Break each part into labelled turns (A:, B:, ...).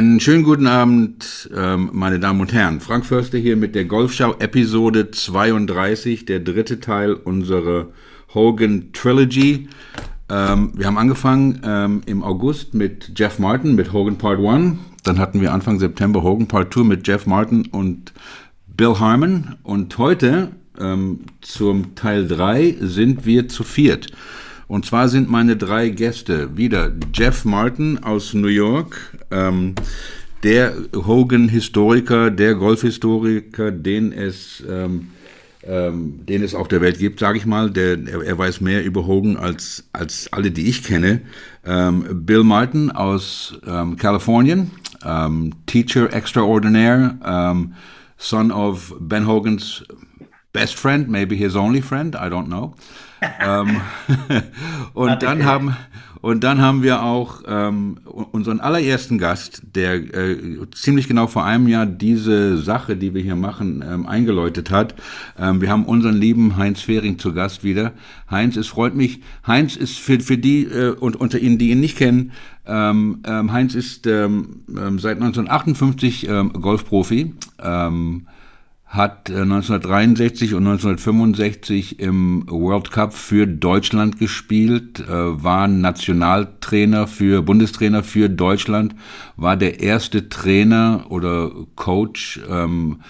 A: Einen schönen guten Abend, ähm, meine Damen und Herren. Frank Förster hier mit der Golfschau Episode 32, der dritte Teil unserer Hogan Trilogy. Ähm, wir haben angefangen ähm, im August mit Jeff Martin, mit Hogan Part 1. Dann hatten wir Anfang September Hogan Part 2 mit Jeff Martin und Bill Harmon. Und heute zum Teil 3 sind wir zu viert. Und zwar sind meine drei Gäste wieder Jeff Martin aus New York, ähm, der Hogan-Historiker, der Golfhistoriker, den es, ähm, ähm, den es auf der Welt gibt, sage ich mal. Der, er, er, weiß mehr über Hogan als, als alle, die ich kenne. Ähm, Bill Martin aus ähm, Kalifornien, ähm, Teacher extraordinaire, son of Ben Hogan's best friend, maybe his only friend, I don't know. Ähm, und dann haben und dann haben wir auch ähm, unseren allerersten Gast, der äh, ziemlich genau vor einem Jahr diese Sache, die wir hier machen, ähm, eingeläutet hat. Ähm, wir haben unseren lieben Heinz Fehring zu Gast wieder. Heinz, es freut mich. Heinz ist für, für die äh, und unter Ihnen, die ihn nicht kennen, ähm, ähm, Heinz ist ähm, ähm seit 1958 ähm, Golfprofi. Ähm, hat 1963 äh, und 1965 im World Cup für Deutschland gespielt, äh, war Nationaltrainer für Bundestrainer für Deutschland, war der erste Trainer oder Coach ähm,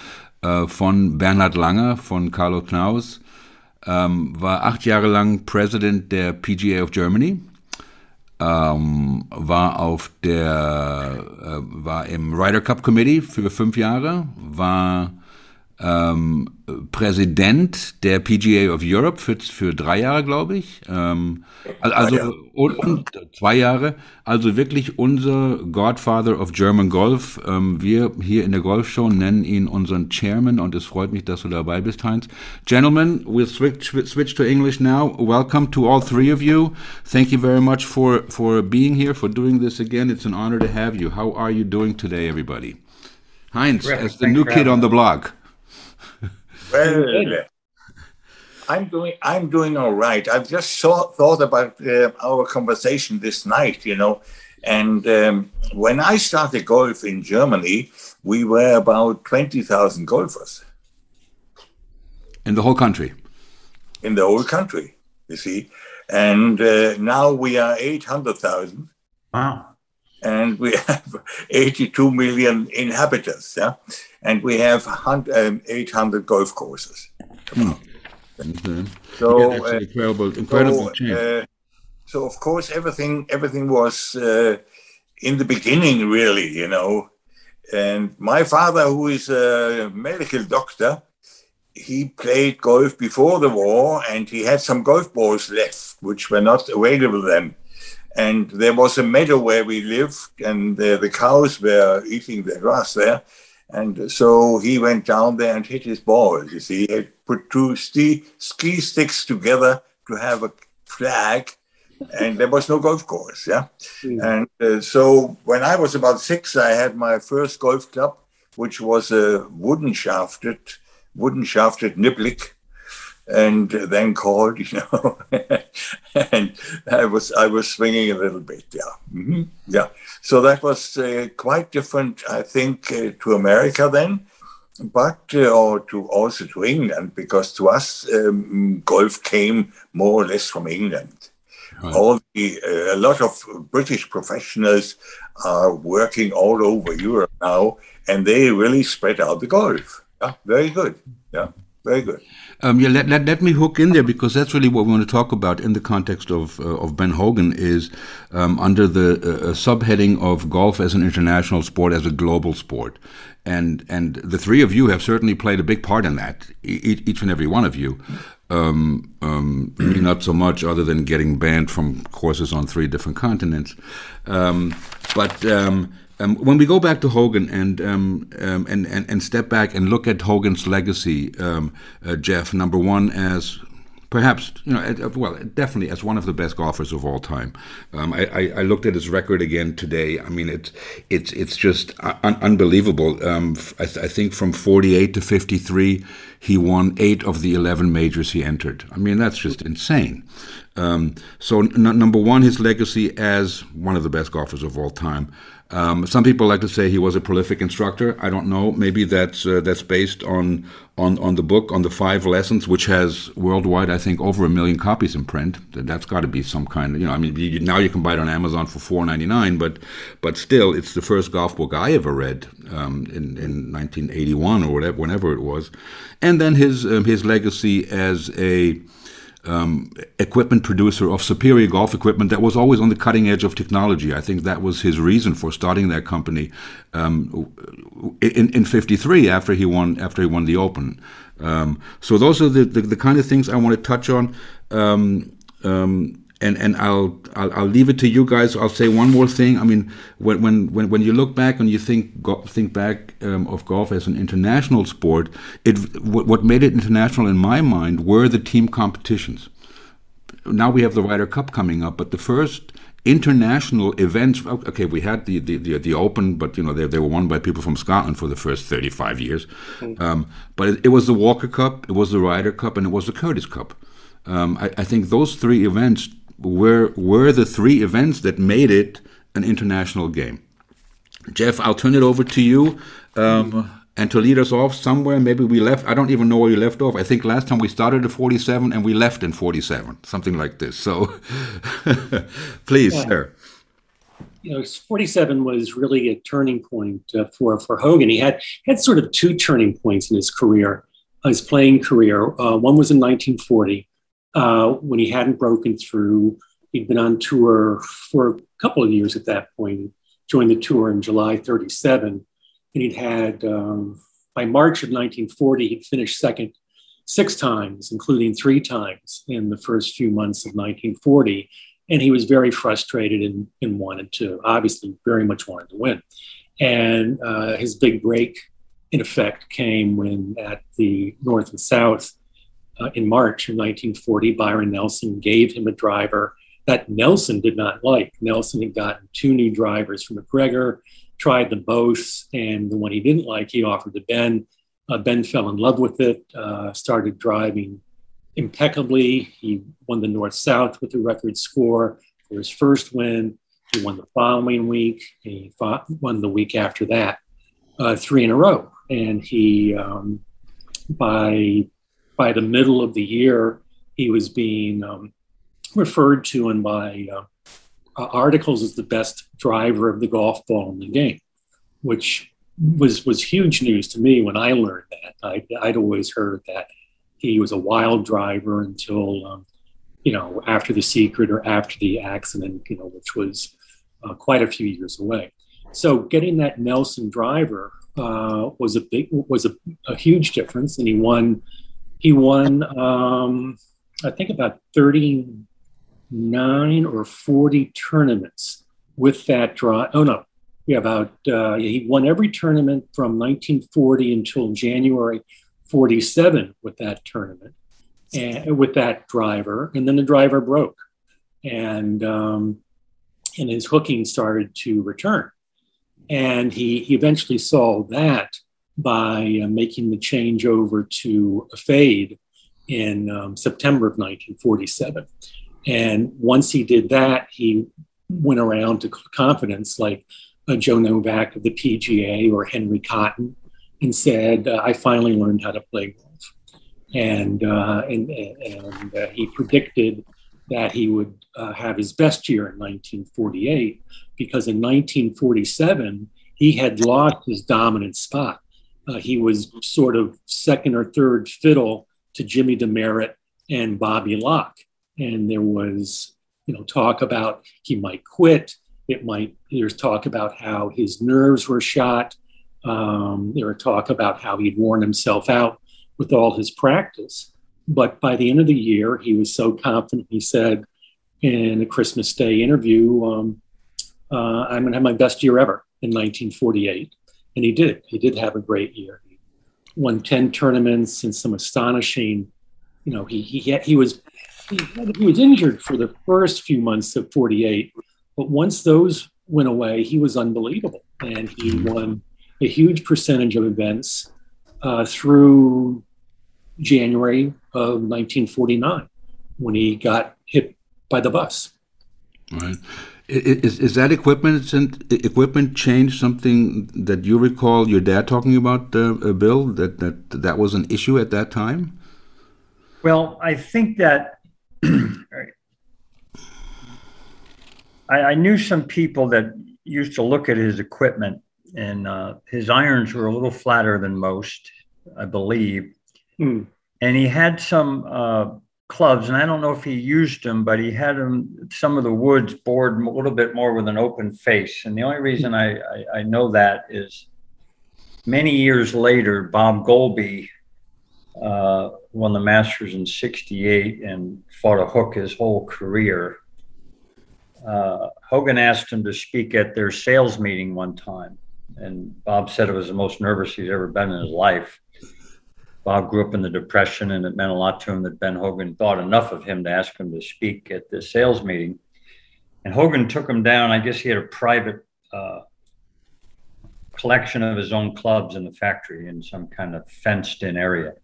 A: äh, von Bernhard Langer, von Carlo Knaus, ähm, war acht Jahre lang President der PGA of Germany, ähm, war auf der, äh, war im Ryder Cup Committee für fünf Jahre, war ähm, Präsident der PGA of Europe für, für drei Jahre, glaube ich. Ähm, also und, und, zwei Jahre. Also wirklich unser Godfather of German Golf. Ähm, wir hier in der Golfshow nennen ihn unseren Chairman und es freut mich, dass du dabei bist, Heinz. Gentlemen, we'll switch, switch to English now. Welcome to all three of you. Thank you very much for, for being here, for doing this again. It's an honor to have you. How are you doing today, everybody? Heinz, as the new kid on the block.
B: Well, I'm doing I'm doing all right. I've just saw, thought about uh, our conversation this night, you know, and um, when I started golf in Germany, we were about twenty thousand golfers
A: in the whole country.
B: In the whole country, you see, and uh, now we are eight hundred thousand.
A: Wow.
B: And we have 82 million inhabitants. Yeah and we have um, 800 golf courses. Hmm.
A: So yeah, uh, incredible, incredible so, change. Uh,
B: so of course everything everything was uh, in the beginning really, you know. And my father, who is a medical doctor, he played golf before the war, and he had some golf balls left, which were not available then. And there was a meadow where we lived, and uh, the cows were eating the grass there. And so he went down there and hit his balls. You see, he put two ski, ski sticks together to have a flag, and there was no golf course. Yeah. Mm. And uh, so when I was about six, I had my first golf club, which was a wooden shafted, wooden shafted niblick and then called, you know, and I was I was swinging a little bit, yeah, mm-hmm. yeah. So that was uh, quite different, I think, uh, to America then, but uh, or to also to England because to us um, golf came more or less from England. Right. All the, uh, a lot of British professionals are working all over Europe now, and they really spread out the golf. Yeah, very good. Yeah, very good.
A: Um, yeah, let, let, let, me hook in there because that's really what we want to talk about in the context of uh, of Ben Hogan is um, under the uh, subheading of golf as an international sport, as a global sport, and and the three of you have certainly played a big part in that. Each, each and every one of you. Um, um, not so much other than getting banned from courses on three different continents. Um, but um, when we go back to Hogan and, um, um, and, and and step back and look at Hogan's legacy, um, uh, Jeff, number one as perhaps you know well definitely as one of the best golfers of all time. Um, I, I, I, looked at his record again today. I mean it's it's it's just un- unbelievable. Um, I, th- I, think from 48 to 53, he won eight of the 11 majors he entered. I mean that's just insane. Um, so n- number one, his legacy as one of the best golfers of all time. Um, some people like to say he was a prolific instructor. I don't know. Maybe that's uh, that's based on on on the book on the five lessons, which has worldwide, I think, over a million copies in print. That's got to be some kind of you know. I mean, you, now you can buy it on Amazon for four ninety nine, but but still, it's the first golf book I ever read um, in in nineteen eighty one or whatever, whenever it was, and then his um, his legacy as a um, equipment producer of superior golf equipment that was always on the cutting edge of technology. I think that was his reason for starting that company um, in in '53 after he won after he won the Open. Um, so those are the, the, the kind of things I want to touch on. Um, um, and and I'll, I'll, I'll leave it to you guys. I'll say one more thing. I mean, when when when, when you look back and you think go, think back um, of golf as an international sport, it what, what made it international in my mind were the team competitions. Now we have the Ryder Cup coming up, but the first international events. Okay, we had the the, the, the Open, but you know they, they were won by people from Scotland for the first thirty five years. Mm. Um, but it, it, was the Walker Cup, it was the Ryder Cup, and it was the Curtis Cup. Um, I, I, think those three events were were the three events that made it an international game. Jeff, I'll turn it over to you. Um, and to lead us off somewhere, maybe we left. I don't even know where you left off. I think last time we started at 47 and we left in 47, something like this. So, please, yeah. sir.
C: You know, 47 was really a turning point uh, for for Hogan. He had had sort of two turning points in his career, his playing career. Uh, one was in 1940, uh, when he hadn't broken through. He'd been on tour for a couple of years at that point. Joined the tour in July 37. And he'd had, um, by March of 1940, he'd finished second six times, including three times in the first few months of 1940. And he was very frustrated and, and wanted to, obviously, very much wanted to win. And uh, his big break, in effect, came when at the North and South uh, in March of 1940, Byron Nelson gave him a driver that Nelson did not like. Nelson had gotten two new drivers from MacGregor, tried them both, and the one he didn't like, he offered to Ben. Uh, ben fell in love with it, uh, started driving impeccably. He won the North South with a record score for his first win. He won the following week. He fought, won the week after that, uh, three in a row. And he, um, by by the middle of the year, he was being um, referred to in by uh, uh, articles as the best driver of the golf ball in the game, which was was huge news to me when I learned that. I, would always heard that he was a wild driver until um, you know after the secret or after the accident, you know, which was uh, quite a few years away. So getting that Nelson driver uh, was a big was a, a huge difference, and he won he won, um, I think, about 39 or 40 tournaments with that draw. Oh, no. Yeah, about, uh, he won every tournament from 1940 until January 47 with that tournament and with that driver. And then the driver broke and, um, and his hooking started to return. And he, he eventually solved that by uh, making the change over to a fade in um, September of 1947. And once he did that, he went around to confidence like uh, Joe Novak of the PGA or Henry Cotton and said, uh, I finally learned how to play golf. And, uh, and, and uh, he predicted that he would uh, have his best year in 1948 because in 1947, he had lost his dominant spot uh, he was sort of second or third fiddle to Jimmy Demaret and Bobby Locke. And there was, you know, talk about he might quit. It might, there's talk about how his nerves were shot. Um, there were talk about how he'd worn himself out with all his practice. But by the end of the year, he was so confident, he said in a Christmas Day interview, um, uh, I'm going to have my best year ever in 1948 and he did. He did have a great year. He won ten tournaments and some astonishing. You know, he he he was he, he was injured for the first few months of '48, but once those went away, he was unbelievable, and he won a huge percentage of events uh, through January of 1949 when he got hit by the bus.
A: Right Is, is that equipment equipment change something that you recall your dad talking about, uh, uh, Bill? That that that was an issue at that time.
D: Well, I think that I, I, knew some people that used to look at his equipment, and uh, his irons were a little flatter than most, I believe. Mm. And he had some uh, clubs, and I don't know if he used them, but he had them some of the woods bored a little bit more with an open face. And the only reason I, I, I know that is many years later, Bob Goalby uh, won the Masters in '68 and fought a hook his whole career. Uh, Hogan asked him to speak at their sales meeting one time, and Bob said it was the most nervous he's ever been in his life. Bob grew up in the Depression, and it meant a lot to him that Ben Hogan thought enough of him to ask him to speak at the sales meeting. And Hogan took him down. I guess he had a private uh, collection of his own clubs in the factory in some kind of fenced in area.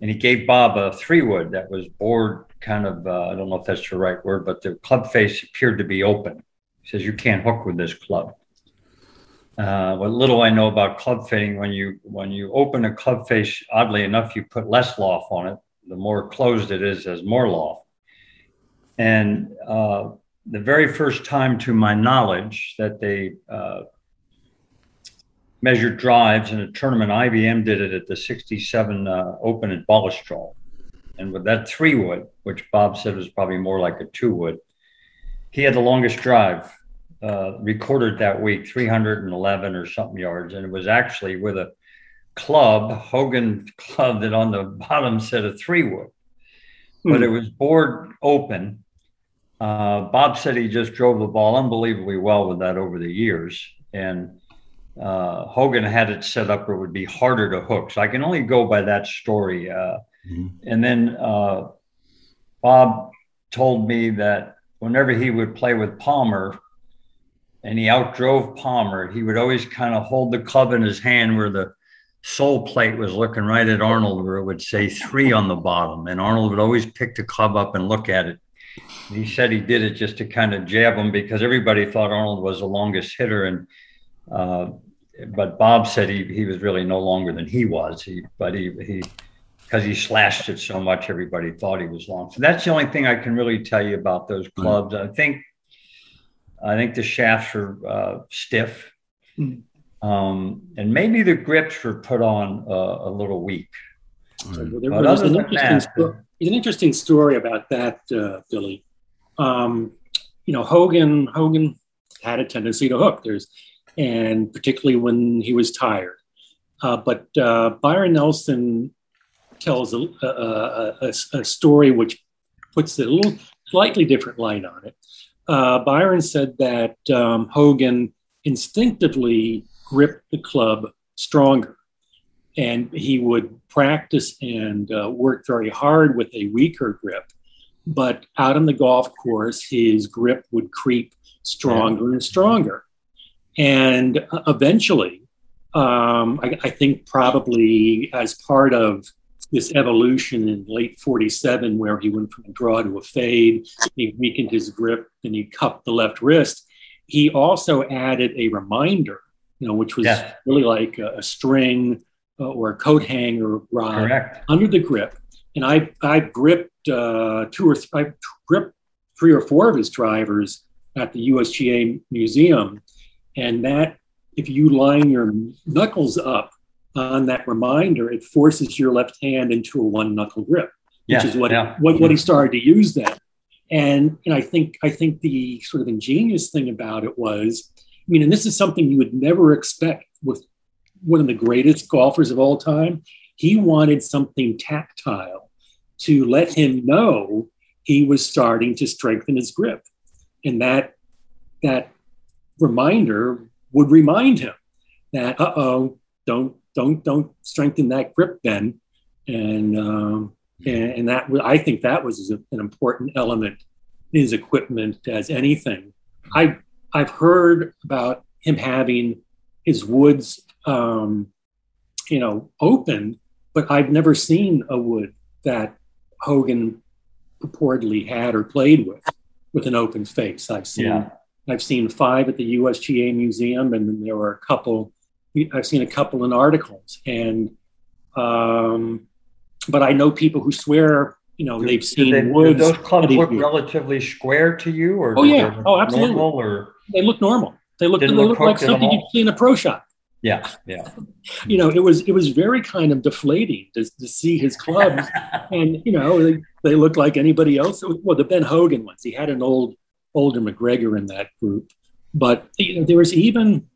D: And he gave Bob a three wood that was bored, kind of, uh, I don't know if that's the right word, but the club face appeared to be open. He says, You can't hook with this club. Uh, what little I know about club fitting, when you when you open a club face, oddly enough, you put less loft on it. The more closed it is, has more loft. And uh, the very first time, to my knowledge, that they uh, measured drives in a tournament, IBM did it at the '67 uh, Open at Baltusrol, and with that three wood, which Bob said was probably more like a two wood, he had the longest drive uh, recorded that week 311 or something yards, and it was actually with a club, Hogan club, that on the bottom said a three wood, but it hmm. was bored open. Uh, Bob said he just drove the ball unbelievably well with that over the years, and uh, Hogan had it set up where it would be harder to hook. So I can only go by that story. Uh, mm-hmm. And then uh, Bob told me that whenever he would play with Palmer, and he outdrove Palmer. He would always kind of hold the club in his hand where the sole plate was looking right at Arnold, where it would say three on the bottom. And Arnold would always pick the club up and look at it. He said he did it just to kind of jab him because everybody thought Arnold was the longest hitter. And, uh, but Bob said he, he was really no longer than he was. He, but he, he, because he slashed it so much, everybody thought he was long. So that's the only thing I can really tell you about those clubs. I think I think the shafts are uh, stiff. Mm. Um, and maybe the grips were put on uh, a little weak.
C: Well, there, was an interesting, sto- an interesting story about that, uh, Billy. Um, you know, Hogan Hogan had a tendency to hook. There's, and particularly when he was tired. Uh, but uh, Byron Nelson tells a, a, a, a, story which puts a little slightly different light on it uh, Byron said that um, Hogan instinctively gripped the club stronger. And he would practice and uh, work very hard with a weaker grip. But out on the golf course, his grip would creep stronger and stronger. And uh, eventually, um, I, I, think probably as part of this evolution in late 47 where he went from a draw to a fade. He weakened his grip and he cupped the left wrist. He also added a reminder, you know, which was yeah. really like a, a string uh, or a coat hanger rod Correct. under the grip. And I I gripped uh, two or th- I gripped three or four of his drivers at the USGA museum, and that if you line your knuckles up on that reminder, it forces your left hand into a one knuckle grip, which yeah, is what, yeah. what what he started to use then. And and I think I think the sort of ingenious thing about it was, I mean, and this is something you would never expect with one of the greatest golfers of all time. He wanted something tactile to let him know he was starting to strengthen his grip, and that that reminder would remind him that, uh oh, don't don't don't strengthen that grip then, and um, and, and, that I think that was an important element in his equipment as anything. I I've heard about him having his woods, um, you know, open, but I've never seen a wood that Hogan purportedly had or played with. with an open face. I've seen
D: Yeah.
C: I've seen five at the USGA museum, and then there were a couple. I've seen a couple in articles, and um, but I know people who swear, you know, they've seen
D: they- do
C: woods.
D: those clubs look relatively square to you, or
C: Oh, yeah.
D: they look
C: Oh, absolutely.
D: normal, or
C: They look normal. They look. They
D: look
C: look like something you'd see in a pro shop.
D: yeah, yeah.
C: You know, it was it was very kind of deflating to, to see his clubs, and you know, they, they looked like anybody else. Well, the Ben Hogan ones. He had an old older MacGregor in that group, but you know, there was even,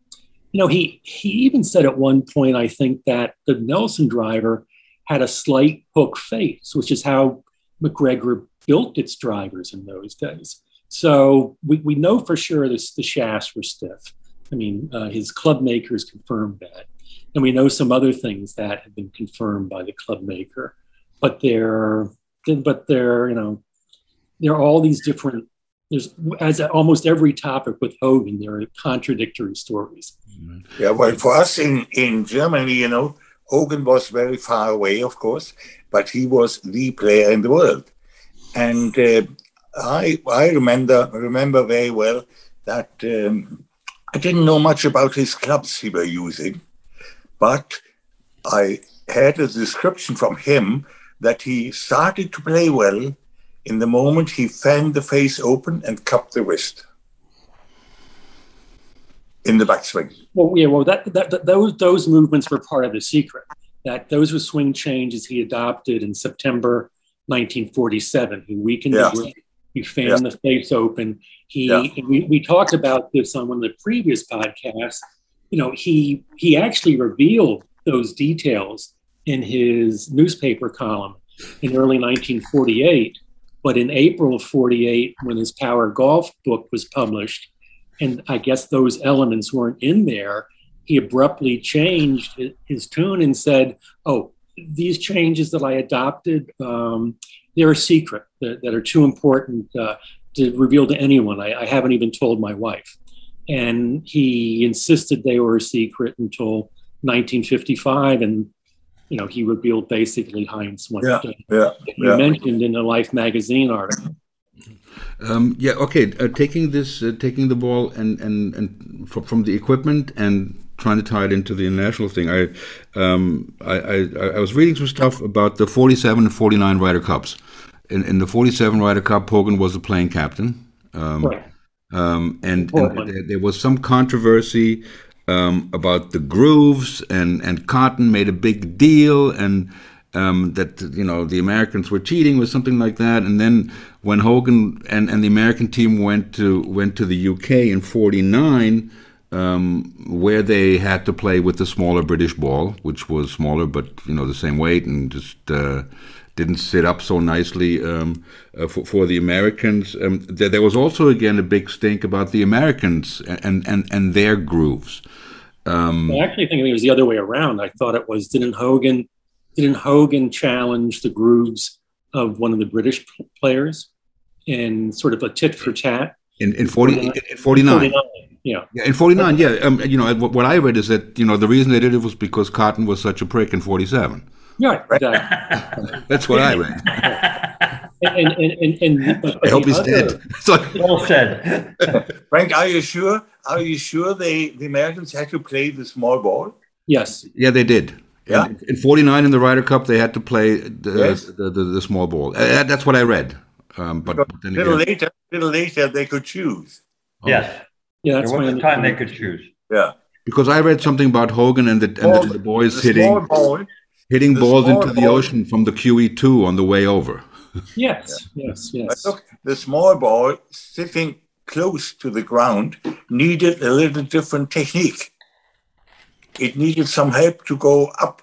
C: you know, he he even said at one point, I think that the Nelson driver had a slight hook face, which is how MacGregor built its drivers in those days. So we, we know for sure this, the shafts were stiff. I mean, uh, his club makers confirmed that. And we know some other things that have been confirmed by the club maker. But they're, but they're, you know, there are all these different, there's, as almost every topic with Hogan, there are contradictory stories.
B: Yeah, well, for us in, in Germany, you know, Hogan was very far away, of course, but he was the player in the world. And uh, I I remember remember very well that um, I didn't know much about his clubs he were using, but I had a description from him that he started to play well in the moment he fanned the face open and cupped the wrist in the backswing.
C: Well, yeah, well, that, that, that those those movements were part of the secret. That those were swing changes he adopted in September 1947. He weakened
B: Yeah.
C: the grip, he fanned the face open. He
B: Yeah.
C: we, we talked about this on one of the previous podcasts. You know, he he actually revealed those details in his newspaper column in early 1948. But in April of 48, when his Power Golf book was published, and I guess those elements weren't in there, he abruptly changed his tune and said, "Oh, these changes that I adopted, um, they're a secret that, that are too important uh, to reveal to anyone. I, I haven't even told my wife." And he insisted they were a secret until 1955, and you know he revealed basically Heinz what
B: Yeah, Yeah,
C: you
B: yeah.
C: mentioned in the Life magazine article.
A: Um, yeah, okay. Uh, taking this, uh, taking the ball and and and from, from the equipment and trying to tie it into the international thing. I, um, I, I, I was reading some stuff about the 47 and 49 Ryder Cups. In, in the 47 Ryder Cup, Hogan was the playing captain. Um,
C: Right.
A: um, and, and there, there was some controversy um, about the grooves, and and Cotton made a big deal, and um, that you know the Americans were cheating or something like that. And then when Hogan and, and the American team went to went to the UK in '49, um, where they had to play with the smaller British ball, which was smaller but you know the same weight and just. Uh, didn't sit up so nicely um, uh, for, for the Americans. Um, there, there was also again a big stink about the Americans and and, and their grooves. Um,
C: I actually think it was the other way around. I thought it was didn't Hogan didn't Hogan challenge the grooves of one of the British players in sort of a tit for tat?
A: in in, 40, in, in 49.
C: Yeah.
A: Yeah, in 49, yeah. Um, you know, what, what I read is that, you know, the reason they did it was because Cotton was such a prick in 47.
C: Yeah, exactly.
A: That's what I read.
C: and, and, and, and, but
A: I hope he's
C: other-
A: dead. So,
D: Well said.
B: Frank, are you sure? Are you sure they the Americans had to play the small ball?
C: Yes.
A: yeah, they did.
B: Yeah.
A: In, in 49 in the Ryder Cup, they had to play the,
B: Yes.
A: the, the, the small ball. Uh, that's what I read. Um, but, but then
B: little
A: again,
B: later, little later, they could choose.
D: Yes.
C: Yeah, that's
D: there was
C: my
D: a time they could choose.
B: Yeah,
A: because I read something about Hogan and the, and the,
B: Ball-
A: the boys
B: the
A: hitting
B: small ball.
A: Hitting
B: the
A: balls into the
B: ball-
A: ocean from the QE2 on the way over.
C: Yes, yes,
B: But
C: yes.
B: look, the small ball sitting close to the ground needed a little different technique. It needed some help to go up,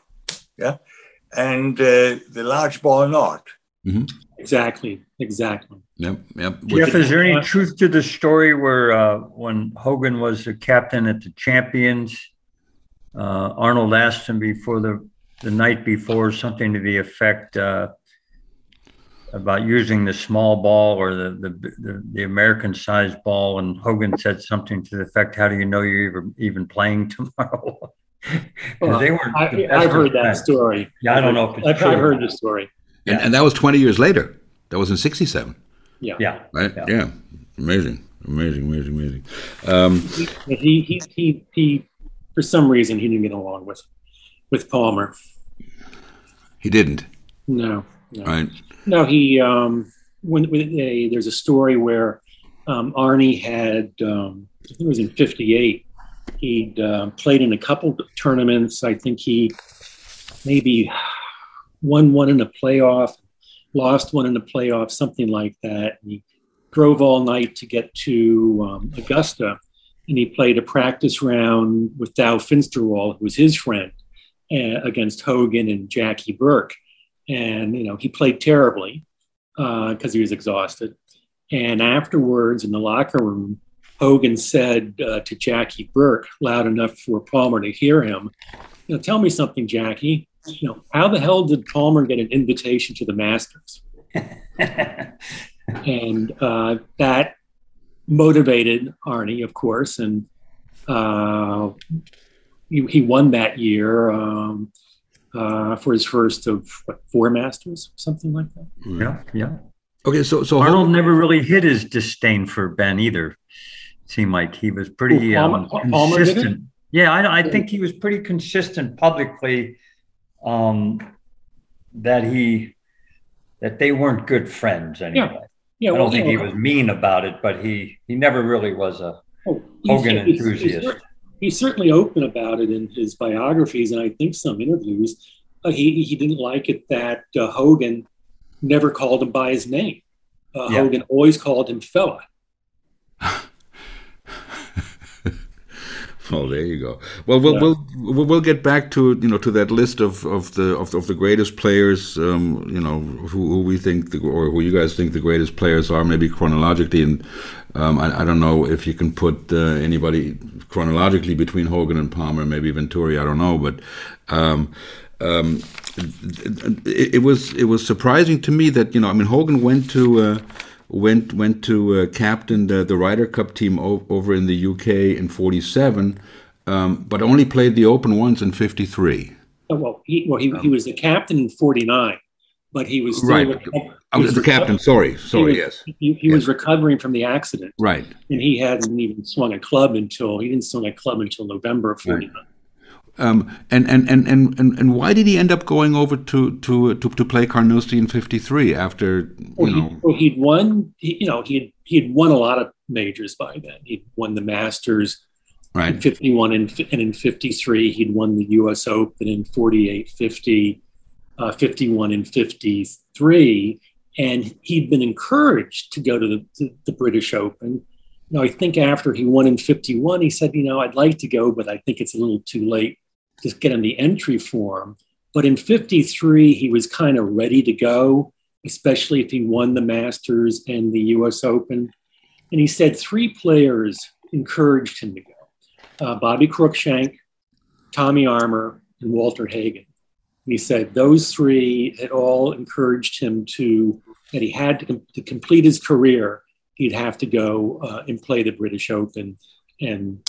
B: yeah, and uh, the large ball not.
C: Exactly, exactly.
A: Yep, yep.
D: Jeff, is there any truth to the story where uh, when Hogan was the captain at the Champions, uh, Arnold asked him before the the night before something to the effect uh, about using the small ball or the the, the, the American sized ball, and Hogan said something to the effect, "How do you know you're even, even playing tomorrow?" 'Cause they weren't.
C: I,
D: the best
C: I've
D: of
C: heard that
D: friends.
C: story.
D: Yeah, I don't know if it's
C: I've,
D: true.
C: Heard the story.
A: and, and that was 20 years later. That was in 67,
C: Yeah.
D: Yeah,
A: right?
D: Yeah.
A: Yeah. Amazing, amazing, amazing, amazing. Um,
C: he, he, he, he, he, for some reason, he didn't get along with with Palmer.
A: He didn't.
C: No, no.
A: Right.
C: No, he. Um, when, when a, there's a story where um, Arnie had, um, I think it was in '58. He'd uh, played in a couple tournaments. I think he maybe won one in a playoff, lost one in the playoff, something like that. And he drove all night to get to um, Augusta, and he played a practice round with Dow Finsterwald, who was his friend, against Hogan and Jackie Burke. And you know he played terribly because uh, he was exhausted. And afterwards, in the locker room, Hogan said uh, to Jackie Burke, loud enough for Palmer to hear him, "You know, tell me something, Jackie you know, how the hell did Palmer get an invitation to the Masters? and uh, that motivated Arnie, of course, and uh, he, he, won that year um, uh, for his first of what, four Masters, something like that.
D: Yeah, yeah.
A: Okay, so so
D: Arnold never really hid his disdain for Ben either. It seemed like he was pretty um, consistent. Yeah, I, I think he was pretty consistent publicly um, that he that they weren't good friends anyway. Yeah. Yeah, I don't think he was mean about it, but he he never really was a oh, Hogan he's, enthusiast.
C: He's, he's, certainly open about it in his biographies, and I think some interviews. Uh, he he didn't like it that uh, Hogan never called him by his name. Uh, yeah. Hogan always called him fella.
A: Well, there you go. Well, we'll, yeah. we'll we'll get back to you know to that list of, of the of, of the greatest players. Um, you know who, who we think the, or who you guys think the greatest players are, maybe chronologically. And um, I, I, don't know if you can put uh, anybody chronologically between Hogan and Palmer, maybe Venturi. I don't know, but. Um, um it, it, was it was surprising to me that you know I mean Hogan went to uh, went went to uh, captain the, the Ryder Cup team o- over in the UK in '47, um, but only played the Open once in '53.
C: Oh, well, he well he, he was the captain in '49, but he was
A: right. I was the captain. Sorry, sorry.
C: He
A: was,
C: yes, he, he
A: yes.
C: was recovering from the accident.
A: Right,
C: and he hadn't even swung a club until he didn't swing a club until November of '49. Right.
A: Um, and, and, and, and, and why did he end up going over to to to, to play Carnoustie in '53 after you
C: well,
A: know?
C: He, well, he'd won. He, you know, he had he had won a lot of majors by then. He'd won the Masters,
A: right?
C: In '51 and, and in '53 he'd won the U.S. Open in '48, 50, uh, 51 and '53, and he'd been encouraged to go to the, the, the British Open know, I think after he won in 51, he said, you know, I'd like to go, but I think it's a little too late just get in the entry form. But in 53, he was kind of ready to go, especially if he won the Masters and the US Open. And he said three players encouraged him to go uh, Bobby Cruikshank, Tommy Armour, and Walter Hagen. He said those three had all encouraged him to, that he had to, to complete his career, he'd have to go uh, and play the British Open and,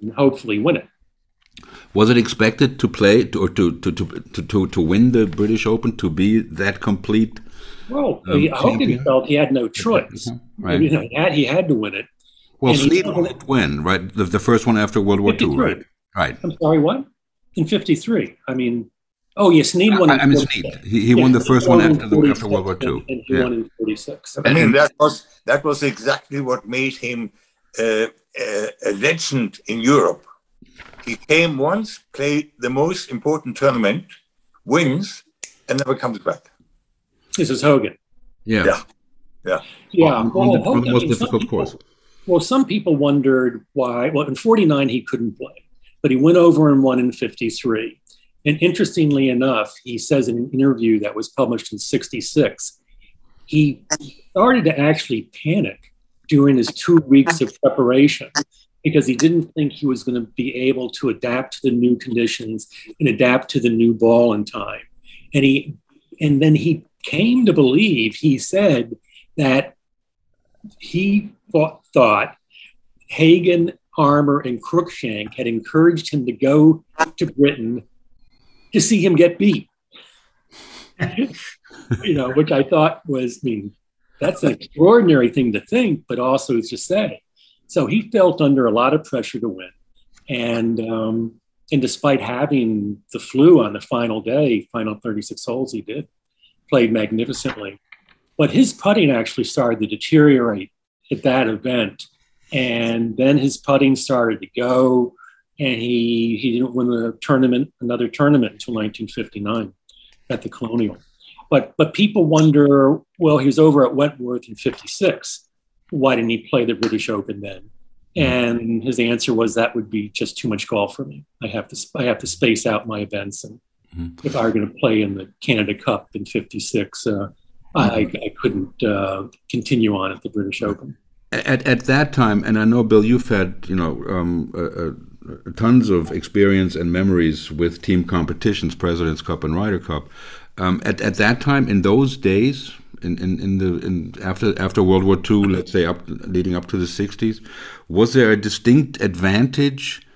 C: and hopefully win it.
A: Was it expected to play or to to to to, to win the British Open to be that complete?
C: Well, um, Hogan felt he had no choice. Right. You know, he had he had to win it.
A: Well, Snead won it when right? The, the first one after World War II, right? Right.
C: I'm sorry, what? In '53. I mean, oh yes, Snead won.
A: I, I mean, Snead. He, he won the first one after the, after World War II.
C: And, and he yeah. won in '46.
B: I mean, that was that was exactly what made him uh, uh, a legend in Europe he came once, played the most important tournament, wins, and never comes back.
C: This is Hogan.
A: Yeah.
B: Yeah. Yeah.
C: Yeah.
A: On, well, on the, on the most difficult people, course.
C: Well, some people wondered why. Well, in 49, he couldn't play, but he went over and won in 53. And interestingly enough, he says in an interview that was published in 66, he started to actually panic during his two weeks of preparation because he didn't think he was going to be able to adapt to the new conditions and adapt to the new ball in time. And he and then he came to believe, he said that he thought, thought Hagen, Armour, and Cruikshank had encouraged him to go to Britain to see him get beat. you know, which I thought was, I mean, that's an extraordinary thing to think, but also to say. So he felt under a lot of pressure to win, and um, and despite having the flu on the final day, final 36 holes, he did played magnificently. But his putting actually started to deteriorate at that event, and then his putting started to go, and he he didn't win a tournament, another tournament until 1959 at the Colonial. But but people wonder, well, he was over at Wentworth in '56. Why didn't he play the British Open then? And his answer was that would be just too much golf for me. I have to I have to space out my events, and mm-hmm. if I were going to play in the Canada Cup in '56, uh, I, I, couldn't uh, continue on at the British Open.
A: At, at that time, and I know Bill, you've had you know um, uh, tons of experience and memories with team competitions, President's Cup and Ryder Cup. Um, at, at that time, in those days, in, in, in the in after after World War II, let's say up leading up to the 60s, was there a distinct advantage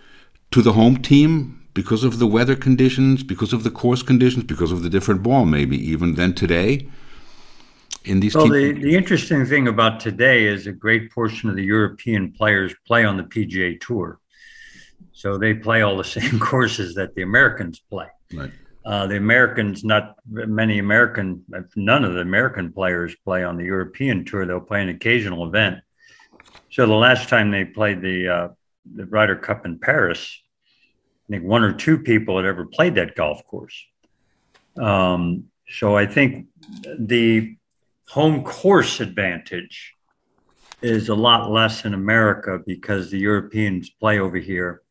A: to the home team because of the weather conditions, because of the course conditions, because of the different ball, maybe even than today? In these
D: well, the, the interesting thing about today is a great portion of the European players play on the PGA Tour, so they play all the same courses that the Americans play.
A: Right.
D: Uh, the Americans, not many American, none of the American players play on the European tour. They'll play an occasional event. So the last time they played the uh, the Ryder Cup in Paris, I think one or two people had ever played that golf course. Um, so I think the home course advantage is a lot less in America because the Europeans play over here.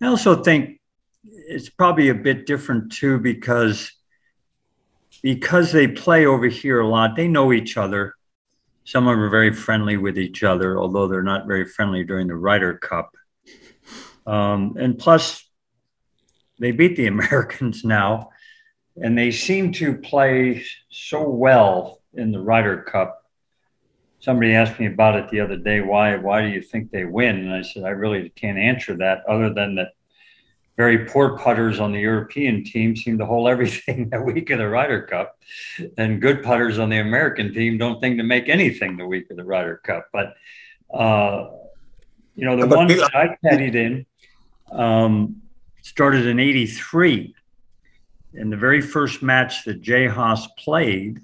D: I also think it's probably a bit different too because because they play over here a lot. They know each other. Some of them are very friendly with each other, although they're not very friendly during the Ryder Cup. Um, and plus, they beat the Americans now, and they seem to play so well in the Ryder Cup. Somebody asked me about it the other day. Why? Why do you think they win? And I said I really can't answer that, other than that very poor putters on the European team seem to hold everything that week of the Ryder Cup, and good putters on the American team don't think to make anything the week of the Ryder Cup. But uh, you know, the one that I caddied in um, started in '83, and the very first match that Jay Haas played,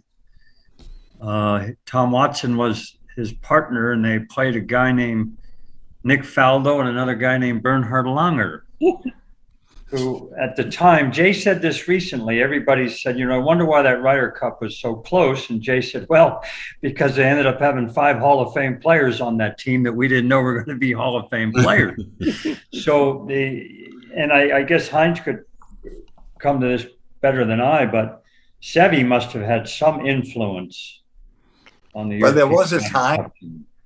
D: uh, Tom Watson was his partner, and they played a guy named Nick Faldo and another guy named Bernhard Langer who at the time, Jay said this recently. Everybody said, you know, I wonder why that Ryder Cup was so close. And Jay said, well, because they ended up having five Hall of Fame players on that team that we didn't know were going to be Hall of Fame players. so the, and I, I, guess Heinz could come to this better than I, but Seve must have had some influence on the.
B: Well, there was a time.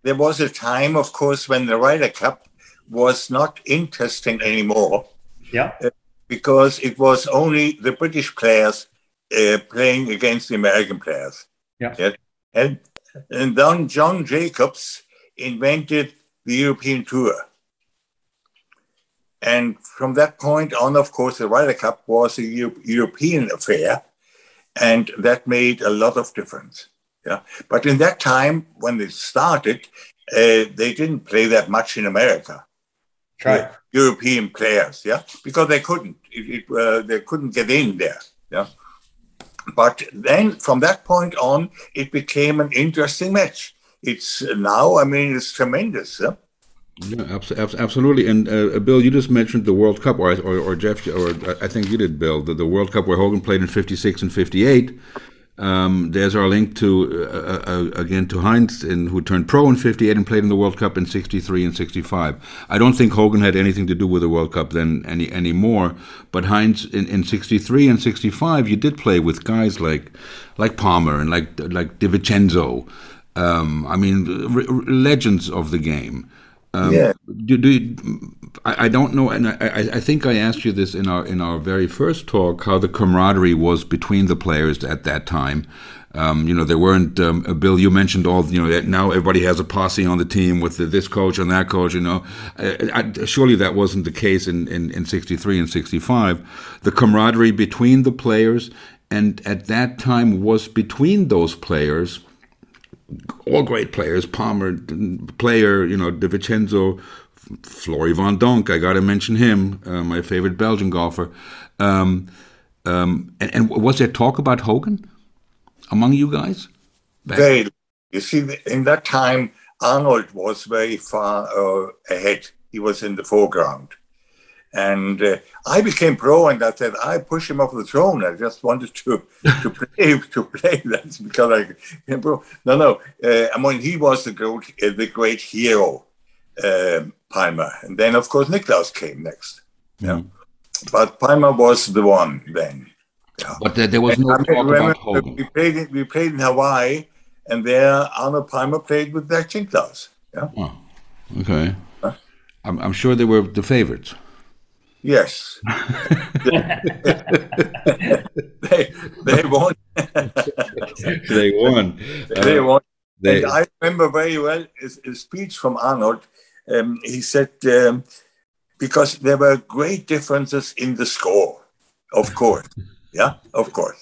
B: There was a time, of course, when the Ryder Cup was not interesting anymore
D: yeah. Uh,
B: because it was only the British players uh, playing against the American players.
D: Yeah. yeah.
B: And, and then John Jacobs invented the European Tour. And from that point on, of course, the Ryder Cup was a Euro- European affair, and that made a lot of difference. Yeah, but in that time when it started, uh, they didn't play that much in America.
D: Right.
B: European players, yeah, because they couldn't, it, it, uh, they couldn't get in there, yeah. But then from that point on, it became an interesting match. It's now, I mean, it's tremendous. Yeah?
A: Yeah, absolutely. And uh, Bill, you just mentioned the World Cup, or, or, or Jeff, or I think you did, Bill, the, the World Cup where Hogan played in '56 and '58. Um, there's our link to uh, uh, uh, again to Heinz, in, who turned pro in '58 and played in the World Cup in '63 and '65. I don't think Hogan had anything to do with the World Cup then any anymore. But Heinz in '63 and '65, you did play with guys like like Palmer and like like De Vincenzo. Um, I mean, legends of the game.
B: Um, yeah.
A: Do, do I, I, don't know, and I, I, think I asked you this in our in our very first talk, how the camaraderie was between the players at that time. Um, you know, there weren't. Um, Bill, you mentioned all. You know, now everybody has a posse on the team with the, this coach and that coach. You know, I, surely that wasn't the case in, in, in '63 and '65. The camaraderie between the players, and at that time was between those players all great players. Palmer, player, you know, De Vincenzo, Flory Van Donck. I got to mention him, uh, my favorite Belgian golfer. Um, um, and, and, was there talk about Hogan among you guys?
B: Very. You see, in that time, Arnold was very far uh, ahead. He was in the foreground. And uh, I became pro, and I said I push him off the throne. I just wanted to to play to play. That's because I became pro. No, no. Uh, I mean, he was the great uh, the great hero, um, Palmer, and then of course Nicklaus came next. Yeah, mm. but Palmer was the one then.
A: Yeah. But there, there was no I talk about Hogan.
B: We played in, we played in Hawaii, and there Arnold Palmer played with Jack Nicklaus. Yeah.
A: Oh, okay. Huh? I'm, I'm sure they were the favorites.
B: Yes. they, they won.
A: they won.
B: They won. They, and I remember very well his, his speech from Arnold. Um, he said, um, because there were great differences in the score, of course. yeah, of course.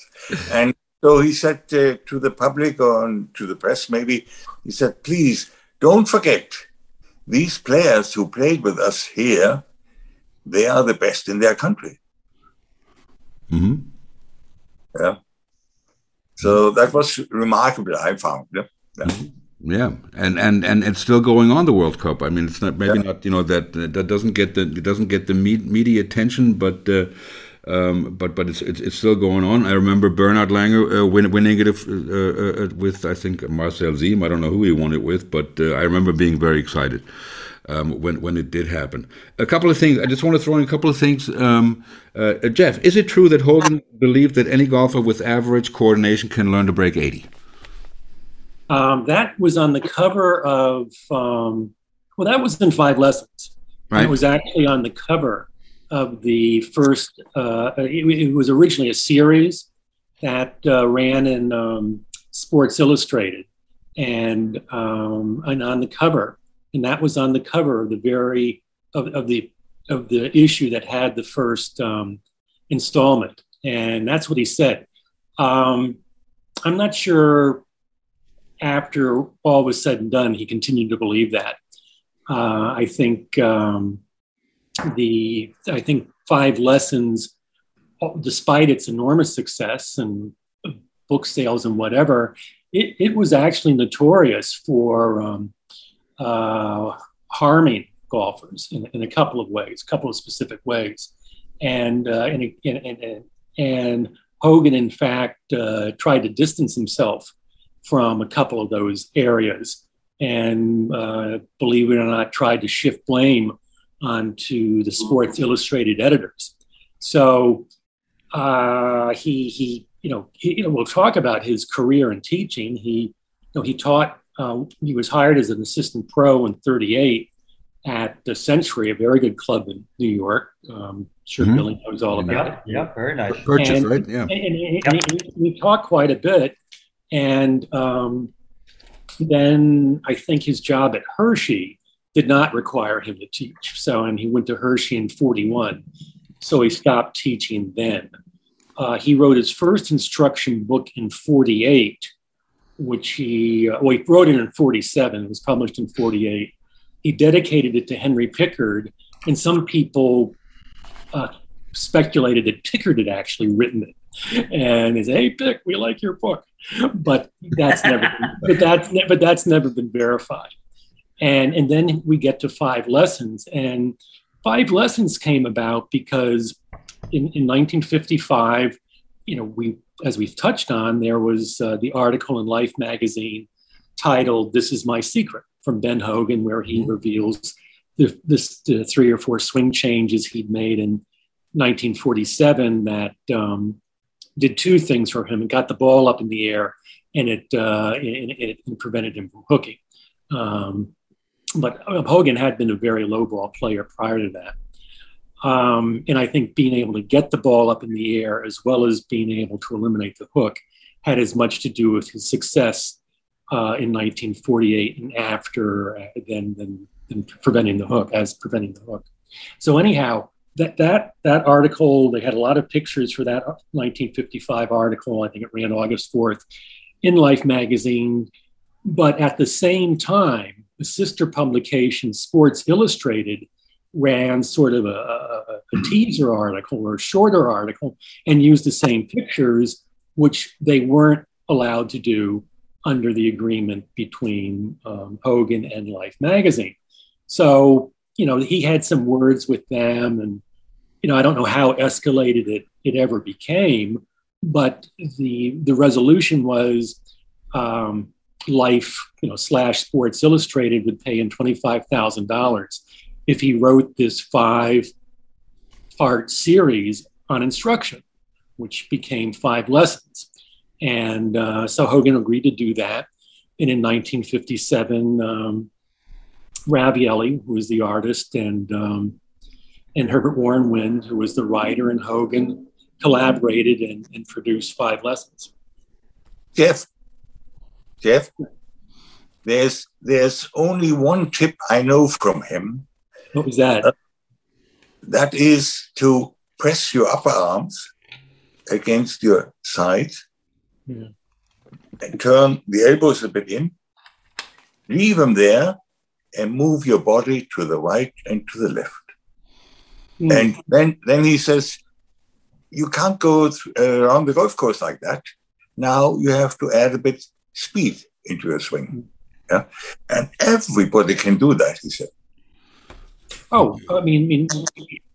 B: And so he said uh, to the public or to the press, maybe, he said, please don't forget these players who played with us here they are the best in their country.
A: Mm-hmm.
B: Yeah. So that was remarkable. I found. Yeah.
A: Yeah. Mm-hmm. Yeah, and, and and it's still going on the World Cup. I mean, it's not maybe yeah. not you know that that doesn't get the it doesn't get the media attention, but uh, um, but but it's, it's, it's still going on. I remember Bernhard Langer uh, win, winning it uh, uh, uh, with I think Marcel Siem. I don't know who he won it with, but uh, I remember being very excited um, when when it did happen. A couple of things. I just want to throw in a couple of things. Um, uh, Jeff, is it true that Hogan believed that any golfer with average coordination can learn to break eighty?
C: Um, that was on the cover of. Um, well, that was in five lessons. Right. It was actually on the cover of the first. Uh, it, it, was originally a series that uh, ran in um, Sports Illustrated, and um, and on the cover and that was on the cover of the very of, of the of the issue that had the first um, installment, and that's what he said. Um, I'm not sure after all was said and done, he continued to believe that. Uh, I think um, the I think five lessons, despite its enormous success and book sales and whatever, it, it was actually notorious for um, uh, harming golfers in, in, a couple of ways, a couple of specific ways. And, uh, and, and, and, Hogan, in fact, uh, tried to distance himself from a couple of those areas and, uh, believe it or not, tried to shift blame onto the Sports Illustrated editors. So uh, he, he, you know, he, you know, we'll talk about his career in teaching. He, you know, he taught uh, he was hired as an assistant pro in 38 at the Century, a very good club in New York. Um, sure mm-hmm. Billy knows all about
D: yeah, it. Yeah, very nice.
A: Purchase, and, right? Yeah.
C: And, and, and we talked quite a bit. And um, then I think his job at Hershey did not require him to teach. So, and he went to Hershey in 41. So he stopped teaching then. Uh, he wrote his first instruction book in 48 which he, uh, well, he wrote it in 47, it was published in 48. He dedicated it to Henry Picard, and some people uh, speculated that Picard had actually written it. And he said, "Hey, Pick, we like your book," but that's never, been, but that's but that's never been verified. And and then we get to five lessons, and five lessons came about because in, in 1955, you know, we as we've touched on, there was uh, the article in Life magazine titled "This Is My Secret" from Ben Hogan, where he mm-hmm. reveals the, this, the three or four swing changes he'd made in 1947 that um, did two things for him: it got the ball up in the air, and it uh, it, it, prevented him from hooking. Um, but Hogan had been a very low ball player prior to that. Um, and I think being able to get the ball up in the air as well as being able to eliminate the hook had as much to do with his success uh, in 1948 and after uh, than, than, than preventing the hook as preventing the hook. So anyhow, that that that article they had a lot of pictures for that 1955 article. I think it ran August 4th in Life magazine. But at the same time, the sister publication, Sports Illustrated, ran sort of a, a, a, teaser article or a shorter article and used the same pictures, which they weren't allowed to do under the agreement between um, Hogan and Life magazine. So, you know, he had some words with them, and, you know, I don't know how escalated it, it ever became, but the, the resolution was um, Life, you know, slash Sports Illustrated would pay him $25,000 if he wrote this five part series on instruction, which became five lessons. And uh, so Hogan agreed to do that. And in 1957, um, Ravielli, who was the artist, and um, and Herbert Warren Wind, who was the writer, and Hogan collaborated and, and produced five lessons.
B: Jeff, Jeff, there's there's only one tip I know from him,
C: what was that? Uh,
B: that is to press your upper arms against your sides yeah. and turn the elbows a bit in. Leave them there and move your body to the right and to the left. Mm. And then, then he says, you can't go th- uh, around the golf course like that. Now you have to add a bit speed into your swing. Hmm. Yeah? And everybody can do that, he said.
C: Oh, I mean, I mean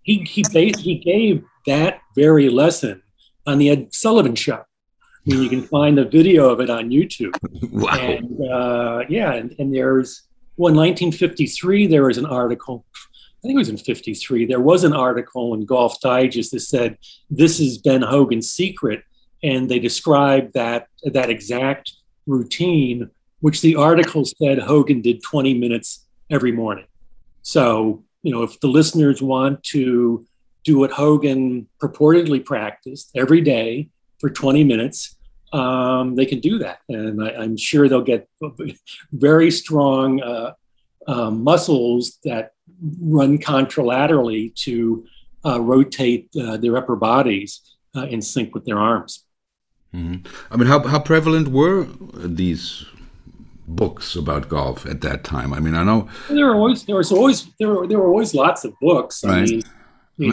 C: he he he gave that very lesson on the Ed Sullivan Show. I mean, you can find a video of it on YouTube.
A: Wow.
C: And uh, yeah, and, and there's well, in 1953 there was an article. I think it was in 53. There was an article in Golf Digest that said this is Ben Hogan's secret, and they described that that exact routine, which the article said Hogan did 20 minutes every morning. So you know, if the listeners want to do what Hogan purportedly practiced every day for 20 minutes, um, they can do that. And I, am sure they'll get very strong uh, uh, muscles that run contralaterally to uh, rotate uh, their upper bodies uh, in sync with their arms.
A: Mm-hmm. I mean, how, how prevalent were these books about golf at that time? I mean, I know
C: there were always there was always there were there were always lots of books.
A: Right. I mean,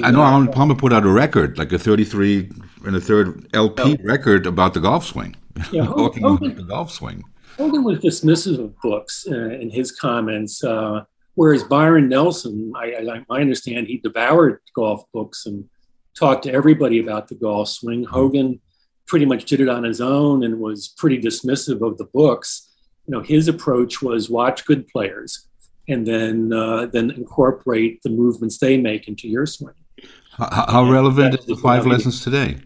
A: I know Arnold Palmer put out a record, like a 33 and a third LP yeah. record about the golf swing. Yeah, talking Hogan, about the golf swing.
C: Hogan was dismissive of books uh, in his comments, uh, whereas Byron Nelson, I, I, I, understand he devoured golf books and talked to everybody about the golf swing. Mm-hmm. Hogan pretty much did it on his own and was pretty dismissive of the books you know, his approach was watch good players and then uh, then incorporate the movements they make into your swing.
A: How, how relevant is the five lessons today?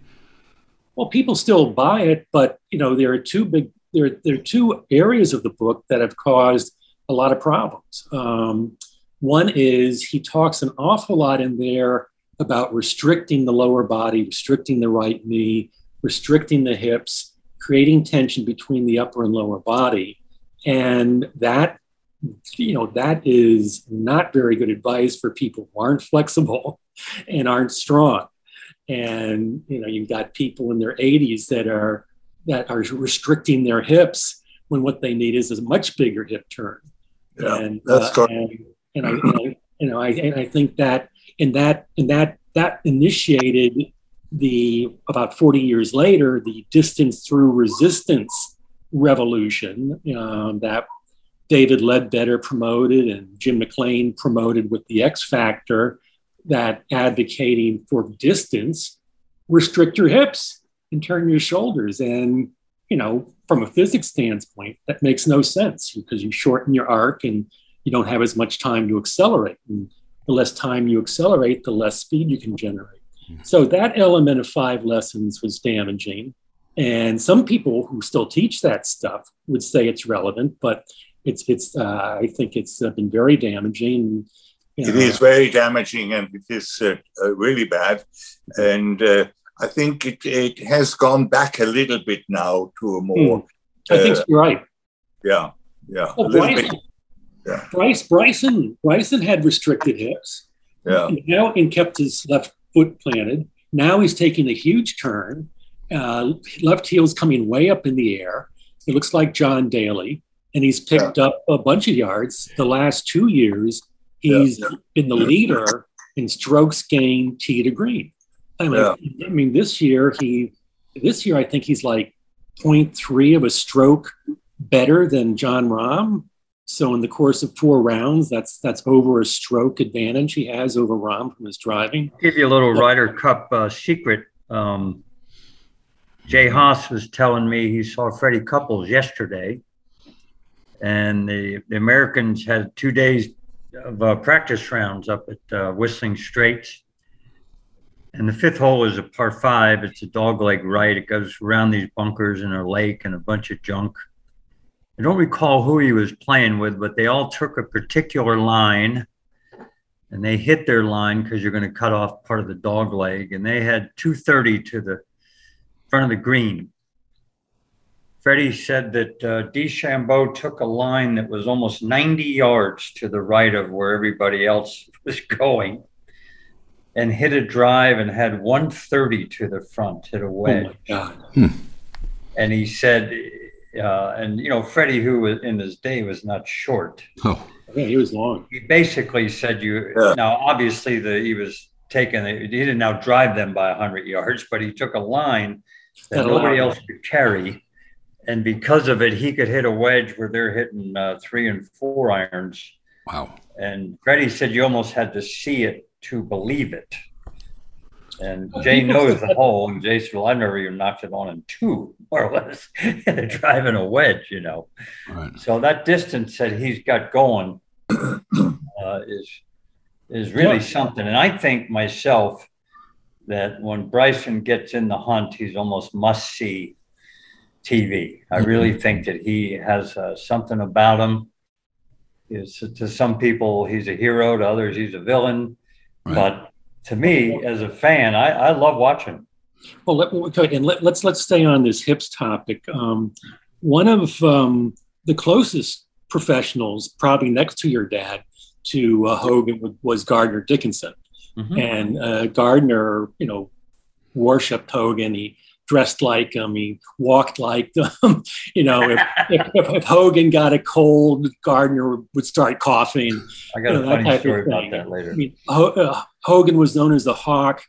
C: Well, people still buy it, but you know there are two big there there are two areas of the book that have caused a lot of problems. Um, one is he talks an awful lot in there about restricting the lower body, restricting the right knee, restricting the hips, creating tension between the upper and lower body. And that, you know, that is not very good advice for people who aren't flexible and aren't strong. And, you know, you've got people in their 80s that are that are restricting their hips when what they need is a much bigger hip turn.
B: Yeah, and, that's uh,
C: and, and, I, and I, you know, I, and I think that in that in that that initiated the about 40 years later the distance through resistance revolution um, that David Leadbetter promoted and Jim McLean promoted with the X Factor that advocating for distance, restrict your hips and turn your shoulders. And, you know, from a physics standpoint, that makes no sense because you shorten your arc and you don't have as much time to accelerate. And the less time you accelerate, the less speed you can generate. Hmm. So that element of five lessons was damaging. And some people who still teach that stuff would say it's relevant, but it's it's uh, I think it's uh, been very damaging.
B: You know. It is very damaging, and it is uh, uh really bad. And uh, I think it, it has gone back a little bit now to a more. Mm.
C: I think uh, you're right.
B: Yeah, yeah,
C: Bryson, yeah. Bryce Bryson Bryson had restricted hips.
B: Yeah.
C: And now and kept his left foot planted. Now he's taking a huge turn uh, left heel's coming way up in the air. It looks like John Daly. And he's picked yeah. up a bunch of yards. The last two years, he's yeah, yeah. been the leader in strokes gained tee to green. I mean, I mean, this year he, this year I think he's like 0.3 of a stroke better than Jon Rahm. So in the course of four rounds, that's that's over a stroke advantage he has over Rahm from his driving.
D: Give you a little Ryder Cup uh, secret. Um, Jay Haas was telling me he saw Freddie Couples yesterday, and the, the Americans had two days of uh, practice rounds up at uh, Whistling Straits. And the fifth hole is a par five. It's a dogleg right. It goes around these bunkers and a lake and a bunch of junk. I don't recall who he was playing with, but they all took a particular line and they hit their line because you're going to cut off part of the dog leg. And they had 230 to the front of the green. Freddie said that uh, DeChambeau took a line that was almost 90 yards to the right of where everybody else was going and hit a drive and had 130 to the front, hit a wedge. Oh my God. Hmm. And he said uh, and you know, Freddie, who was in his day was not short.
C: Oh, yeah, he was long.
D: He basically said you. Yeah. Now, obviously, the he was taking. He didn't now drive them by hundred yards, but he took a line that nobody else could carry, and because of it, he could hit a wedge where they're hitting uh, three and four irons.
A: Wow!
D: And Freddie said you almost had to see it to believe it. And Jay knows the hole, and Jay said, "Well, I've never even knocked it on in two, more or less, They're driving a wedge, you know." Right. So that distance that he's got going uh, is is really yeah. something. And I think myself that when Bryson gets in the hunt, he's almost must see TV. I mm-hmm. really think that he has uh, something about him. Is to some people he's a hero, to others he's a villain, right. but to me as a fan, I, I love watching.
C: Well, let, and let, us let's, let's stay on this hips topic. Um, one of um, the closest professionals, probably next to your dad, to uh, Hogan was Gardner Dickinson, mm-hmm. and uh, Gardner, you know, worshipped Hogan. He dressed like him. He walked like them. you know, if, if, if, Hogan got a cold, Gardner would start coughing.
D: I got you know, a funny story about that later. I mean,
C: uh, Hogan was known as the Hawk.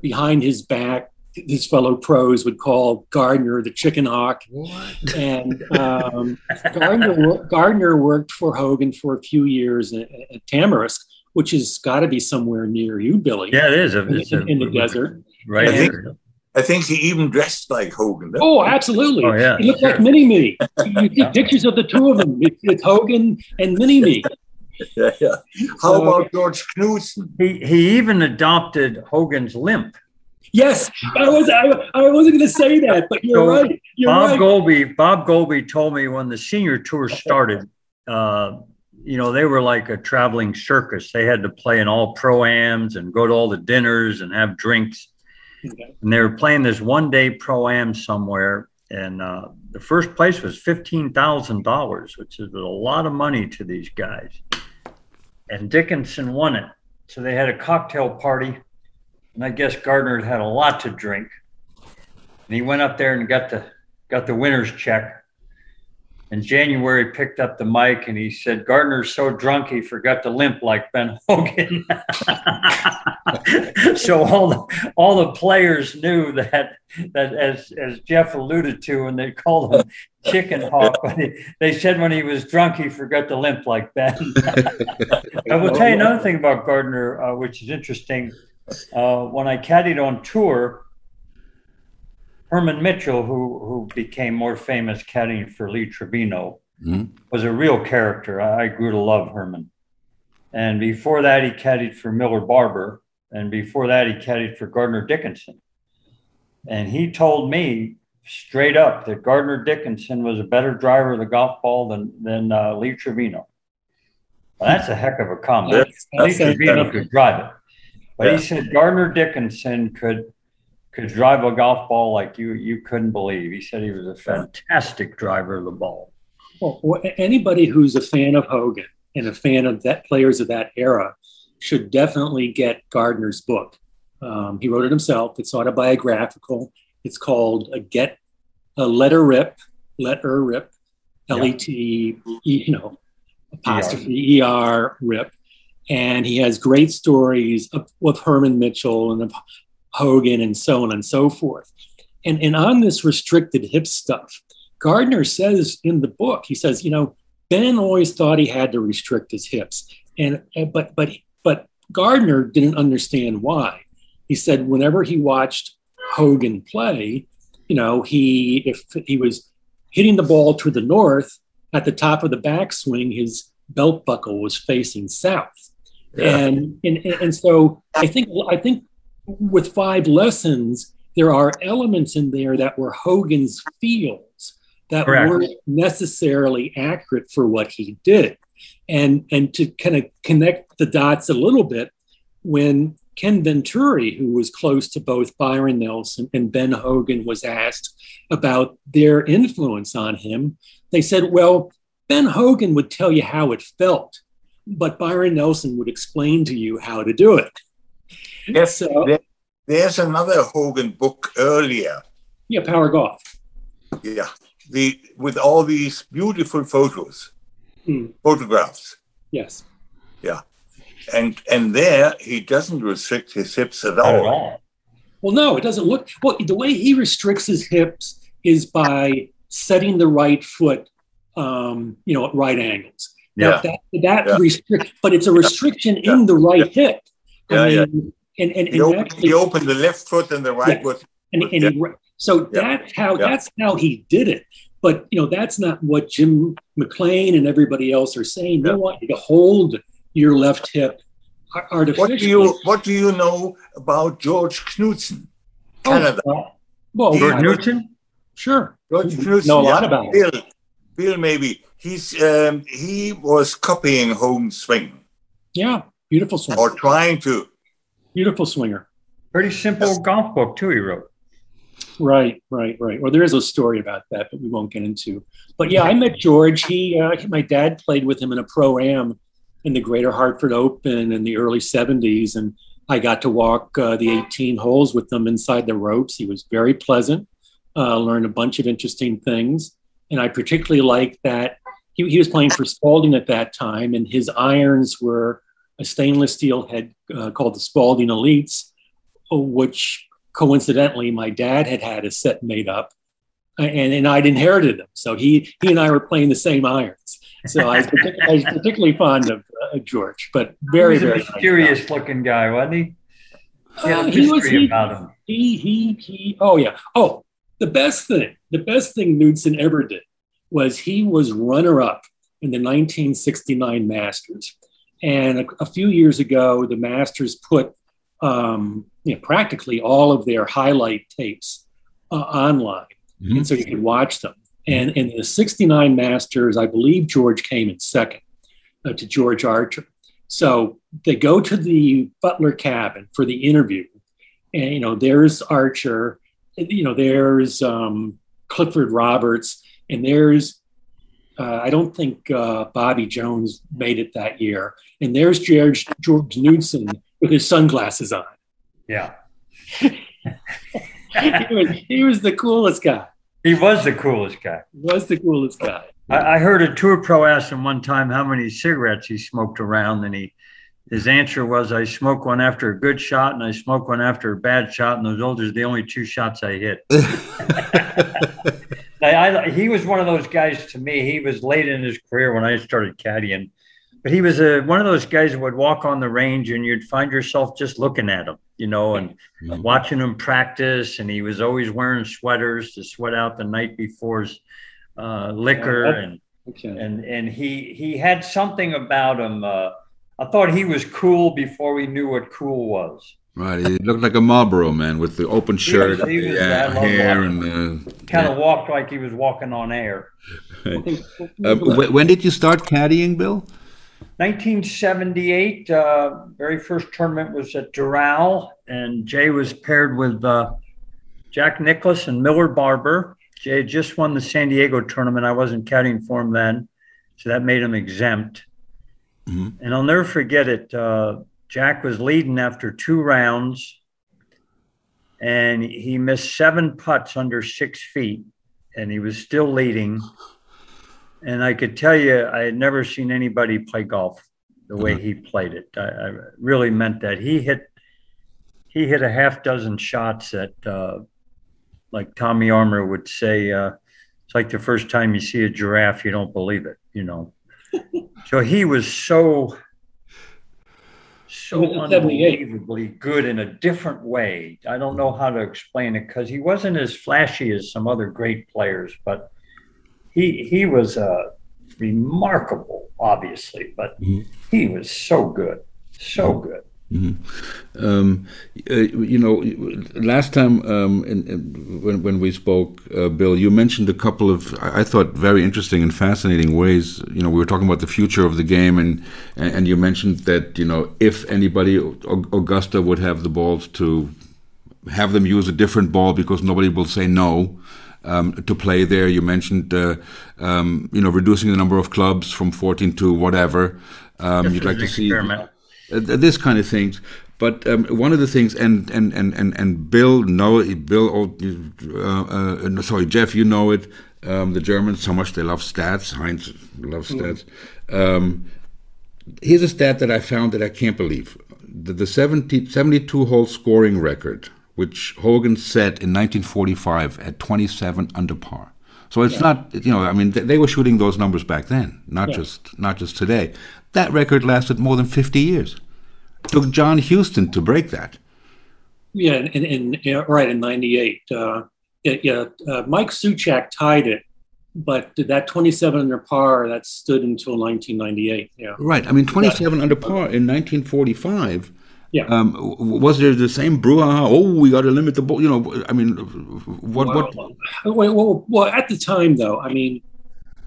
C: Behind his back, his fellow pros would call Gardner the Chicken Hawk. What? And um, Gardner, Gardner worked for Hogan for a few years at, at Tamarisk, which has got to be somewhere near you, Billy.
D: Yeah, it is.
C: It's in, a, in the desert.
D: Right.
B: And, I think he even dressed like Hogan.
C: Oh, absolutely. Oh, yeah. He looked like Mini Me. You see pictures of the two of them. It's Hogan and Mini Me.
B: Yeah, yeah. How so, about George Knudson?
D: He, he even adopted Hogan's limp.
C: Yes, I was I, I wasn't going to say that, but you're so right. You're
D: Bob
C: right.
D: Goalby Bob Goalby told me when the senior tour started, uh, you know, they were like a traveling circus. They had to play in all pro-ams and go to all the dinners and have drinks. And they were playing this one day pro am somewhere. And uh, the first place was $15,000, which is a lot of money to these guys. And Dickinson won it. So they had a cocktail party. And I guess Gardner had a lot to drink. And he went up there and got the got the winner's check. And January picked up the mic and he said, Gardner's so drunk he forgot to limp like Ben Hogan. so all the, all the players knew that that as as Jeff alluded to, and they called him Chicken Hawk. He, they said when he was drunk he forgot to limp like Ben. I will tell you another thing about Gardner, uh, which is interesting. Uh, when I caddied on tour, Herman Mitchell, who who became more famous caddying for Lee Trevino, mm-hmm. was a real character. I, I, grew to love Herman. And before that, he caddied for Miller Barber, and before that, he caddied for Gardner Dickinson. And he told me straight up that Gardner Dickinson was a better driver of the golf ball than than uh, Lee Trevino. Well, that's a heck of a comment. Lee Trevino could drive it, but yeah. he said Gardner Dickinson could could drive a golf ball like you you couldn't believe. He said he was a fantastic driver of the ball.
C: Well, anybody who's a fan of Hogan and a fan of that players of that era should definitely get Gardner's book. Um, he wrote it himself. It's autobiographical. It's called a Get a Letter Rip, Let Her Rip. L E T, you know, apostrophe E R, Rip. And he has great stories of, of Herman Mitchell and of Hogan and so on and so forth. And, and on this restricted hip stuff, Gardner says in the book, he says, you know, Ben always thought he had to restrict his hips. And but but but Gardner didn't understand why. He said whenever he watched Hogan play, you know, he if he was hitting the ball to the north at the top of the backswing, his belt buckle was facing south. Yeah. And, and and so I think I think with five lessons, there are elements in there that were Hogan's fields that Correct. weren't necessarily accurate for what he did. And and to kind of connect the dots a little bit, when Ken Venturi, who was close to both Byron Nelson and Ben Hogan, was asked about their influence on him, they said, well, Ben Hogan would tell you how it felt, but Byron Nelson would explain to you how to do it.
B: Yes, so, there's another Hogan book earlier.
C: Yeah, Power Golf.
B: Yeah, the with all these beautiful photos,
C: mm.
B: photographs.
C: Yes.
B: Yeah, and and there he doesn't restrict his hips at all. at all.
C: Well, no, it doesn't look. Well, the way he restricts his hips is by setting the right foot, um, you know, at right angles.
B: Yeah.
C: that that yeah. restrict, but it's a restriction yeah. in the right
B: yeah.
C: hip.
B: Yeah, I mean,
C: yeah. And and, and
B: he, opened, he opened the left foot and the right foot.
C: And, and he, so that's how that's how he did it. But you know, that's not what Jim McLean and everybody else are saying. They want you to hold your left hip artificially.
B: What do you What do you know about George Knudson, oh, Canada?
C: Oh, uh, well,
D: George Knudson,
C: sure.
B: George Knudson
C: know a lot about
B: Bill, it. Bill, maybe he's um, he was copying home swing.
C: Yeah, beautiful swing.
B: Or trying to.
C: Beautiful swinger.
D: Pretty simple yes. golf book too. He wrote.
C: Right, right, right. Well, there is a story about that, but we won't get into. But yeah, I met George. He, uh, my dad played with him in a pro am in the Greater Hartford Open in the early 70s. And I got to walk uh, the 18 holes with him inside the ropes. He was very pleasant, uh, learned a bunch of interesting things. And I particularly liked that he, he was playing for Spalding at that time, and his irons were a stainless steel head uh, called the Spalding Elites, which coincidentally my dad had had a set made up and, and I'd inherited them. So he, he and I were playing the same irons. So I was, I was particularly fond of uh, George, but very, very
D: curious nice looking guy, wasn't he?
C: He, uh, he was he, he, he, he, oh yeah. Oh, the best thing, the best thing Knudson ever did was he was runner up in the 1969 Masters. And a, a few years ago, the Masters put um, you know, practically all of their highlight tapes uh, online. Mm-hmm. And so you could watch them. And in the 69 Masters, I believe George came in second uh, to George Archer. So they go to the Butler cabin for the interview. And, you know, there's Archer, you know, there's um, Clifford Roberts, and there's, uh, I don't think uh, Bobby Jones made it that year. And there's George, George Knudson with his sunglasses on.
D: Yeah.
C: he, was, he was the coolest guy.
D: He was the coolest guy.
C: He was the coolest guy.
D: I, I, heard a tour pro ask him one time how many cigarettes he smoked around, and he his answer was, "I smoke one after a good shot, and I smoke one after a bad shot, and those old are the only two shots I hit." I, I, he was one of those guys to me. He was late in his career when I started caddying, but he was a, one of those guys who would walk on the range, and you'd find yourself just looking at him you know, and mm-hmm. watching him practice. And he was always wearing sweaters to sweat out the night before's uh, liquor. and okay. and and he he had something about him. Uh, I thought he was cool before we knew what cool was.
A: Right, he looked like a Marlboro man with the open shirt, he was, he was, yeah, hair, and
D: the, kind of yeah. walked like he was walking on air.
A: uh, when did you start caddying, Bill?
D: 1978, uh, very first tournament was at Doral, and Jay was paired with uh, Jack Nicklaus and Miller Barber. Jay just won the San Diego tournament. I wasn't caddying for him then, so that made him exempt. Mm-hmm. And I'll never forget it. Jack was leading after two rounds, and he missed seven putts under six feet, and he was still leading And I could tell you, I had never seen anybody play golf the way mm-hmm. he played it. I, I, really meant that. He hit he hit a half dozen shots that, uh, like Tommy Armour would say, uh, it's like the first time you see a giraffe, you don't believe it, you know. so he was so so unbelievably good in a different way. I don't know how to explain it because he wasn't as flashy as some other great players, but he he was uh, remarkable, obviously. But mm-hmm. he was so good, so good.
A: Mm-hmm. Um, uh, you know, last time um, in, in, when, when we spoke, uh, Bill, you mentioned a couple of, I thought, very interesting and fascinating ways. You know, we were talking about the future of the game, and and you mentioned that you know if anybody, Augusta would have the balls to have them use a different ball because nobody will say no. Um, to play there, you mentioned, uh, um, you know, reducing the number of clubs from 14 to whatever. Um, you'd like to see. Experiment this kind of things. But um, one of the things, and and and and, and Bill know Bill, oh, uh, uh, sorry, Jeff, you know it. Um, the Germans, so much they love stats. Heinz loves mm. stats. Um, here's a stat that I found that I can't believe: the, the 70, 72 hole scoring record, which Hogan set in 1945 at 27 under par. So it's yeah. not, you know, I mean, they were shooting those numbers back then, not yeah. just not just today. That record lasted more than 50 years. It took John Huston to break that.
C: Yeah, and, and, and right in '98, uh, yeah, yeah uh, Mike Souchak tied it, but that 27 under par that stood until 1998. Yeah,
A: right. I mean, 27 under par in 1945. Yeah. Um, was there the same brouhaha? Oh, we got to limit the ball. You know, I mean, what? Well,
C: what? Well, well, well, at the time, though, I mean,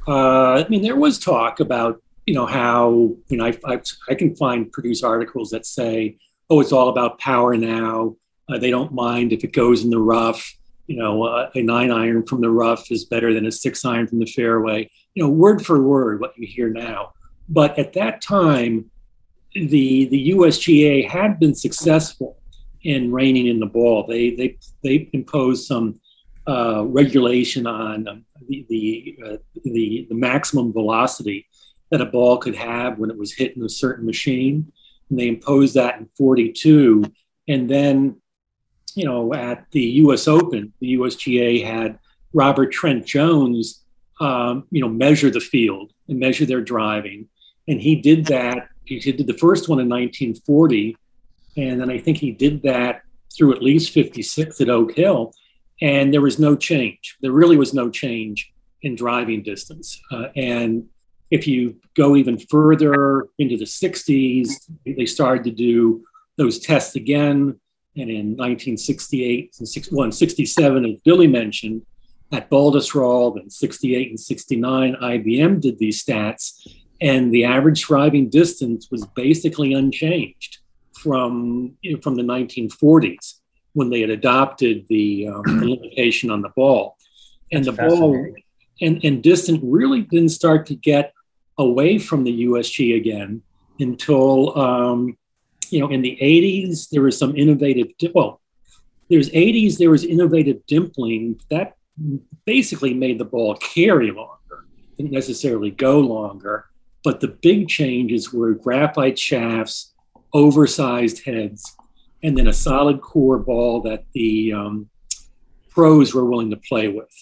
C: uh, I mean, there was talk about you know how you know I, I, I, can find produce articles that say oh it's all about power now. Uh, they don't mind if it goes in the rough. You know uh, a nine iron from the rough is better than a six iron from the fairway. You know word for word what you hear now. But at that time the the USGA had been successful in reining in the ball. They they they imposed some uh, regulation on um, the the, uh, the the maximum velocity that a ball could have when it was hit in a certain machine. And they imposed that in 42. And then, you know, at the US Open, the USGA had Robert Trent Jones, um, you know, measure the field and measure their driving. And he did that. He did the first one in 1940. And then I think he did that through at least 56 at Oak Hill. And there was no change. There really was no change in driving distance. Uh, and if you go even further into the 60s, they started to do those tests again. And in 1968 and 61, 67, as Billy mentioned, at Baltusrol, in 68 and 69, IBM did these stats, and the average driving distance was basically unchanged from, you know, from the 1940s when they had adopted the, um, the limitation on the ball. And That's the ball and, and distant really didn't start to get away from the USG again until um, you know in the 80s there was some innovative well there's 80s there was innovative dimpling that basically made the ball carry longer didn't necessarily go longer but the big changes were graphite shafts oversized heads and then a solid core ball that the um, pros were willing to play with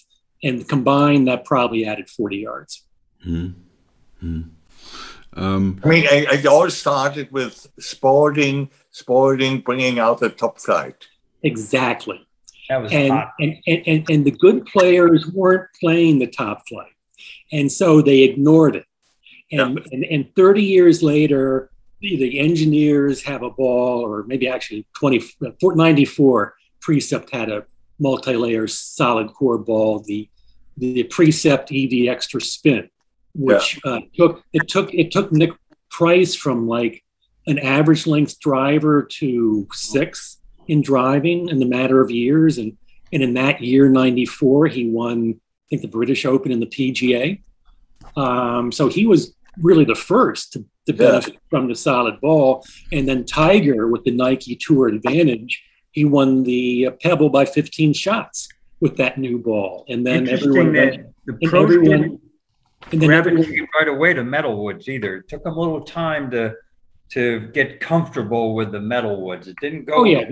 C: and combined that probably added 40 yards mm-hmm.
B: Hmm. Um, I mean, it all started with Spalding, Spalding bringing out the Top-Flite.
C: Exactly. That was and, and, and, and, and the good players weren't playing the Top-Flite. And so they ignored it. And, yeah. and, and 30 years later, the, the engineers have a ball, or maybe actually 20, 94, Precept had a multi-layer solid core ball, the, the Precept EV extra spin which yeah. uh, took it took it took Nick Price from like an average length driver to sixth in driving in the matter of years, and and in that year '94 he won I think the British Open and the PGA. Um, so he was really the first to, to benefit yeah. from the solid ball, and then Tiger with the Nike Tour Advantage, he won the Pebble by 15 shots with that new ball, and then everyone.
D: the pros everyone, and then gravitated right away to metal woods either. It took them a little time to to get comfortable with the metal woods. It didn't go.
C: Oh yeah.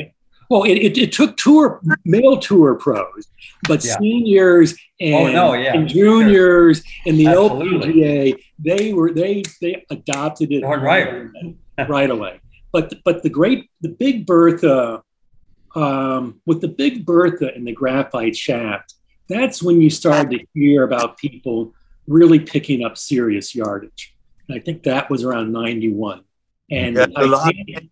C: Well, it, it, it took tour male tour pros, but yeah. seniors and, oh, no, yeah. and juniors sure. and the. LPGA, they were they they adopted it
D: right
C: right away. But but the great the Big Bertha um, with the Big Bertha and the graphite shaft, that's when you started to hear about people really picking up serious yardage. And I think that was around 91. And
B: yeah, the, large,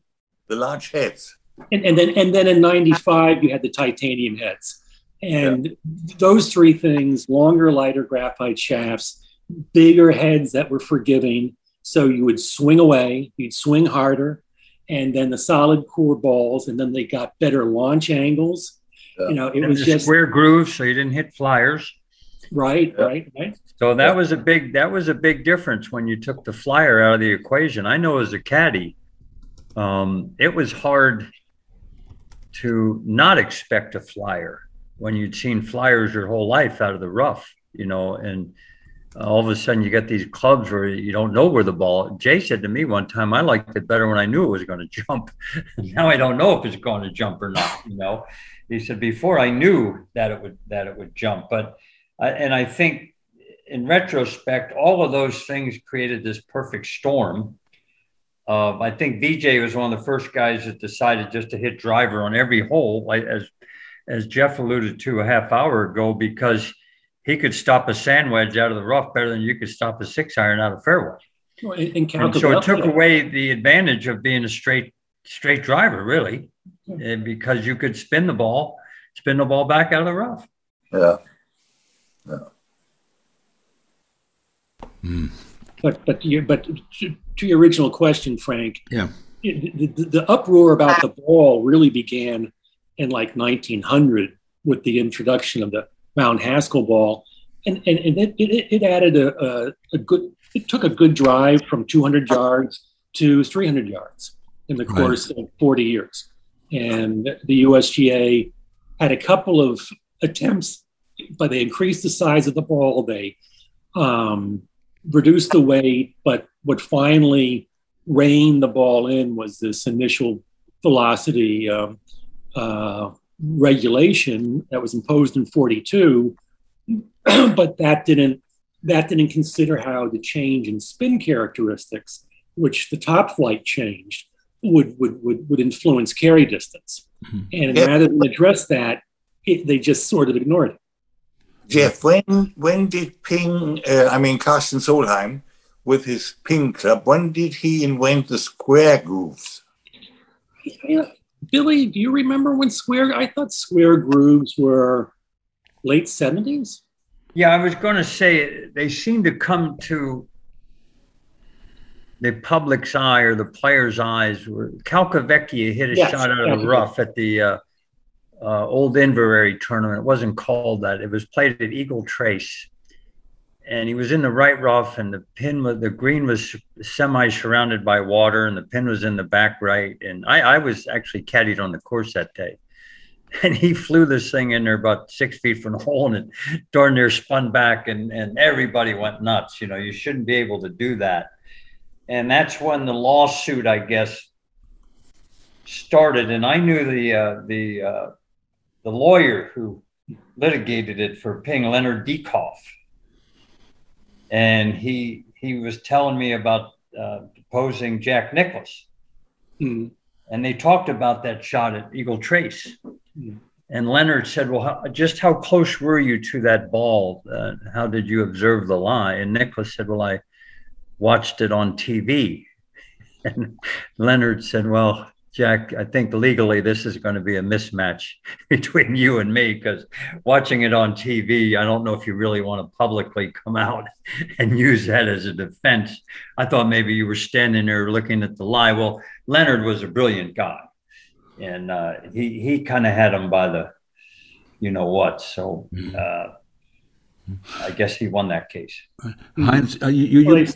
B: the large heads.
C: And, and then and then in 95 you had the titanium heads. And yeah. those three things, longer, lighter graphite shafts, bigger heads that were forgiving. So you would swing away, you'd swing harder, and then the solid core balls, and then they got better launch angles. Yeah. You know, it and was just
D: square grooves, so you didn't hit flyers.
C: Right, yeah. right, right.
D: So that was a big that was a big difference when you took the flyer out of the equation. I know as a caddy, um, it was hard to not expect a flyer when you'd seen flyers your whole life out of the rough, you know, and all of a sudden you get these clubs where you don't know where the ball. Jay said to me one time, I liked it better when I knew it was going to jump. now I don't know if it's going to jump or not. You know, he said before I knew that it would that it would jump, but and I think in retrospect, all of those things created this perfect storm. Uh, I think VJ was one of the first guys that decided just to hit driver on every hole, as as Jeff alluded to a half hour ago, because he could stop a sand wedge out of the rough better than you could stop a six iron out of fairway. Well, and, and so it took away the advantage of being a straight straight driver, really, yeah. because you could spin the ball, spin the ball back out of the rough.
B: Yeah. Yeah.
C: Mm. But but you but to, to, your original question, Frank.
A: Yeah.
C: the, the, the uproar about the ball really began in like 1900 with the introduction of the Mount Haskell ball, and and, and it, it, it added a, a, a, good. It took a good drive from 200 yards to 300 yards in the course right. of 40 years, and the USGA had a couple of attempts, but they increased the size of the ball. They um, reduced the weight, but what finally reined the ball in was this initial velocity um, uh, regulation that was imposed in 42, but that didn't that didn't consider how the change in spin characteristics, which the Top-Flite changed, would would would, would influence carry distance. Mm-hmm. And yeah. rather than address that, it, they just sort of ignored it.
B: Jeff, when when did Ping? Uh, I mean, Karsten Solheim, with his Ping Club, when did he invent the square grooves?
C: Yeah, Billy, do you remember when square? I thought square grooves were late seventies.
D: Yeah, I was going to say they seem to come to the public's eye or the player's eyes. Where Calcavecchia hit a yes, shot out of the rough at the uh, uh, Old Inverrary tournament. It wasn't called that. It was played at Eagle Trace, and he was in the right rough, and the pin was the green was semi surrounded by water, and the pin was in the back right. And I, I was actually caddied on the course that day, and he flew this thing in there about six feet from the hole, and it darn near spun back, and and everybody went nuts. You know, you shouldn't be able to do that. And that's when the lawsuit, I guess, started. And I knew the uh, the uh, the lawyer who litigated it for Ping, Leonard Dieckhoff. And he he was telling me about uh, deposing Jack Nicklaus. Mm. And they talked about that shot at Eagle Trace. Mm. And Leonard said, Well, how, just how close were you to that ball? Uh, how did you observe the lie? And Nicklaus said, Well, I watched it on TV. And Leonard said, Well, Jack, I think legally this is going to be a mismatch between you and me because watching it on TV, I don't know if you really want to publicly come out and use that as a defense. I thought maybe you were standing there looking at the lie. Well, Leonard was a brilliant guy, and uh, he he kind of had him by the, you know what. So mm-hmm. uh, I guess he won that case.
A: Heinz, uh, you, you, you,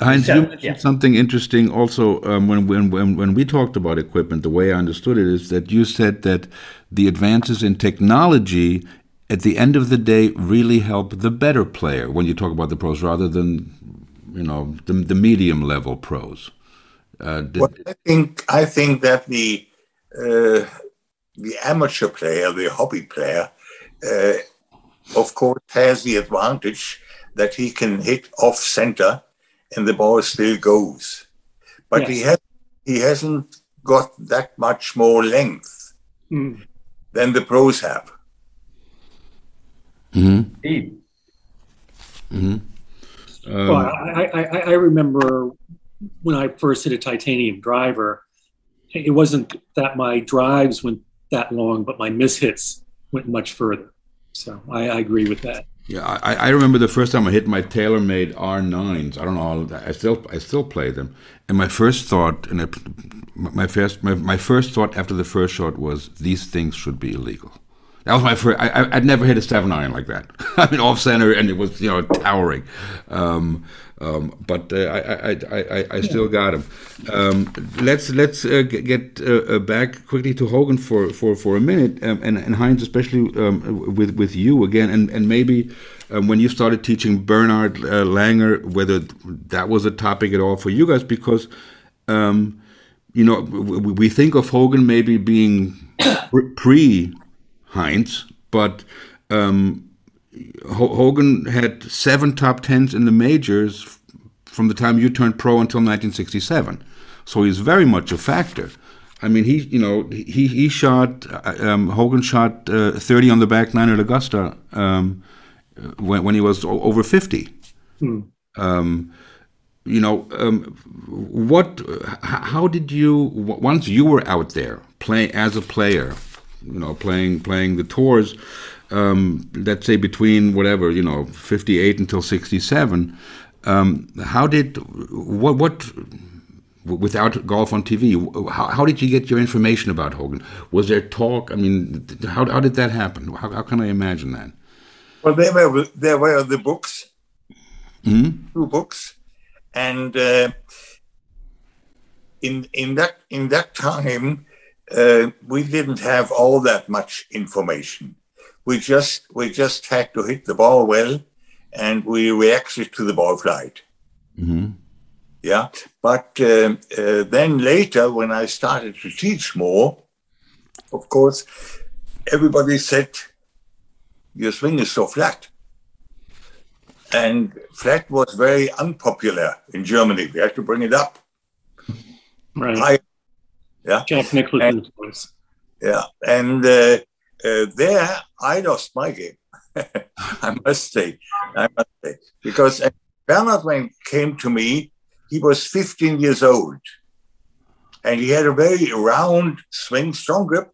A: Heinz, you mentioned yeah. something interesting also um, when, when, when, when we talked about equipment. The way I understood it is that you said that the advances in technology at the end of the day, really help the better player when you talk about the pros rather than, you know, the, the medium level pros?
B: Uh, did, well, I think I think that the uh, the amateur player, the hobby player, uh, of course, has the advantage that he can hit off center and the ball still goes. But yes. he has he hasn't got that much more length mm. than the pros have.
C: Mm-hmm. Mm-hmm. Um, well, I, I, I remember when I first hit a titanium driver, it wasn't that my drives went that long, but my mishits went much further. So I, I agree with that.
A: Yeah, I, I remember the first time I hit my TaylorMade R9s. I don't know. I still I still play them. And my first thought, and my first my, my first thought after the first shot was these things should be illegal. That was my first. I, would never hit a seven iron like that. I mean, off center, and it was you know towering. Um, um, but uh, I, I, I, I, still got him. Um, let's let's uh, get uh, uh, back quickly to Hogan for, for, for a minute, um, and, and Heinz, especially um, with with you again, and and maybe um, when you started teaching Bernhard uh, Langer, whether that was a topic at all for you guys, because um, you know we, we think of Hogan maybe being pre Heinz, but um, Hogan had seven top tens in the majors from the time you turned pro until 1967. So he's very much a factor. I mean, he, you know, he he shot uh, um, Hogan shot uh, 30 on the back nine at Augusta um, when when he was over 50. Hmm. Um, you know, um, what? How did you once you were out there play as a player? You know, playing playing the tours um, let's say between whatever you know 58 until 67 um, how did what what without golf on TV how, how did you get your information about Hogan? Was there talk? I mean how, how did that happen? How, how can I imagine that?
B: Well there were there were the books. Mm-hmm. two books. And uh, in in that in that time uh, we didn't have all that much information we just we just had to hit the ball well, and we reacted to the ball flight. Mm-hmm. Yeah, but uh, uh, then later when I started to teach more, of course, everybody said your swing is so flat. And flat was very unpopular in Germany. We had to bring it up.
C: Right. I,
B: yeah.
C: Jack Nicklaus's voice.
B: Yeah. And uh, uh, there I lost my game. I must say, I must say, because Bernhard when came to me, he was 15 years old, and he had a very round swing, strong grip,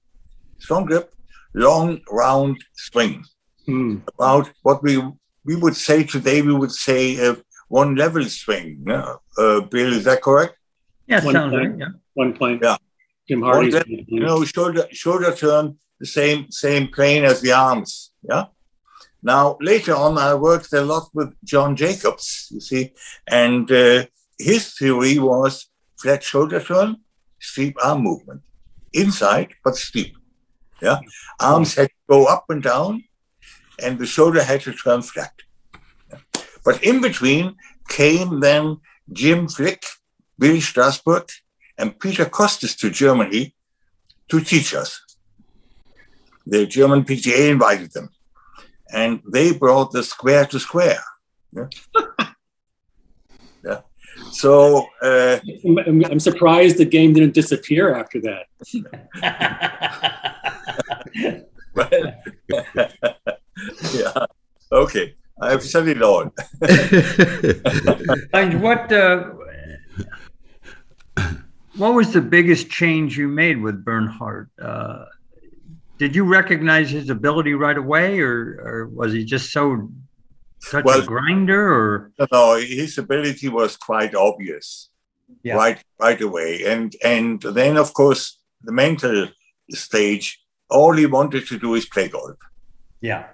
B: strong grip, long round swing. Mm. About what we we would say today, we would say a one level swing. Yeah? Uh, Bill, is that correct?
C: Yeah, one sounds right. Yeah, one point. Yeah, Jim Hardy.
B: You know, shoulder shoulder turn, the same same plane as the arms. Yeah. Now later on, I worked a lot with John Jacobs. You see, and uh, his theory was flat shoulder turn, steep arm movement, inside but steep. Yeah, arms had to go up and down, and the shoulder had to turn flat. Yeah. But in between came then Jim Flick, Bill Strausbaugh, and Peter Kostis to Germany to teach us the German PGA invited them, and they brought the square to square. Yeah. yeah. So uh,
C: I'm surprised the game didn't disappear after that.
B: yeah. Okay. I've said it all.
D: and what uh, what was the biggest change you made with Bernhard? Uh, did you recognize his ability right away, or, or was he just so such well, a grinder? Or
B: no, his ability was quite obvious, yeah. right right away. And and then of course the mental stage. All he wanted to do is play golf.
D: Yeah.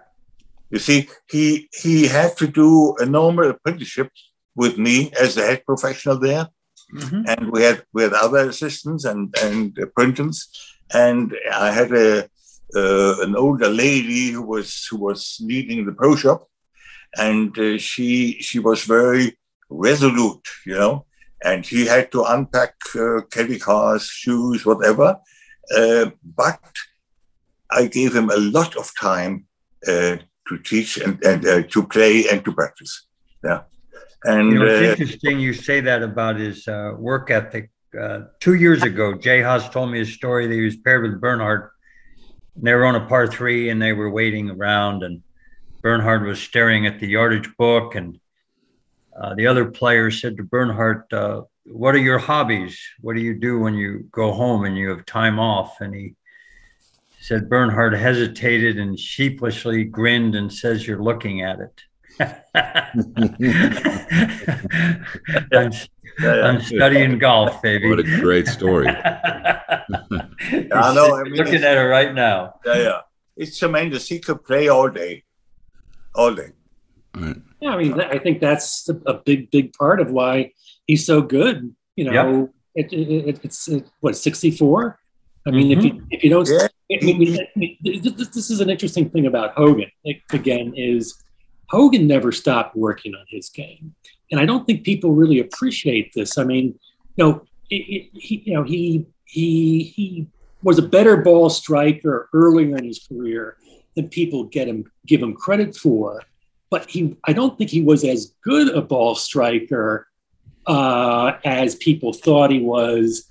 B: You see, he he had to do a normal apprenticeship with me as the head professional there, mm-hmm. and we had we had other assistants and and apprentices, and I had a uh, an older lady who was who was leading the pro shop, and uh, she she was very resolute, you know, and he had to unpack uh, cars, shoes, whatever. Uh, but I gave him a lot of time uh, to teach and, and uh, to play and to practice. Yeah. And
D: you know, it's interesting you say that about his work ethic. two years ago, Jay Haas told me a story that he was paired with Bernhard. and they were on a par three and they were waiting around and Bernhard was staring at the yardage book, and uh, the other player said to Bernhard, uh, "What are your hobbies? What do you do when you go home and you have time off?" And he said Bernhard hesitated and sheepishly grinned and says, "You're looking at it." I'm, I'm, studying golf, baby.
A: What a great story!
B: I know. I
D: mean, looking at it right now.
B: Yeah, yeah. It's tremendous. He could play all day all day.
C: Right. Yeah, I mean, I think that's a big, big part of why he's so good. You know, yep. it, it, it's it, what sixty four. I mean, mm-hmm. if you if you don't, yeah. I mean, this, this is an interesting thing about Hogan. Again, is Hogan never stopped working on his game, and I don't think people really appreciate this. I mean, you know, he, you know, he he he was a better ball striker earlier in his career than people get him give him credit for. But he, I don't think he was as good a ball striker uh, as people thought he was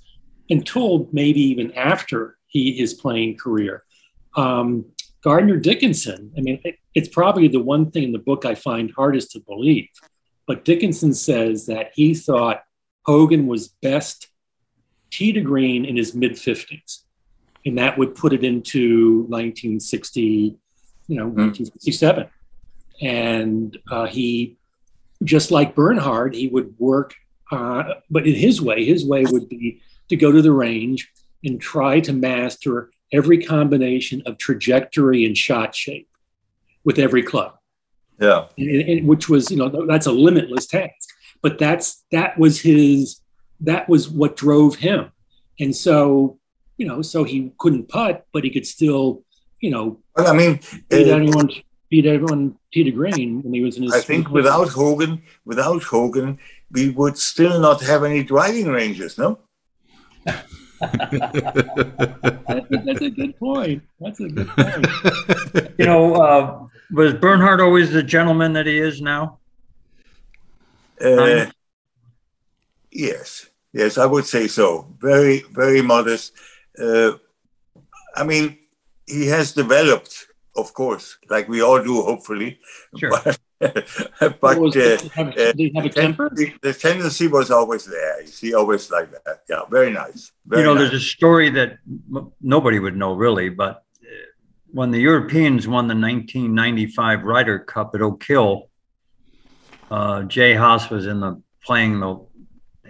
C: until maybe even after he his playing career. Um, Gardner Dickinson. I mean, it, it's probably the one thing in the book I find hardest to believe. But Dickinson says that he thought Hogan was best tee to green in his mid 50s and that would put it into 1960, you know, mm. 1967. And uh, he, just like Bernhard, he would work, uh, but in his way, his way would be to go to the range and try to master every combination of trajectory and shot shape with every club.
B: Yeah,
C: and, and, which was, you know, that's a limitless task. But that's that was his, that was what drove him. And so you know, so he couldn't putt, but he could still, you know,
B: well, I mean,
C: beat uh, anyone, beat everyone Peter Green when he was in his.
B: I think without Hogan, without Hogan, we would still not have any driving ranges, no.
C: that's, a, that's, a, good point. That's a good point.
D: you know, uh, was Bernhard always the gentleman that he is now?
B: Uh, yes, yes, I would say so. Very, very modest uh, I mean, he has developed, of course, like we all do, hopefully.
C: Sure. But, but
B: uh, have, uh, the, the tendency was always there. He always like that. Yeah, very nice. Very
D: you know,
B: nice.
D: there's a story that nobody would know really, but uh, when the Europeans won the 1995 Ryder Cup at Oak Hill, uh, Jay Haas was in the playing the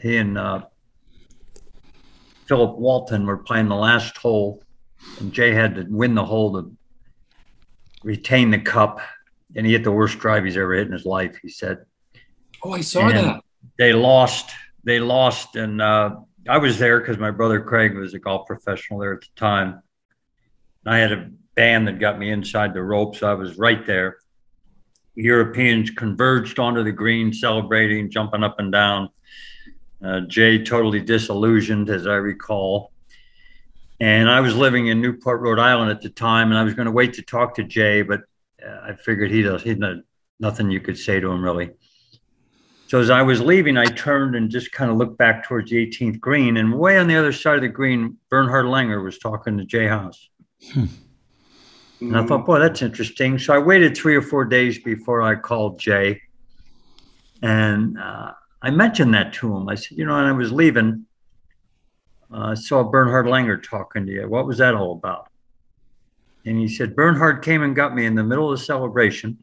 D: he and uh, Philip Walton were playing the last hole, and Jay had to win the hole to retain the cup. And he hit the worst drive he's ever hit in his life. He said.
C: Oh, I saw and that.
D: They lost. They lost, and uh, I was there because my brother Craig was a golf professional there at the time. And I had a band that got me inside the ropes. I was right there. Europeans converged onto the green, celebrating, jumping up and down. Uh, Jay totally disillusioned, as I recall. And I was living in Newport, Rhode Island at the time, and I was going to wait to talk to Jay, but I figured he does. He's not, nothing you could say to him really. So as I was leaving, I turned and just kind of looked back towards the 18th green, and way on the other side of the green, Bernhard Langer was talking to Jay Haas. Hmm. And I thought, boy, that's interesting. So I waited three or four days before I called Jay, and uh, I mentioned that to him. I said, you know, and I was leaving, uh, I saw Bernhard Langer talking to you. What was that all about? And he said, Bernhard came and got me in the middle of the celebration,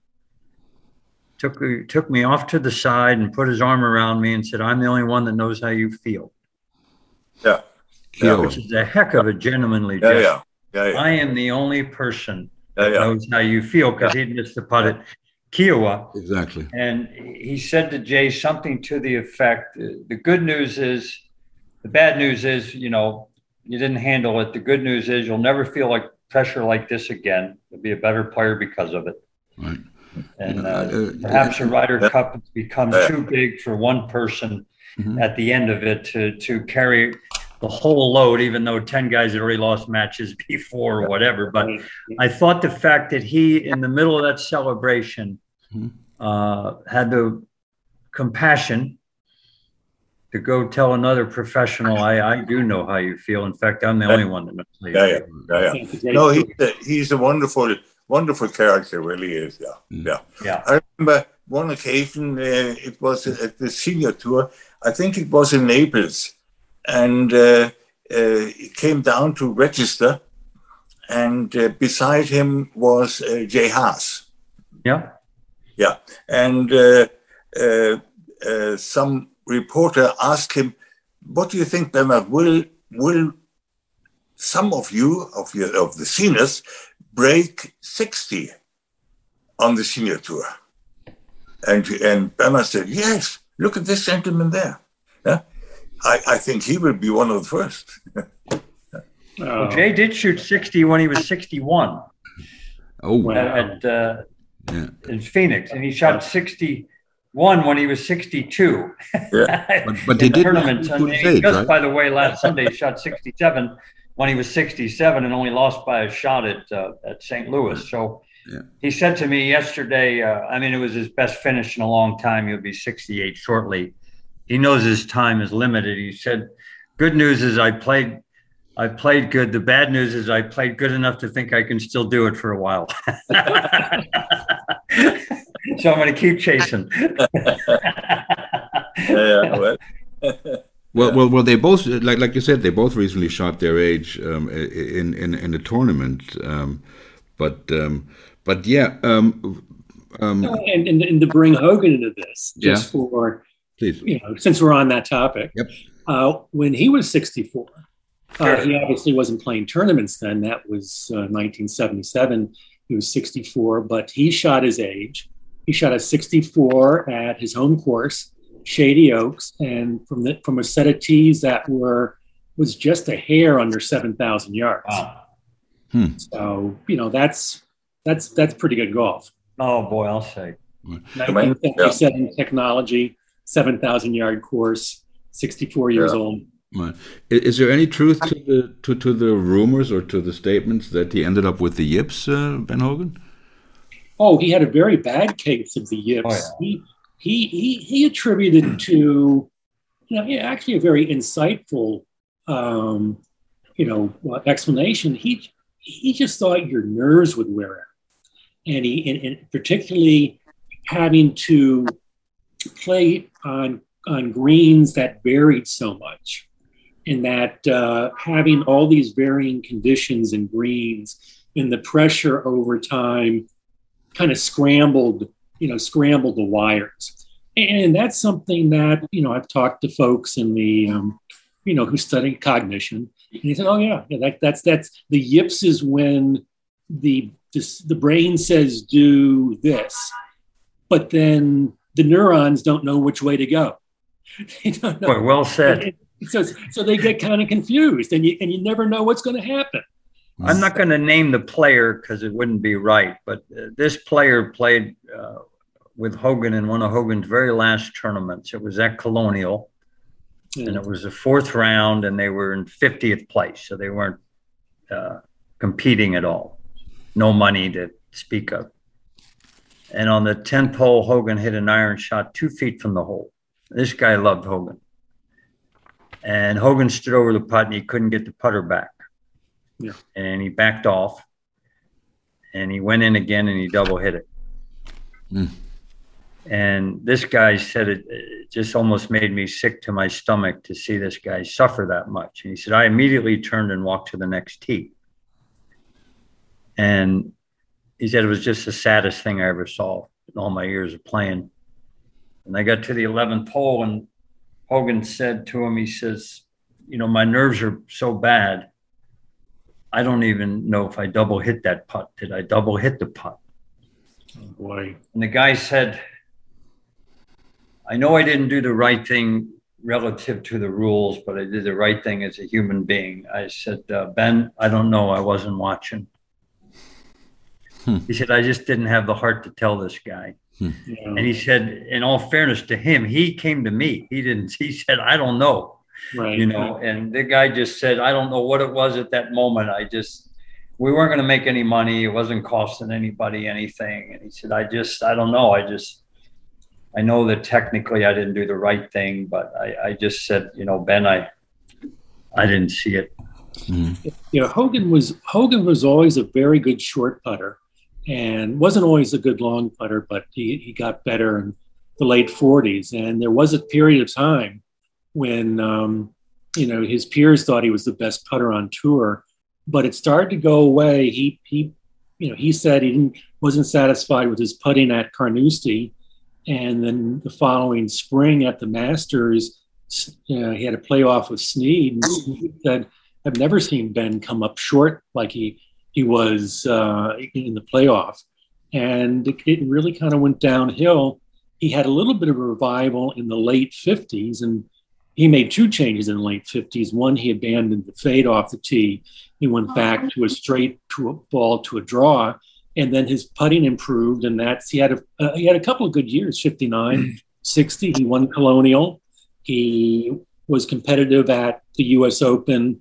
D: took, took me off to the side and put his arm around me and said, I'm the only one that knows how you feel.
B: Yeah.
D: yeah. Which is a heck of a gentlemanly
B: yeah, yeah. Yeah, yeah.
D: I am the only person that knows how you feel because he missed the putt at Kiawah.
A: Exactly.
D: And he said to Jay something to the effect the good news is, the bad news is, you know, you didn't handle it. The good news is you'll never feel like pressure like this again. He'll be a better player because of it.
A: Right.
D: And
A: Uh,
D: uh, perhaps the Ryder
B: Yeah.
D: Cup has become
B: Yeah.
D: too big for one person
A: Mhm.
D: at the end of it to to carry the whole load, even though 10 guys had already lost matches before or whatever. But I thought the fact that he, in the middle of that celebration,
A: Mhm.
D: uh, had the compassion to go tell another professional, I, I do know how you feel. In fact, I'm the only one that knows
B: Yeah, yeah, yeah, yeah.
C: It's a great
B: No,
C: book.
B: he's a, he's a wonderful, wonderful character, really is. Yeah,
A: Mm.
B: yeah.
D: Yeah.
B: I remember one occasion, uh, it was at the senior tour. I think it was in Naples, and uh, uh, he came down to register, and uh, beside him was uh, Jay Haas,
D: Yeah. Yeah.
B: And uh, uh, uh, some reporter asked him, "What do you think, Bernhard? Will will some of you of your of the seniors break 60 on the senior tour?" And and Bernhard said, "Yes. Look at this gentleman there. Yeah, I, I think he will be one of the first.
D: Well, Jay did shoot 60 when he was 61
A: Oh,
C: Wow.
D: at, uh,
A: yeah.
D: in Phoenix, and he shot 61 when he was 62.
B: Yeah.
A: But, but they
D: the
A: did
D: tournament.
A: to
D: And
A: his
D: he
A: age,
D: just,
A: right?
D: by the way, last Sunday he shot 67 when he was 67 and only lost by a shot at uh, at St. Louis. So
A: Yeah.
D: he said to me yesterday, uh, I mean, it was his best finish in a long time. He'll be 68 shortly. He knows his time is limited. He said, "Good news is I played." I played good. The bad news is I played good enough to think I can still do it for a while. so I'm going to keep chasing.
B: Yeah, well,
A: Well, well, well. They both, like, like you said, they both recently shot their age um, in in in the tournament. Um, but, um, but yeah. Um, um,
C: and, and, and to bring Hogan into this, just for
A: please.
C: you know, since we're on that topic,
A: Yep.
C: uh, when he was 64, uh, he obviously wasn't playing tournaments then. That was uh, 1977. He was 64, but he shot his age. He shot a 64 at his home course, Shady Oaks, and from the from a set of tees that were was just a hair under 7,000 yards.
D: Wow.
C: So you know that's that's that's pretty good golf.
D: Oh boy, I'll say.
C: 1977 technology, 7,000 yard course, 64 years
B: Yeah.
C: old.
A: Right. Is there any truth to the to, to the rumors or to the statements that he ended up with the yips, uh, Ben Hogan?
C: Oh, he had a very bad case of the yips.
D: Oh,
C: he, he, he, he attributed to, you know, actually a very insightful, um, you know, uh, explanation. He, he just thought your nerves would wear out. And he, and, and particularly having to play on, on greens that varied so much. And that uh, having all these varying conditions and greens and the pressure over time kind of scrambled, you know, scrambled the wires. And that's something that, you know, I've talked to folks in the, um, you know, who study cognition. And he said, oh, yeah, yeah that, that's, that's the yips is when the, this, the brain says do this, but then the neurons don't know which way to go. they don't know.
D: Boy, well said.
C: So, so they get kind of confused and you, and you never know what's going to happen.
D: I'm not going to name the player because it wouldn't be right, but uh, this player played uh, with Hogan in one of Hogan's very last tournaments. It was at Colonial, and it was the fourth round, and they were in 50th place, so they weren't uh, competing at all. No money to speak of. And on the 10th hole, Hogan hit an iron shot two feet from the hole. This guy loved Hogan. And Hogan stood over the putt and he couldn't get the putter back.
C: Yeah.
D: And he backed off and he went in again and he double hit it.
A: Mm.
D: And this guy said it, it just almost made me sick to my stomach to see this guy suffer that much. And he said, I immediately turned and walked to the next tee. And he said it was just the saddest thing I ever saw in all my years of playing. And I got to the 11th hole, and Hogan said to him, he says, You know, my nerves are so bad. I don't even know if I double hit that putt. Did I double hit the putt?
C: Oh, boy.
D: And the guy said, I know I didn't do the right thing relative to the rules, but I did the right thing as a human being. I said, uh, Ben, I don't know. I wasn't watching. Hmm. He said, I just didn't have the heart to tell this guy. Hmm. And he said, in all fairness to him, he came to me. He didn't, he said, I don't know. Right. You know, and the guy just said, I don't know what it was at that moment. I just, we weren't going to make any money. It wasn't costing anybody anything. And he said, I just, I don't know. I just, I know that technically I didn't do the right thing, but I, I just said, you know, Ben, I, I didn't see it.
C: Mm-hmm. You know, Hogan was Hogan was always a very good short putter, and wasn't always a good long putter, but he, he got better in the late 40s. And there was a period of time when um, you know his peers thought he was the best putter on tour, but it started to go away. He he you know he said he didn't wasn't satisfied with his putting at Carnoustie, and then the following spring at the Masters, you know, he had a playoff with Snead. And said, "I've never seen Ben come up short like he he was uh, in the playoff." And it, it really kind of went downhill. He had a little bit of a revival in the late 50s, and he made two changes in the late 50s. One, he abandoned the fade off the tee. He went back to a straight to a ball to a draw, and then his putting improved. And that's he had a uh, he had a couple of good years, 59, 60. He won Colonial. He was competitive at the U.S. Open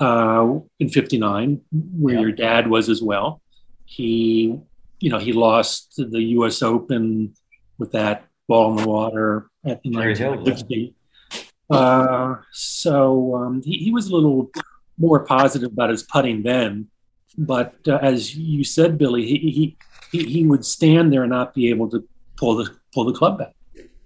C: uh, in 59, where yeah. your dad was as well. He, you know, he lost the U.S. Open with that ball in the water at the 1950. Uh, so um, he, he, was a little more positive about his putting then. But uh, as you said, Billy, he, he he would stand there and not be able to pull the pull the club back.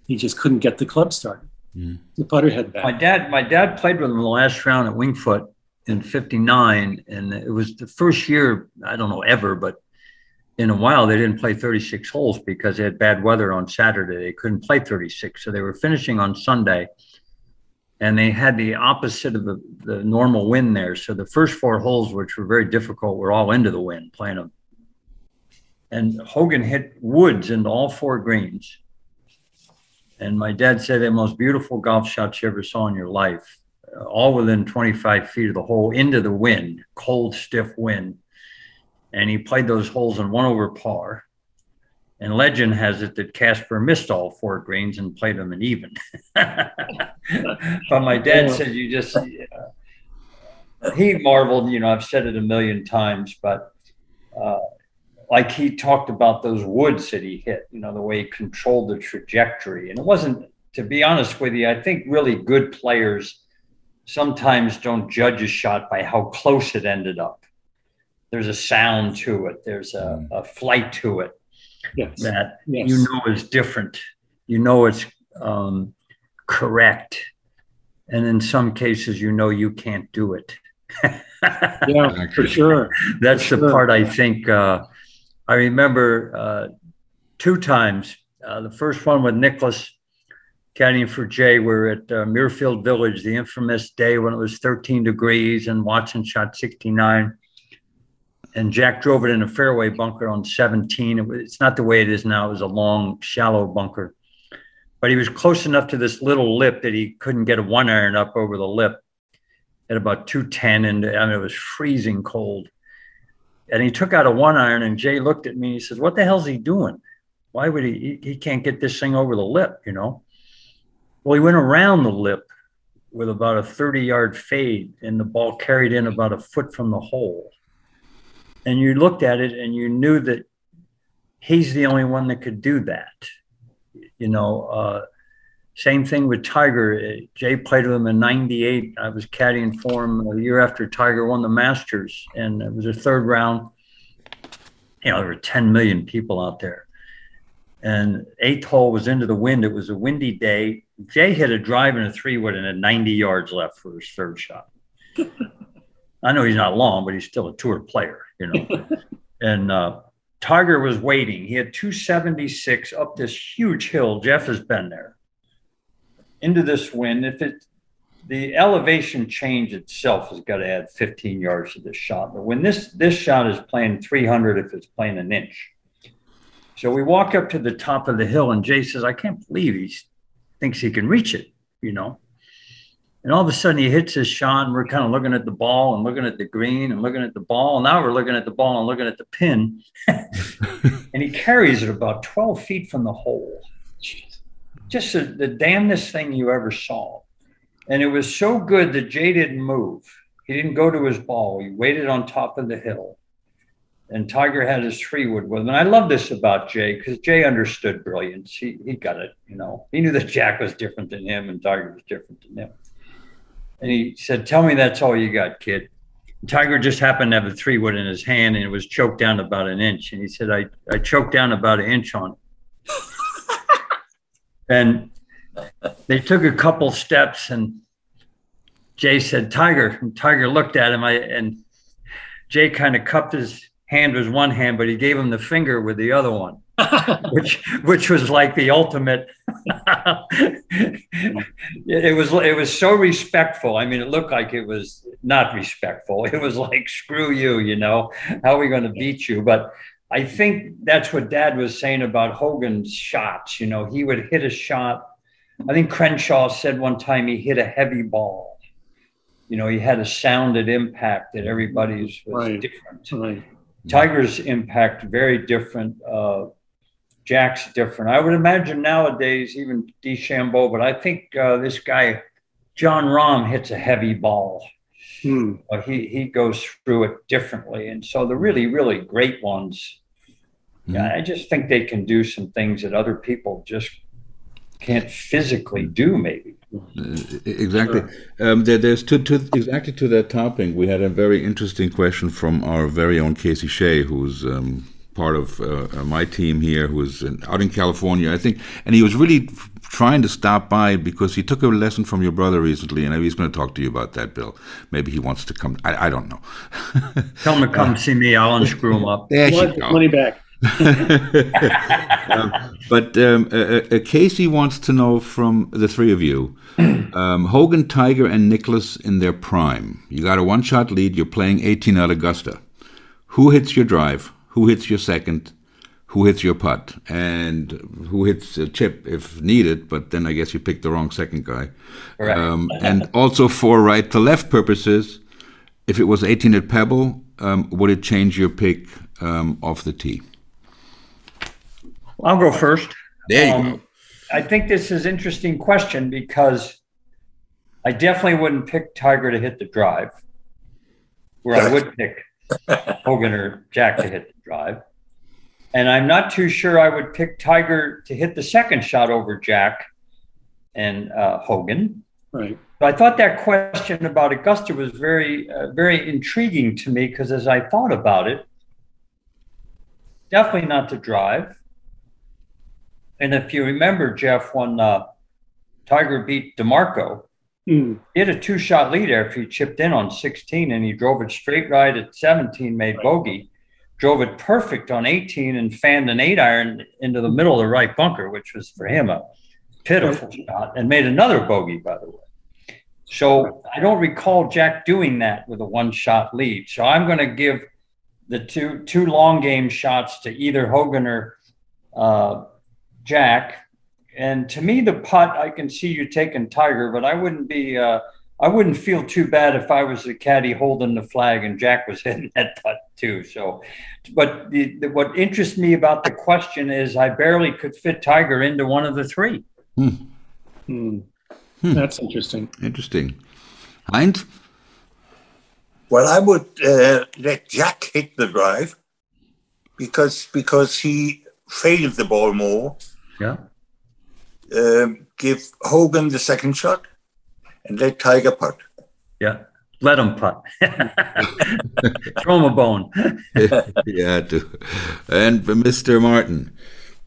C: He just couldn't get the club started. Mm. The putter head back.
D: My dad, my dad played with him the last round at Winged Foot in '59, and it was the first year I don't know ever, but in a while they didn't play 36 holes because they had bad weather on Saturday. They couldn't play 36, so they were finishing on Sunday and they had the opposite of the, the normal wind there. So the first four holes, which were very difficult, were all into the wind playing them. And Hogan hit woods into all four greens. And my dad said the most beautiful golf shots you ever saw in your life, uh, all within 25 feet of the hole into the wind, cold, stiff wind. And he played those holes in one over par. And legend has it that Casper missed all four greens and played them an even. but my dad said you just, uh, he marveled, you know, I've said it a million times, but uh, like he talked about those woods that he hit, you know, the way he controlled the trajectory. And it wasn't, to be honest with you, I think really good players sometimes don't judge a shot by how close it ended up. There's a sound to it, there's a, a flight to it yes. that yes. you know is different. You know it's um, correct. And in some cases, you know you can't do it.
C: yeah, for sure.
D: That's
C: for
D: the sure. part I think uh, I remember uh, two times. Uh, the first one with Nicklaus caddying for Jay. We are at uh, Muirfield Village, the infamous day when it was 13 degrees and Watson shot 69 and Jack drove it in a fairway bunker on 17. It was, it's not the way it is now. It was a long, shallow bunker. But he was close enough to this little lip that he couldn't get a one iron up over the lip at about 210. And I mean, it was freezing cold. And he took out a one iron, and Jay looked at me and he says, What the hell's he doing? Why would he? He, he can't get this thing over the lip, you know? Well, he went around the lip with about a 30 yard fade, and the ball carried in about a foot from the hole and you looked at it and you knew that he's the only one that could do that. You know, uh, same thing with Tiger. Jay played with him in '98. I was caddying for him a year after Tiger won the Masters, and it was a third round. You know, there were 10 million people out there. And eighth hole was into the wind. It was a windy day. Jay hit a drive and a three wood and had 90 yards left for his third shot. I know he's not long, but he's still a tour player you know. and uh, Tiger was waiting. He had 276 up this huge hill. Jeff has been there. Into this wind. If it the elevation change itself has got to add 15 yards to this shot. But when this this shot is playing 300, if it's playing an inch. So we walk up to the top of the hill, and Jay says, "I can't believe he thinks he can reach it," you know. And all of a sudden he hits his shot, and we're kind of looking at the ball and looking at the green and looking at the ball. And now we're looking at the ball and looking at the pin. and he carries it about 12 feet from the hole. Just a, the damnedest thing you ever saw. And it was so good that Jay didn't move. He didn't go to his ball. He waited on top of the hill. And Tiger had his three wood with him. And I love this about Jay because Jay understood brilliance. He, he got it, you know. He knew that Jack was different than him and Tiger was different than him. And he said, Tell me that's all you got, kid. And Tiger just happened to have a three wood in his hand and it was choked down about an inch. And he said, I, I choked down about an inch on it. and they took a couple steps and Jay said, Tiger. And Tiger looked at him I, and Jay kind of cupped his hand with one hand, but he gave him the finger with the other one. Which which was like the ultimate it was it was so respectful. I mean it looked like it was not respectful. It was like screw you you know how are we going to beat you? But i think that's what dad was saying about hogan's shots you know he would hit a shot. I think crenshaw said one time he hit a heavy ball. You know he had a sounded impact that everybody's was right. different. right. tiger's impact very different uh, Jack's different. I would imagine nowadays, even DeChambeau, but I think uh, this guy, Jon Rahm, hits a heavy ball. Hmm. Uh, he, he goes through it differently. And so the really, really great ones, hmm. yeah, I just think they can do some things that other people just can't physically do, maybe.
A: Uh, exactly. Um, there, there's to, to, exactly to that topic. We had a very interesting question from our very own Casey Shea, who's um, part of uh, uh, my team here who was in, out in California, I think, and he was really trying to stop by because he took a lesson from your brother recently, and he's going to talk to you about that, Bill. Maybe he wants to come. I, I don't know.
D: Tell him to come uh, see me. I'll unscrew him up.
C: There you go. Money back.
A: um, but um, uh, uh, Casey wants to know from the three of you um, Hogan, Tiger, and Nicklaus in their prime. You got a one shot lead, you're playing 18 at Augusta. Who hits your drive? Who hits your second, who hits your putt, and who hits a chip if needed. But then I guess you picked the wrong second guy. Right. Um, and also for right to left purposes, if it was 18 at Pebble, um, would it change your pick um, off the tee?
D: I'll go first.
A: There you um, go.
D: I think this is an interesting question because I definitely wouldn't pick Tiger to hit the drive, where I would pick Hogan or Jack to hit the drive. And I'm not too sure I would pick Tiger to hit the second shot over Jack and uh, Hogan.
C: Right.
D: But I thought that question about Augusta was very, uh, very intriguing to me because as I thought about it, definitely not to drive. And if you remember, Jeff, when uh, Tiger beat DiMarco, Mm. He had a two shot lead after he chipped in on 16 and he drove it straight right at 17, made bogey, drove it perfect on 18 and fanned an eight iron into the middle of the right bunker, which was for him a pitiful shot, and made another bogey, by the way. So I don't recall Jack doing that with a one shot lead. So I'm going to give the two two long game shots to either Hogan or uh, Jack and to me, the putt, I can see you taking Tiger, but I wouldn't be, uh, I wouldn't feel too bad if I was the caddy holding the flag and Jack was hitting that putt too. So, but the, the, what interests me about the question is I barely could fit Tiger into one of the three.
C: Hmm. Hmm. Hmm. That's interesting.
A: Interesting. Heinz?
B: Well, I would uh, let Jack hit the drive because because he failed the ball more.
D: Yeah
B: um, give Hogan the second shot and let Tiger putt.
D: Yeah, let him putt. Throw him a bone.
A: yeah, do. And Mr. Martin,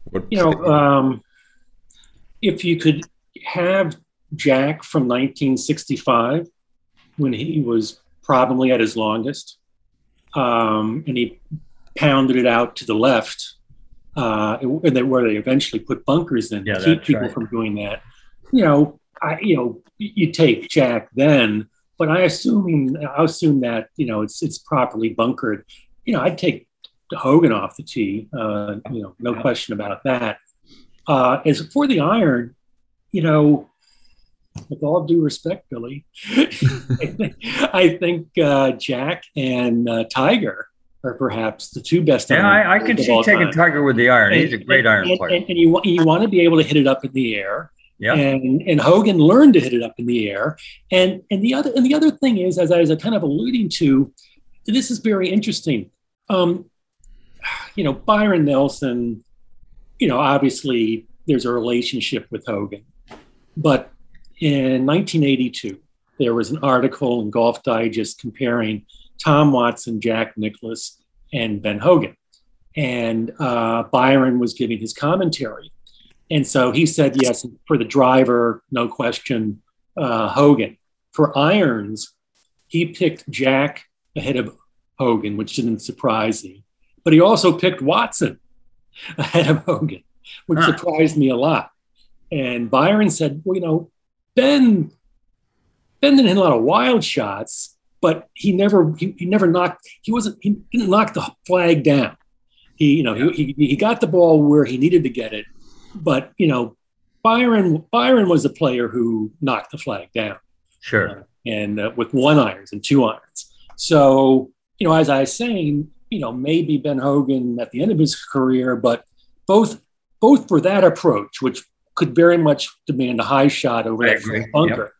C: what you know, um, if you could have Jack from 1965 when he was probably at his longest, um, and he pounded it out to the left uh, where they eventually put bunkers in yeah, to keep people right. from doing that. You know, I you know you take Jack then, but I assume I assume that you know it's it's properly bunkered. You know, I'd take Hogan off the tee. Uh, you know, no question about that. Uh, as for the iron, you know, with all due respect, Billy, I think uh, Jack and uh, Tiger are perhaps the two best.
D: Yeah, I, I can see taking time. Tiger with the iron. He's a great
C: and,
D: iron
C: and,
D: player.
C: And, and you, you want to be able to hit it up in the air.
D: Yeah.
C: And and Hogan learned to hit it up in the air. And and the other and the other thing is, as I was kind of alluding to, this is very interesting. Um, you know, Byron Nelson, you know, obviously there's a relationship with Hogan. But in 1982, there was an article in Golf Digest comparing Tom Watson, Jack Nicklaus, and Ben Hogan. And uh, Byron was giving his commentary. And so he said, yes, for the driver, no question, uh, Hogan. For irons, he picked Jack ahead of Hogan, which didn't surprise me. But he also picked Watson ahead of Hogan, which huh. surprised me a lot. And Byron said, well, you know, Ben, Ben didn't hit a lot of wild shots, but he never he, he never knocked he wasn't he didn't knock the flag down. He you know yeah. he, he he got the ball where he needed to get it, but you know Byron Byron was a player who knocked the flag down.
D: Sure.
C: Uh, and uh, with one irons and two irons. So you know, as I was saying, you know, maybe Ben Hogan at the end of his career, but both both for that approach, which could very much demand a high shot over I that bunker. Yep.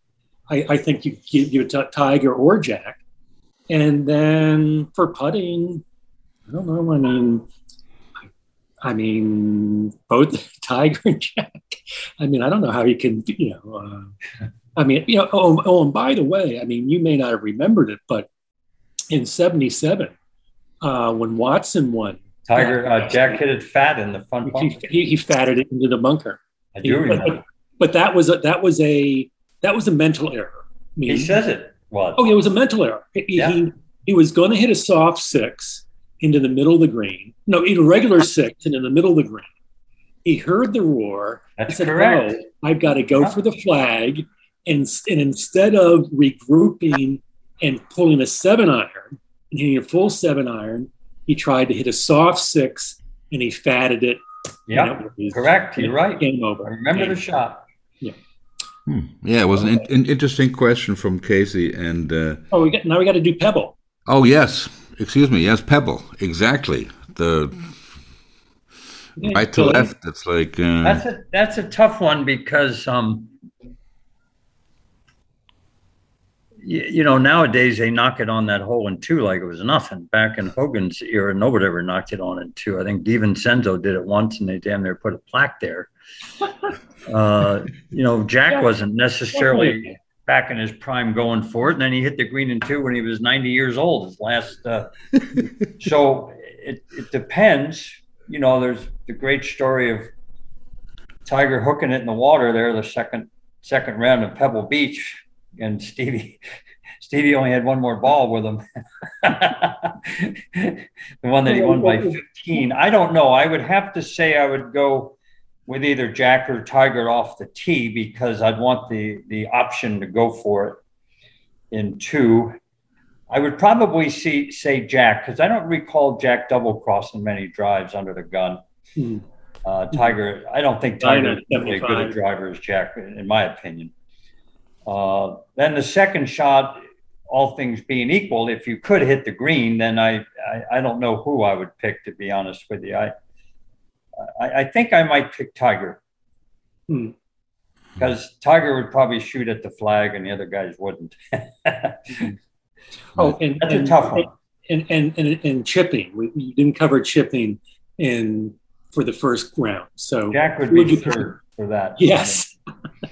C: I, I think you give you a Tiger or Jack. And then for putting, I don't know. I mean, I mean, both Tiger and Jack. I mean, I don't know how you can, you know. Uh, I mean, you know. Oh, oh, and by the way, I mean, you may not have remembered it, but in '77, uh, when Watson won,
D: Tiger uh, Jack hit it fat in the front
C: bunker. He, he, he fatted it into the bunker.
D: I do remember.
C: But, but that was a, that was a that was a mental error.
D: I mean, he says it was.
C: Oh, yeah, it was a mental error. He, yeah. he, he was going to hit a soft six into the middle of the green. No, in a regular six and in the middle of the green. He heard the roar.
D: That's
C: said,
D: correct.
C: No, I've got to go for the flag. And, and instead of regrouping and pulling a seven iron and hitting a full seven iron, he tried to hit a soft six and he fatted it.
D: Yeah, correct. You're right.
C: Game over.
D: I remember
C: game
D: the shot.
C: Yeah.
A: Hmm. Yeah, it was an, an, interesting question from Casey. And uh,
C: oh, we got now we got to do Pebble.
A: Oh yes, excuse me. Yes, Pebble. Exactly. The yeah, right to left. It's like uh,
D: that's a that's a tough one because um, you, you know nowadays they knock it on that hole in two like it was nothing. Back in Hogan's era, nobody ever knocked it on in two. I think De Vincenzo did it once, and they damn near put a plaque there. Uh, you know, Jack wasn't necessarily back in his prime going for it, and then he hit the green in two when he was 90 years old. His last, uh, so it, it depends. You know, there's the great story of Tiger hooking it in the water there, the second second round of Pebble Beach, and Stevie Stevie only had one more ball with him. the one that he won by 15. I don't know. I would have to say I would go with either Jack or Tiger off the tee because I'd want the the option to go for it in two. I would probably see say Jack because I don't recall Jack double crossing many drives under the gun. Hmm. Uh, Tiger, I don't think Tiger is really good at driver as Jack, in my opinion. Uh, then the second shot, all things being equal, if you could hit the green, then I, I, I don't know who I would pick to be honest with you. I I, I think I might pick Tiger.
C: Hmm.
D: Because Tiger would probably shoot at the flag and the other guys wouldn't.
C: oh, and
D: that's
C: and,
D: a tough one.
C: And and and, and chipping, we, we, didn't cover chipping in for the first round. So
D: Jack would be third for that.
C: Yes.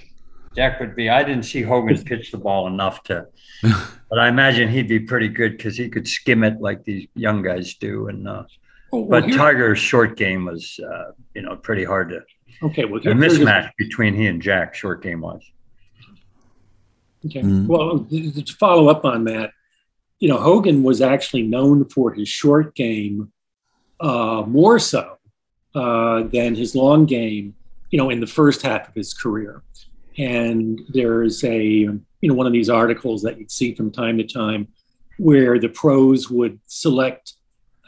D: Jack would be. I didn't see Hogan pitch the ball enough to, but I imagine he'd be pretty good because he could skim it like these young guys do. And uh, but Tiger's short game was, uh, you know, pretty hard to.
C: Okay, well,
D: the mismatch between he and Jack, short game was.
C: Okay, mm-hmm. well, to follow up on that, you know, Hogan was actually known for his short game uh, more so uh, than his long game, you know, in the first half of his career. And there's a, you know, one of these articles that you'd see from time to time where the pros would select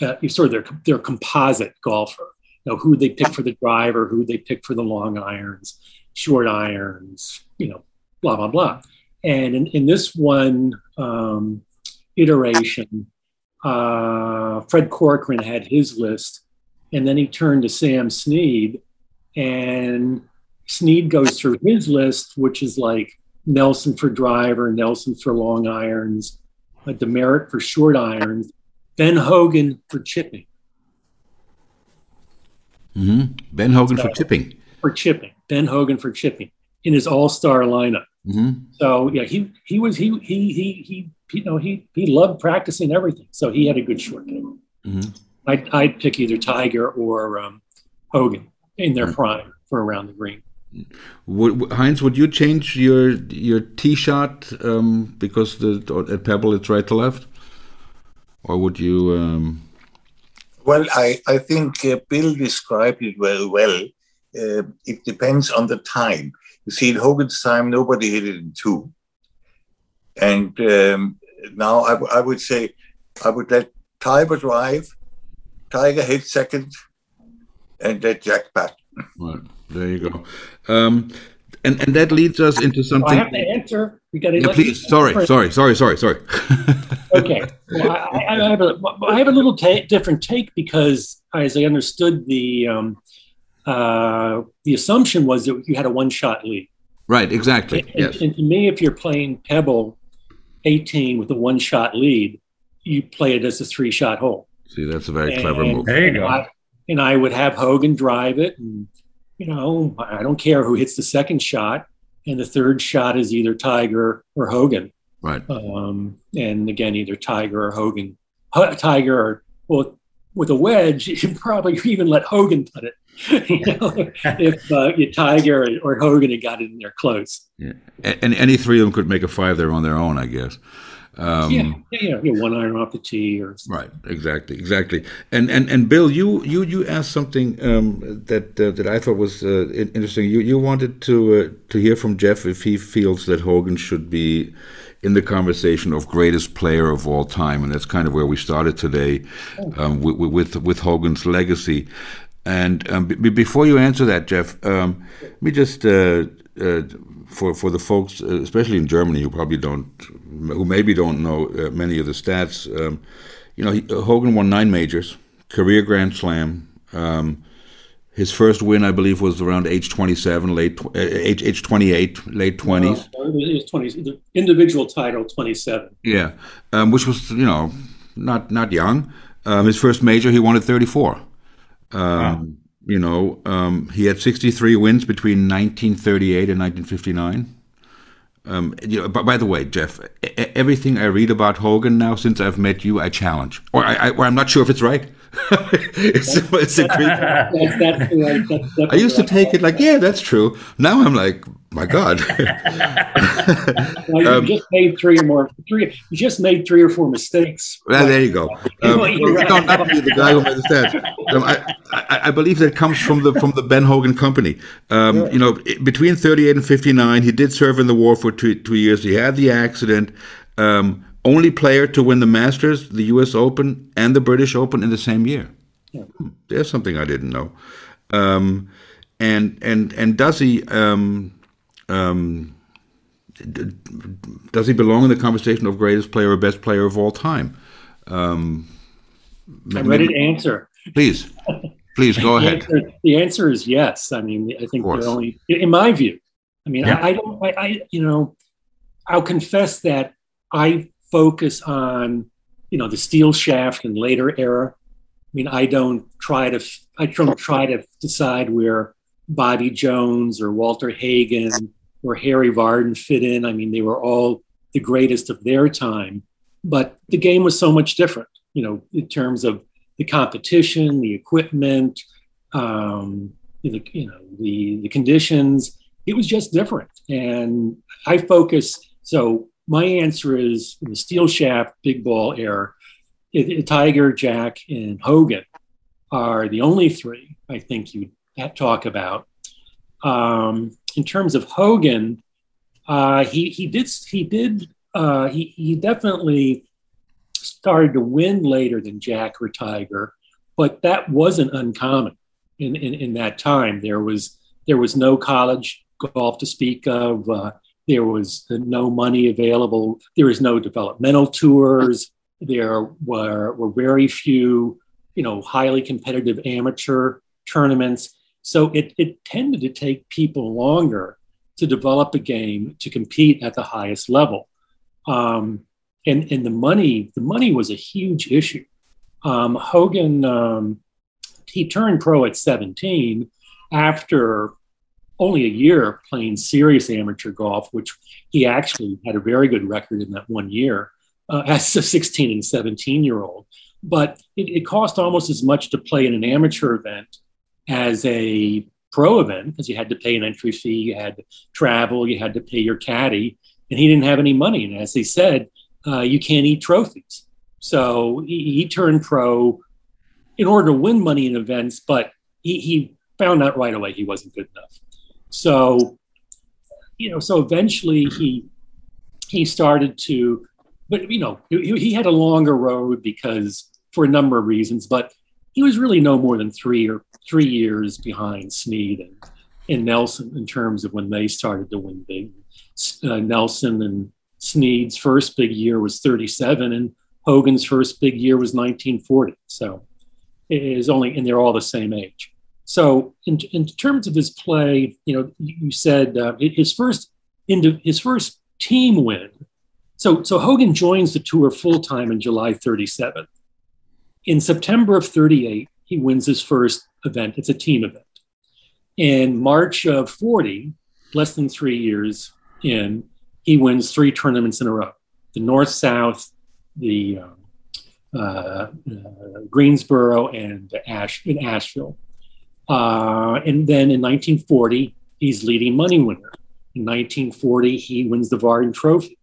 C: uh, sort of their their composite golfer. You know, who they pick for the driver, who they pick for the long irons, short irons, you know, blah blah blah. And in, in this one um, iteration, uh, Fred Corcoran had his list, and then he turned to Sam Snead, and Snead goes through his list, which is like Nelson for driver, Nelson for long irons, a Demaret for short irons, Ben Hogan for chipping.
A: Mm-hmm. Ben Hogan so, for chipping.
C: For chipping. Ben Hogan for chipping in his all-star lineup. Mm-hmm. So yeah, he he was he he he he you know he he loved practicing everything. So he had a good short game. Mm-hmm. I'd, I'd pick either Tiger or um, Hogan in their prime for around the green.
A: Would, Heinz, would you change your your tee shot um, because the at Pebble it's right to left, or would you? Um...
B: Well, I I think uh, Bill described it very well. Uh, it depends on the time. You see, in Hogan's time, nobody hit it in two. And um, now I, I would say I would let Tiger drive, Tiger hit second, and let Jack bat.
A: Right. There you go. Um, and, and that leads us into something.
C: I have to answer. You got to.
A: Yeah, please. Sorry, sorry, sorry, sorry, sorry.
C: okay. Well, I, I, have a, I have a little ta- different take because, as I understood the um, uh, the assumption was that you had a one shot lead.
A: Right, exactly.
C: And,
A: yes.
C: And to me, if you're playing Pebble 18 with a one shot lead, you play it as a three shot hole.
A: See, that's a very and, clever move.
D: There you go.
C: I, and I would have Hogan drive it. And, you know, I don't care who hits the second shot. And the third shot is either Tiger or Hogan.
A: Right.
C: Um, and again, either Tiger or Hogan. Tiger or, well, with a wedge, you probably even let Hogan put it. you know, if uh, Tiger or Hogan had got it in there close.
A: Yeah. And any three of them could make a five there on their own, I guess.
C: Um, yeah, yeah, yeah, one iron off the tee, or
A: right, exactly, exactly. And and and Bill, you you you asked something um, that uh, that I thought was uh, interesting. You you wanted to uh, to hear from Jeff if he feels that Hogan should be in the conversation of greatest player of all time, and that's kind of where we started today oh. um, with, with, with Hogan's legacy. And um, b- before you answer that, Jeff, um, let me just uh, uh, for for the folks, uh, especially in Germany, who probably don't, who maybe don't know uh, many of the stats. Um, you know, he, uh, Hogan won nine majors, career Grand Slam. Um, his first win, I believe, was around age 27, late uh, age age 28, late 20s.
C: No, it was 20, the individual title 27.
A: Yeah, um, which was you know not not young. Um, his first major, he won at 34. Um, wow. You know, um, he had 63 wins between 1938 and 1959. Um, you know, but by the way, Jeff, everything I read about Hogan now since I've met you, I challenge, or I, I or I'm not sure if it's right. it's, it's a great. That's, that's right. that's I used to take it like, yeah, that's true. Now I'm like, my God.
C: well, you um, just made three or more. Three. You just made three or four mistakes.
A: Well, there you go. Um, no, not me, the guy who made the stats. Um, I, I, I, believe that comes from the from the Ben Hogan Company. Um, yeah. You know, between 38 and 59, he did serve in the war for two two years. He had the accident. Um, only player to win the Masters, the U.S. Open, and the British Open in the same year. Yeah. Hmm, there's something I didn't know. Um, and and and does he um, um, does he belong in the conversation of greatest player or best player of all time? Um,
C: I'm ready to answer.
A: Please, please go
C: the
A: ahead.
C: Answer, the answer is yes. I mean, I think they're only, in my view. I mean, yeah. I, I, don't. I, I, you know, I'll confess that I focus on, you know, the steel shaft and later era. I mean, I don't try to. I don't try to decide where Bobby Jones or Walter Hagen or Harry Vardon fit in. I mean, they were all the greatest of their time, but the game was so much different, you know, in terms of the competition, the equipment, um, the, you know, the, the conditions. It was just different. And I focus, so my answer is the steel shaft, big ball era, it, it, Tiger, Jack, and Hogan are the only three I think you talk about. Um, in terms of Hogan, uh, he he did he did uh, he he definitely started to win later than Jack or Tiger, but that wasn't uncommon in, in, in that time. There was there was no college golf to speak of. Uh, There was no money available. There was no developmental tours. There were, were very few, you know, highly competitive amateur tournaments. So it, it tended to take people longer to develop a game to compete at the highest level. Um, and, and the money, the money was a huge issue. Um, Hogan, um, he turned pro at 17 after only a year playing serious amateur golf, which he actually had a very good record in that one year uh, as a 16 and 17 year old. But it, it, cost almost as much to play in an amateur event as a pro event because you had to pay an entry fee, you had to travel, you had to pay your caddy, and he didn't have any money. And as he said, uh, you can't eat trophies. So he, he, turned pro in order to win money in events, but he, he found out right away he wasn't good enough. So, you know, so eventually he he started to, but you know, he, he had a longer road because for a number of reasons, but he was really no more than three or three years behind Snead and, and Nelson in terms of when they started to win big. Uh, Nelson and Snead's first big year was 37, and Hogan's first big year was 1940. So it is only, and they're all the same age. So in, in terms of his play, you know, you said uh, his first into his first team win. So so Hogan joins the tour full time in July 37. In September of 38, he wins his first event. It's a team event. In March of 40, less than three years in, he wins three tournaments in a row the North South, the um, uh, uh, Greensboro, and Ash, in Asheville. Uh, and then in 1940, he's leading money winner. In 1940, he wins the Vardon Trophy.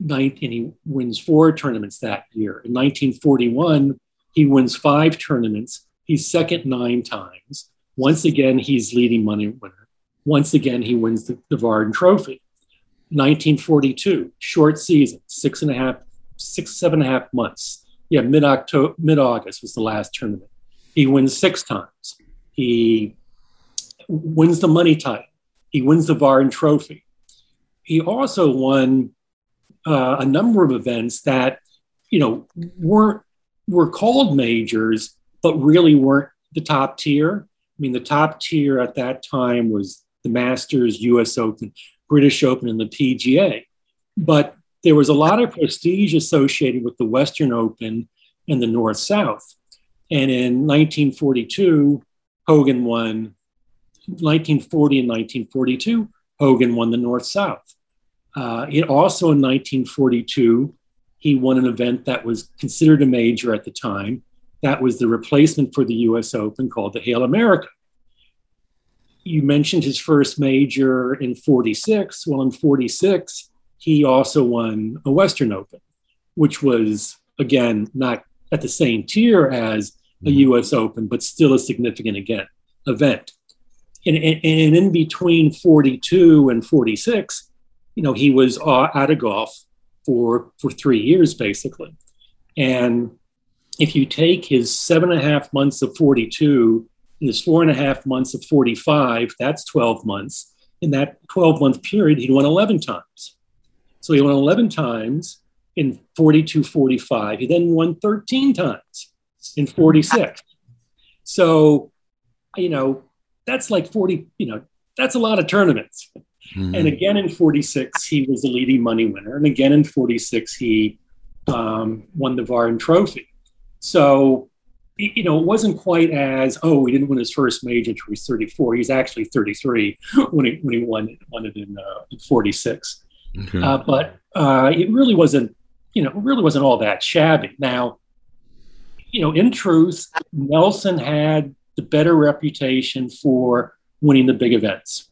C: Ninth, and he wins four tournaments that year. In 1941, he wins five tournaments. He's second nine times. Once again, he's leading money winner. Once again, he wins the, the Vardon Trophy. 1942, short season, six and a half, six, seven and a half months. Yeah, mid October, mid August was the last tournament. He wins six times. He wins the money title. He wins the Vardon Trophy. He also won uh, a number of events that, you know, weren't were called majors, but really weren't the top tier. I mean, the top tier at that time was the Masters, U.S. Open, British Open, and the PGA. But there was a lot of prestige associated with the Western Open and the North South. And in 1942, Hogan won 1940 and 1942. Hogan won the North South. Uh, it also in 1942, he won an event that was considered a major at the time. That was the replacement for the US Open called the Hale America. You mentioned his first major in 46. Well, in 46, he also won a Western Open, which was, again, not at the same tier as a US mm-hmm. Open, but still a significant again, event. And, and, and in between 42 and 46, you know, he was uh, out of golf for, for three years, basically. And if you take his seven and a half months of 42, his four and a half months of 45, that's 12 months. In that 12 month period, he won 11 times. So he won 11 times in 42 45. He then won 13 times in 46. So, you know, that's like 40, you know, that's a lot of tournaments. Mm-hmm. And again in 46, he was the leading money winner. And again in 46, he um, won the Vardon Trophy. So, you know, it wasn't quite as, oh, he didn't win his first major until he was 34. He's actually 33 when he, when he won, won it in, uh, in 46. Okay. Uh, but uh, it really wasn't, you know, it really wasn't all that shabby. Now, you know, in truth, Nelson had the better reputation for winning the big events,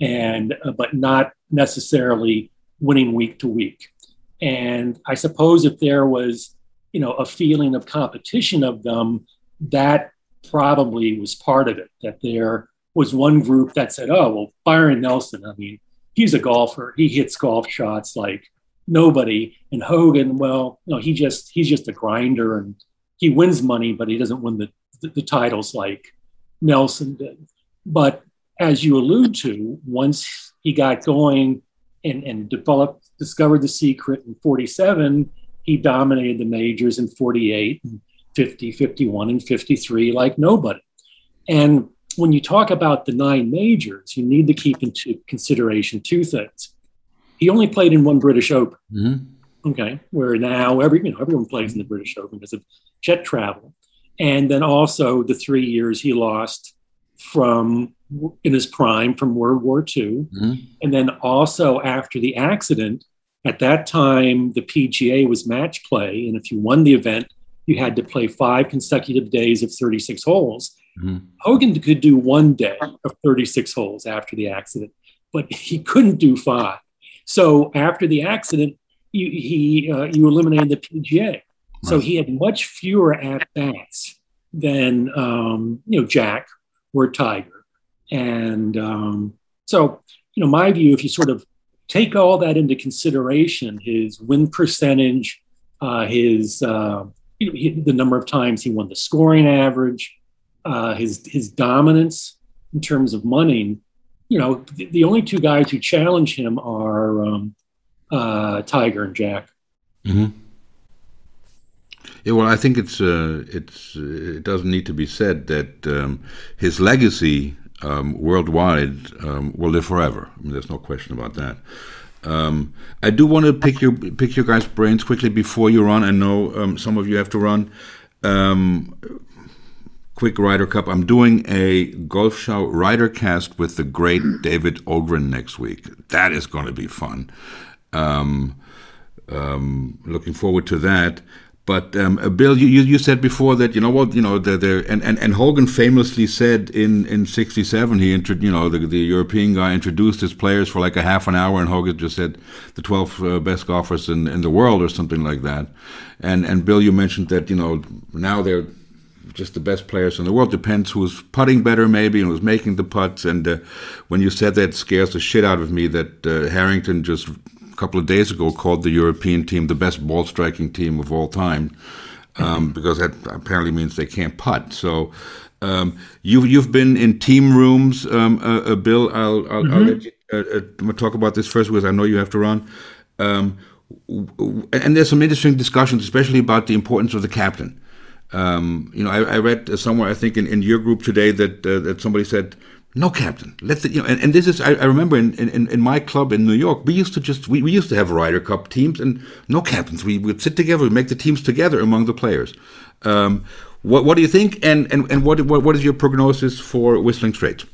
C: and uh, but not necessarily winning week to week. And I suppose if there was, you know, a feeling of competition of them, that probably was part of it. That there was one group that said, "Oh, well, Byron Nelson. I mean, he's a golfer. He hits golf shots like nobody." And Hogan, well, you know, he just he's just a grinder and he wins money, but he doesn't win the, the, the titles like Nelson did. But as you allude to, once he got going and, and developed, discovered the secret in 47, he dominated the majors in 48, 50, 51, and 53 like nobody. And when you talk about the nine majors, you need to keep into consideration two things. He only played in one British Open. Mm-hmm. Okay, where now every you know everyone plays in the British Open because of jet travel, and then also the three years he lost from in his prime from World War II, mm-hmm. and then also after the accident. At that time, the PGA was match play, and if you won the event, you had to play five consecutive days of 36 holes. Mm-hmm. Hogan could do one day of 36 holes after the accident, but he couldn't do five. So after the accident, you, he uh, you eliminated the PGA. Right. So he had much fewer at bats than um, you know Jack or Tiger, and um, so you know my view, if you sort of take all that into consideration, his win percentage, uh, his uh, you know, the number of times he won the scoring average, uh, his his dominance in terms of money, you know, the, the, only two guys who challenge him are um, uh, Tiger and Jack.
A: Mm-hmm. Yeah, well, I think it's uh, it's it doesn't need to be said that um, his legacy um, worldwide um, will live forever. I mean, there's no question about that. Um, I do want to pick your pick your guys' brains quickly before you run. I know um, some of you have to run. Um, quick Ryder Cup. I'm doing a golf show Ryder cast with the great David Ogrin next week. That is going to be fun. Um, um, looking forward to that. But um, uh, Bill, you, you said before that you know what you know the, the and, and, and Hogan famously said in in '67 he intro, you know the, the European guy introduced his players for like a half an hour and Hogan just said the 12 uh, best golfers in, in the world or something like that. And and Bill, you mentioned that you know now they're just the best players in the world. Depends who's putting better, maybe, and who's making the putts. And uh, when you said that, scares the shit out of me that uh, Harrington just couple of days ago called the European team the best ball striking team of all time, um, because that apparently means they can't putt. So. Um, you, you've been in team rooms, um, uh, uh Bill. I'll, I'll, mm-hmm. I'll let you uh, uh, talk about this first because I know you have to run. Um, and there's some interesting discussions, especially about the importance of the captain. Um, you know, I, I, read somewhere, I think, in, in your group today that uh, that somebody said, "No captain." Let's, you know, and, and this is, I, I remember in, in, in, my club in New York, we used to just we, we used to have Ryder Cup teams and no captains. We would sit together, we make the teams together among the players. Um, what what do you think? And and, and what, what what is your prognosis for Whistling Straits?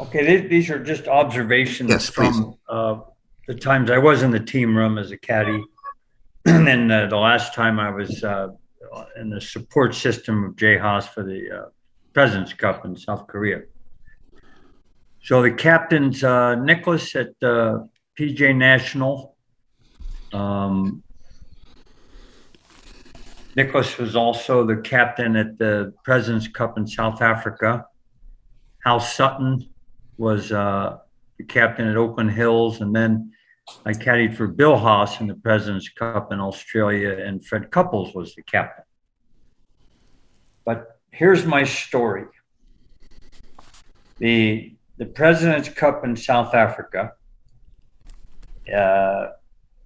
D: Okay, these are just observations yes, from uh, the times I was in the team room as a caddy, and then uh, the last time I was uh, in the support system of Jay Haas for the uh, President's Cup in South Korea. So the captain's uh, Nicklaus at uh, PGA National. Um, Nicklaus was also the captain at the President's Cup in South Africa. Hal Sutton was uh, the captain at Oakland Hills, and then I caddied for Bill Haas in the President's Cup in Australia, and Fred Couples was the captain. But here's my story. The the President's Cup in South Africa. Uh,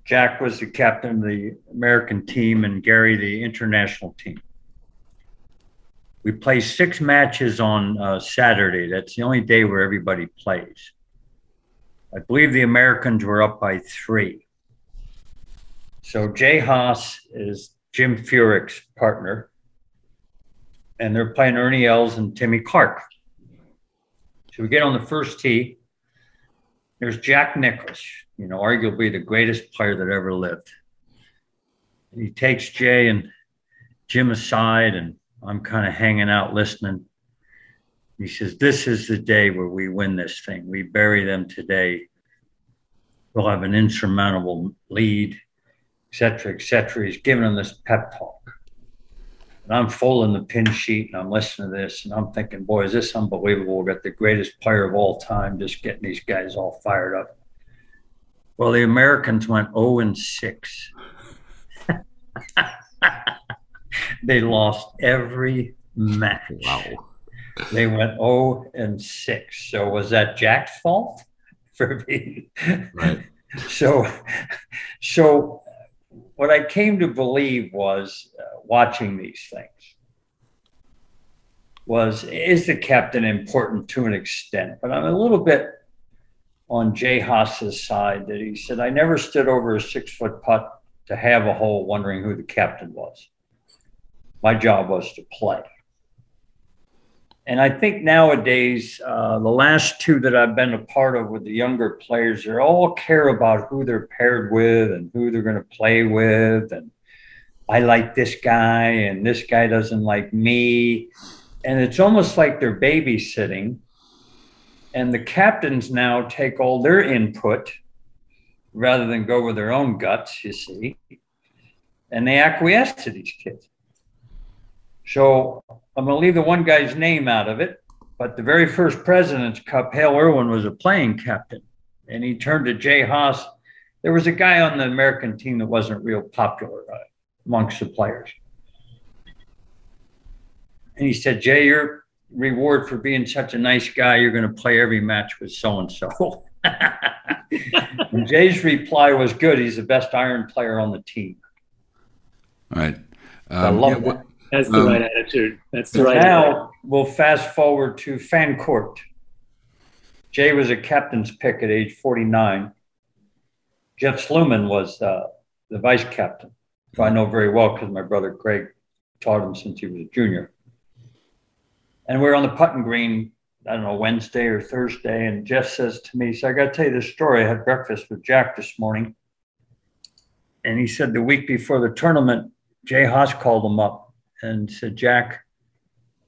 D: Jack was the captain of the American team, and Gary the international team. We play six matches on uh, Saturday. That's the only day where everybody plays. I believe the Americans were up by three. So Jay Haas is Jim Furyk's partner and they're playing Ernie Els and Timmy Clark. So we get on the first tee. There's Jack Nicklaus, you know, arguably the greatest player that ever lived. He takes Jay and Jim aside, and I'm kind of hanging out listening. He says, This is the day where we win this thing. We bury them today. We'll have an insurmountable lead, et cetera, et cetera. He's giving them this pep talk. And I'm folding the pin sheet and I'm listening to this and I'm thinking, boy, is this unbelievable? We've got the greatest player of all time just getting these guys all fired up. Well, the Americans went 0 and 6. they lost every match.
A: Wow.
D: they went 0 and 6. So was that Jack's fault for being right? So, so what I came to believe was uh, watching these things was is the captain important to an extent, but I'm a little bit on Jay Haas's side that he said I never stood over a six foot putt to have a hole wondering who the captain was. My job was to play. And I think nowadays, uh, the last two that I've been a part of with the younger players, they all care about who they're paired with and who they're going to play with. And I like this guy, and this guy doesn't like me. And it's almost like they're babysitting. And the captains now take all their input rather than go with their own guts, you see. And they acquiesce to these kids. So I'm going to leave the one guy's name out of it, but the very first President's Cup, Hale Irwin was a playing captain, and he turned to Jay Haas. There was a guy on the American team that wasn't real popular uh, amongst the players. And he said, Jay, your reward for being such a nice guy, you're going to play every match with so and so. Jay's reply was good. He's the best iron player on the team.
A: All right.
D: Um, I love yeah, that.
C: That's the um, right attitude. That's the right.
D: Now attitude. we'll fast forward to Fancourt. Jay was a captain's pick at age 49. Jeff Sluman was uh, the vice captain, who I know very well because my brother Greg taught him since he was a junior. And we are on the putting green, I don't know, Wednesday or Thursday. And Jeff says to me, So I got to tell you this story. I had breakfast with Jack this morning. And he said the week before the tournament, Jay Haas called him up and said, Jack,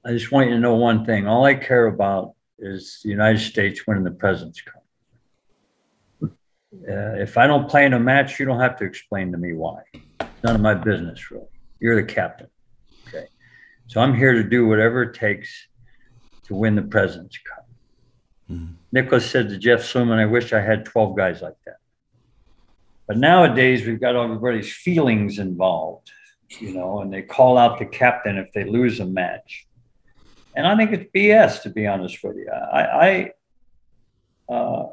D: I just want you to know one thing. All I care about is the United States winning the President's Cup. Uh, if I don't play in a match, you don't have to explain to me why. None of my business, really. You're the captain. Okay. So I'm here to do whatever it takes to win the President's Cup. Mm-hmm. Nicklaus said to Jeff Sluman, I wish I had 12 guys like that. But nowadays, we've got everybody's feelings involved you know, and they call out the captain if they lose a match. And I think it's BS, to be honest with you. I, I uh,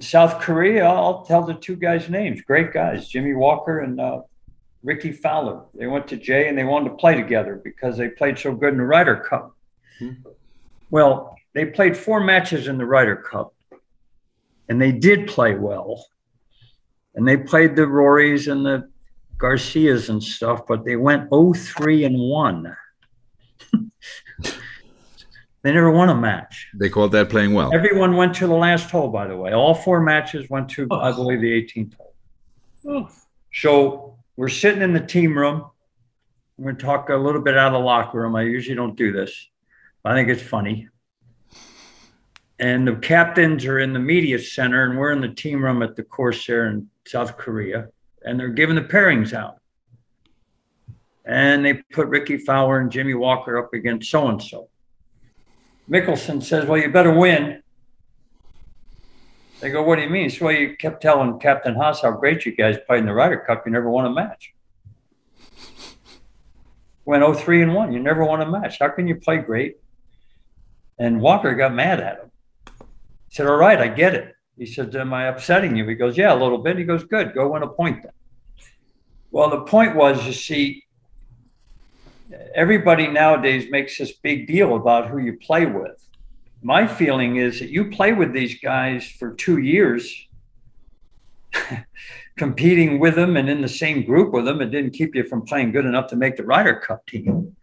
D: South Korea, I'll tell the two guys' names. Great guys, Jimmy Walker and uh, Rickie Fowler. They went to Jay and they wanted to play together because they played so good in the Ryder Cup. Mm-hmm. Well, they played four matches in the Ryder Cup, and they did play well. And they played the Rorys and the Garcias and stuff, but they went 0-3 and 1. they never won a match.
A: They called that playing well.
D: Everyone went to the last hole, by the way. All four matches went to, oh. I believe, the 18th hole. Oh. So we're sitting in the team room. I'm going to talk a little bit out of the locker room. I usually don't do this. I think it's funny. And the captains are in the media center, and we're in the team room at the course Corsair in South Korea and they're giving the pairings out. And they put Rickie Fowler and Jimmy Walker up against so and so. Mickelson says, Well, you better win. They go, What do you mean? So, well, you kept telling Captain Haas how great you guys played in the Ryder Cup. You never won a match. Went 0 3 and 1. You never won a match. How can you play great? And Walker got mad at him. He said, All right, I get it. He says, Am I upsetting you? He goes, Yeah, a little bit. He goes, Good, go win a point then. Well, the point was, you see, everybody nowadays makes this big deal about who you play with. My feeling is that you play with these guys for two years, competing with them and in the same group with them, it didn't keep you from playing good enough to make the Ryder Cup team.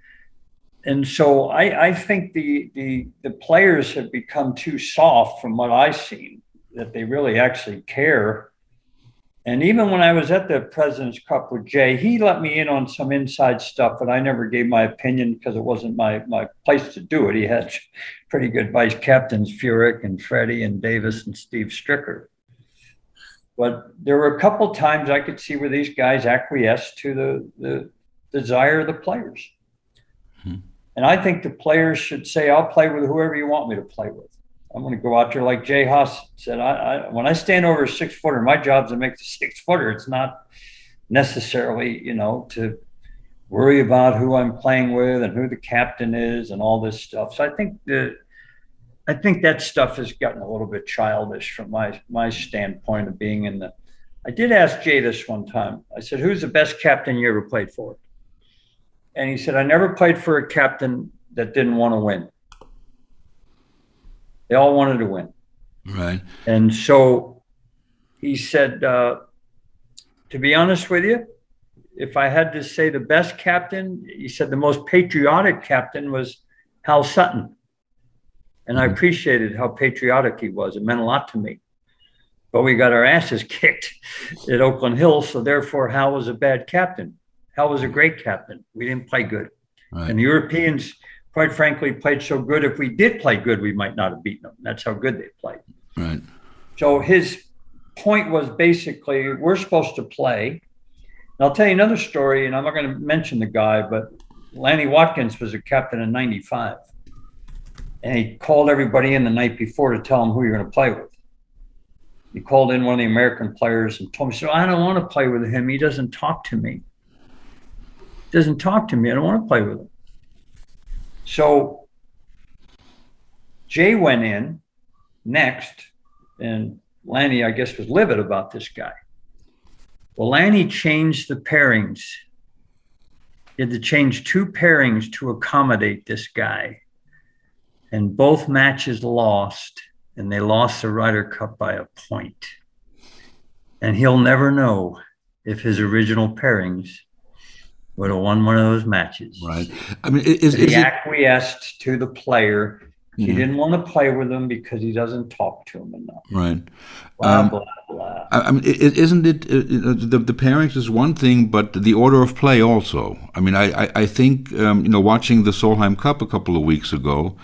D: And so I, I think the, the the players have become too soft from what I've seen that they really actually care. And even when I was at the President's Cup with Jay, he let me in on some inside stuff, but I never gave my opinion because it wasn't my my place to do it. He had pretty good vice captains, Furyk and Freddie and Davis and Steve Stricker. But there were a couple times I could see where these guys acquiesced to the, the desire of the players. Hmm. And I think the players should say, I'll play with whoever you want me to play with. I'm going to go out there like Jay Haas said. I, I when I stand over a six footer, my job is to make the six footer. It's not necessarily, you know, to worry about who I'm playing with and who the captain is and all this stuff. So I think the I think that stuff has gotten a little bit childish from my my standpoint of being in the. I did ask Jay this one time. I said, "Who's the best captain you ever played for?" And he said, "I never played for a captain that didn't want to win. They all wanted to win."
A: Right.
D: And so he said, uh, "To be honest with you, if I had to say the best captain, he said the most patriotic captain was Hal Sutton." And I mm-hmm. appreciated how patriotic he was. It meant a lot to me. But we got our asses kicked at Oakland Hill. So therefore, Hal was a bad captain. Hal was a great captain. We didn't play good. Right. And the Europeans, quite frankly, played so good. If we did play good, we might not have beaten them. That's how good they played.
A: Right.
D: So his point was basically we're supposed to play. And I'll tell you another story, and I'm not going to mention the guy, but Lanny Wadkins was a captain in 95 and he called everybody in the night before to tell them who you're going to play with. He called in one of the American players and told me, "So I don't want to play with him. He doesn't talk to me. He doesn't talk to me. I don't want to play with him." So Jay went in next, and Lanny, I guess, was livid about this guy. Well, Lanny changed the pairings. He had to change two pairings to accommodate this guy and both matches lost, and they lost the Ryder Cup by a point. And he'll never know if his original pairings would have won one of those matches.
A: Right. I mean, is,
D: is he acquiesced to the player. He yeah. didn't want to play with him because he doesn't talk to him enough.
A: Right.
D: Blah um, blah blah.
A: I mean, isn't it uh, the the pairings is one thing, but the order of play also. I mean, I I, I think um, you know watching the Solheim Cup a couple of weeks ago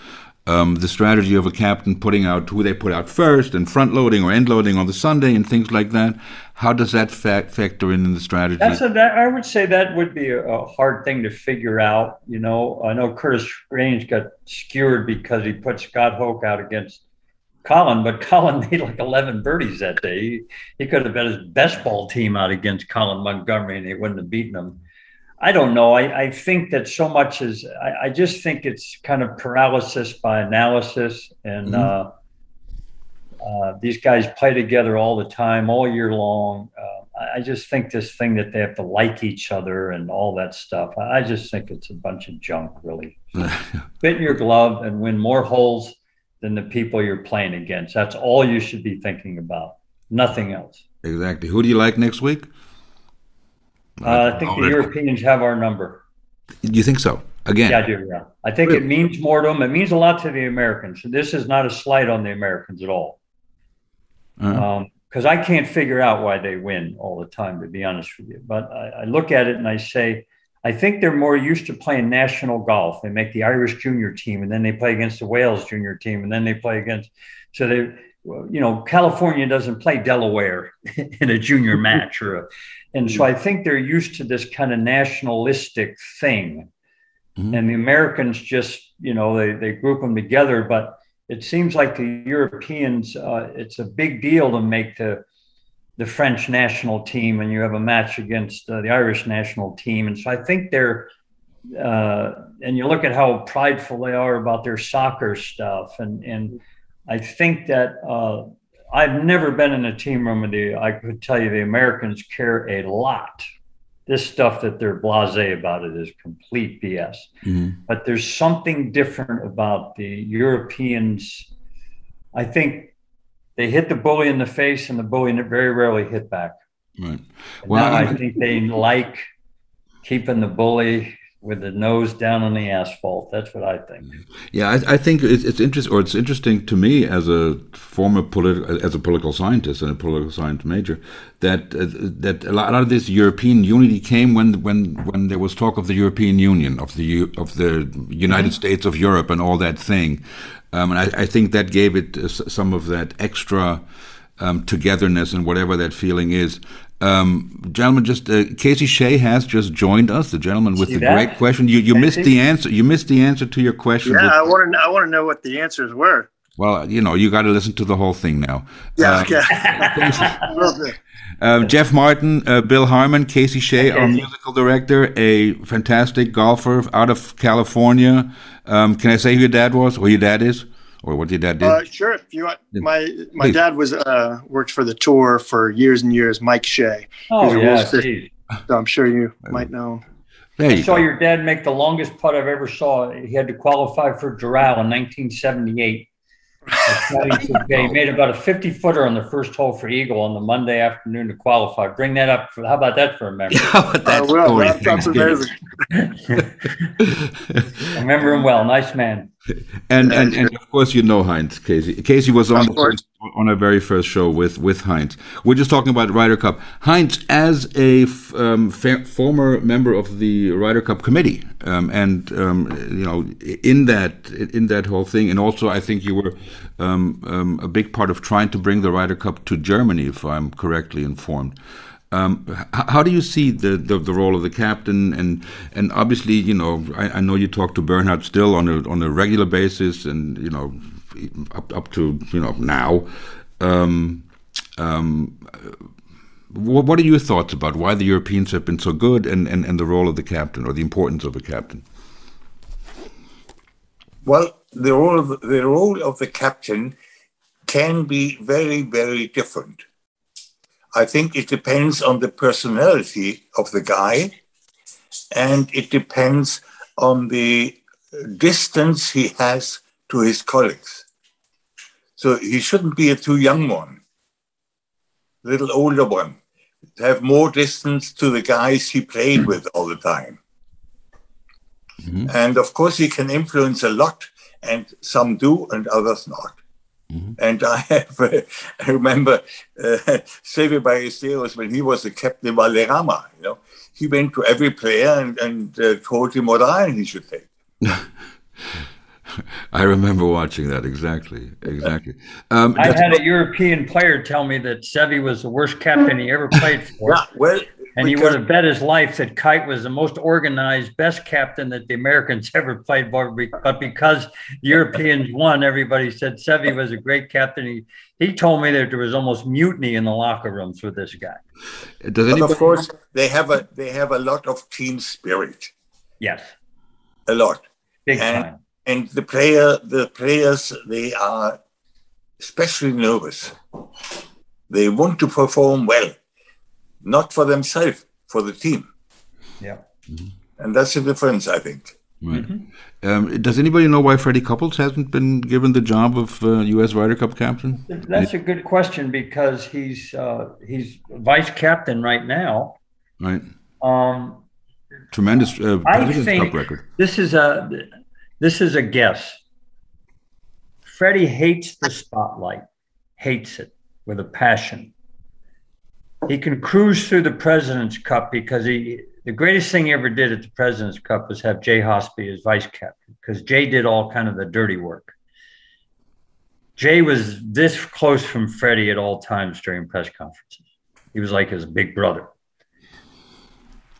A: um, the strategy of a captain putting out who they put out first and front loading or end loading on the Sunday and things like that. How does that fa- factor in in the strategy?
D: That's a, that, I would say that would be a, a, hard thing to figure out. You know, I know Curtis Strange got skewered because he put Scott Hoch out against Colin, but Colin made like 11 birdies that day. He, he could have bet his best ball team out against Colin Montgomerie and he wouldn't have beaten him. I don't know. I, I think that so much is, I, I, just think it's kind of paralysis by analysis. And mm-hmm. uh, uh, these guys play together all the time, all year long. Uh, I just think this thing that they have to like each other and all that stuff, I just think it's a bunch of junk, really. Fit in your glove and win more holes than the people you're playing against. That's all you should be thinking about, nothing else.
A: Exactly. Who do you like next week?
D: Uh, I think the Europeans have our number.
A: You think so? Again?
D: Yeah, I do. Yeah, I think really? it means more to them. It means a lot to the Americans. This is not a slight on the Americans at all. Because uh-huh. um, I can't figure out why they win all the time, to be honest with you. But I, I look at it and I say, I think they're more used to playing national golf. They make the Irish junior team, and then they play against the Wales junior team, and then they play against. So they, you know, California doesn't play Delaware in a junior match or a, and so I think they're used to this kind of nationalistic thing. Mm-hmm. And the Americans just, you know, they, they group them together. But it seems like the Europeans, uh, it's a big deal to make the, the French national team and you have a match against uh, the Irish national team. And so I think they're, uh, and you look at how prideful they are about their soccer stuff. And, and I think that uh, I've never been in a team room with the. I could tell you the Americans care a lot. This stuff that they're blasé about it is complete BS. Mm-hmm. But there's something different about the Europeans. I think they hit the bully in the face, and the bully very rarely hit back.
A: Right.
D: Well, I think they like keeping the bully with the nose down on the asphalt. That's what I think.
A: Yeah, I, I think it's, it's interesting, or it's interesting to me as a former political, as a political scientist and a political science major, that uh, that a lot of this European unity came when when when there was talk of the European Union, of the of the United mm-hmm. States of Europe, and all that thing, um, and I, I, think that gave it uh, some of that extra. Um, togetherness and whatever that feeling is. Um, gentlemen, just uh, Casey Shea has just joined us. The gentleman with See the that? great question. You you missed the answer. You missed the answer to your question.
E: Yeah, I want to. I want to know what the answers were.
A: Well, you know, you got to listen to the whole thing now.
E: Yeah. Uh, okay.
A: Uh, Jeff Martin, uh, Bill Harmon, Casey Shea, our musical director, a fantastic golfer out of California. Um, can I say who your dad was, or your dad is, or what your dad did?
E: Uh, sure. If you want, my my Please. dad was uh, worked for the tour for years and years. Mike Shea.
D: Oh yeah, so
E: I'm sure you might know.
D: There I saw go. your dad make the longest putt I've ever saw. He had to qualify for Doral in 1978. he made about a 50 footer on the first hole for Eagle on the Monday afternoon to qualify. Bring that up. For, how about that for a memory?
A: how about that
E: uh,
D: I remember him well. Nice man.
A: And, and and of course you know Heinz Casey. Casey was on first, on our very first show with with Heinz. We're just talking about Ryder Cup. Heinz, as a um, former member of the Ryder Cup committee, um, and um, you know in that in that whole thing, and also I think you were um, um, a big part of trying to bring the Ryder Cup to Germany, if I'm correctly informed. Um, how do you see the, the, the, role of the captain? And and obviously, you know, I, I, know you talk to Bernhard still on a on a regular basis, and you know, up up to you know now. Um, um, what, are your thoughts about why the Europeans have been so good, and, and, and the role of the captain or the importance of a captain?
B: Well, the role of the role of the captain can be very very different I think it depends on the personality of the guy and it depends on the distance he has to his colleagues. So he shouldn't be a too young one, a little older one, have more distance to the guys he played with all the time. Mm-hmm. And of course, he can influence a lot, and some do, and others not. Mm-hmm. And I have, uh, I remember uh, Seve Ballesteros when he was the captain of Valderrama, you know, he went to every player and, and uh, told him what iron he should take.
A: I remember watching that exactly, exactly.
D: Um, I had a European player tell me that Seve was the worst captain he ever played for.
B: Yeah, well,
D: and he would have bet his life that Kite was the most organized, best captain that the Americans ever played for. But because Europeans won, everybody said Seve was a great captain. He, he told me that there was almost mutiny in the locker rooms with this guy.
B: Does anybody- of course, they have a they have a lot of team spirit.
D: Yes,
B: a lot.
D: Big
B: and,
D: time.
B: And the player, the players, they are especially nervous. They want to perform well not for themselves, for the team.
D: Yeah.
B: Mm-hmm. And that's the difference, I think.
A: Right. Mm-hmm. Um, does anybody know why Freddie Couples hasn't been given the job of uh, U.S. Ryder Cup captain?
D: That's a good question because he's uh, he's vice captain right now.
A: Right.
D: Um,
A: Tremendous uh,
D: I think record. This is a this is a guess. Freddie hates the spotlight, hates it with a passion he can cruise through the President's Cup because he the greatest thing he ever did at the President's Cup was have Jay Haas as vice captain because Jay did all kind of the dirty work. Jay was this close from Freddie at all times during press conferences. He was like his big brother.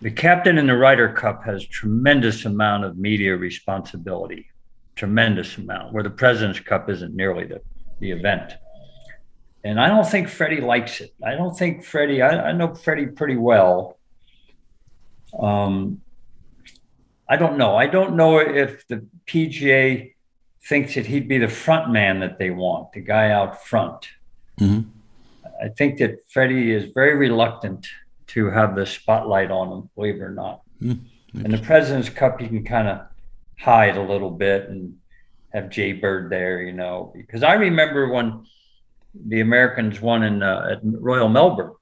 D: The captain in the Ryder Cup has tremendous amount of media responsibility, tremendous amount, where the President's Cup isn't nearly the, the event. And I don't think Freddie likes it. I don't think Freddie, I, I know Freddie pretty well. Um, I don't know. I don't know if the PGA thinks that he'd be the front man that they want, the guy out front. Mm-hmm. I think that Freddie is very reluctant to have the spotlight on him, believe it or not. Mm-hmm. In the President's Cup, you can kind of hide a little bit and have Jay Bird there, you know. Because I remember when the Americans won in uh, at Royal Melbourne.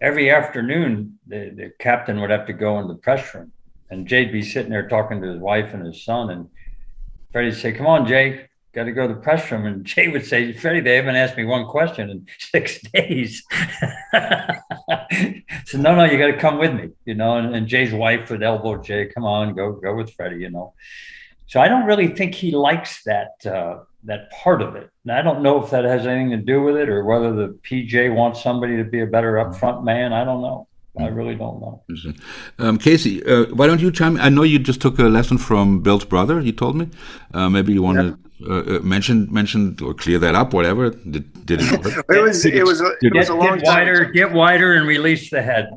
D: Every afternoon, the, the captain would have to go in the press room, and Jay'd be sitting there talking to his wife and his son, and Freddie'd say, "Come on, Jay, got to go to the press room." And Jay would say, "Freddie, they haven't asked me one question in six days." so no, no, you got to come with me, you know. And, and Jay's wife would elbow Jay, "Come on, go, go with Freddie," you know. So I don't really think he likes that. Uh, that part of it. And I don't know if that has anything to do with it or whether the PGA wants somebody to be a better upfront man. I don't know. I mm. really don't know.
A: Um, Casey, uh, why don't you chime? In? I know you just took a lesson from Bill's brother. You told me. Uh, maybe you want to uh, mention mention or clear that up? Whatever. Did, did it?
E: it was it was it
D: get,
E: was a long
D: get wider, time. Get wider and release the head.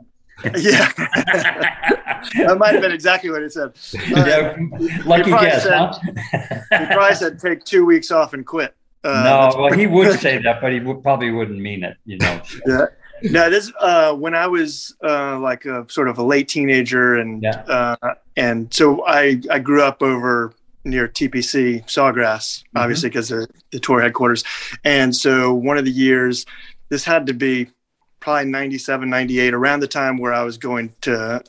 E: yeah, that might have been exactly what it said.
D: Uh, lucky guess,
E: said,
D: huh?
E: he probably said take two weeks off and quit.
D: Uh, no, well, he would say that, but he would, probably wouldn't mean it. You know.
E: Yeah. No, this uh, when I was uh, like a sort of a late teenager, and yeah. uh, and so I I grew up over near TPC Sawgrass, mm-hmm. obviously because the the tour headquarters, and so one of the years, this had to be probably 97, 98, around the time where I was going to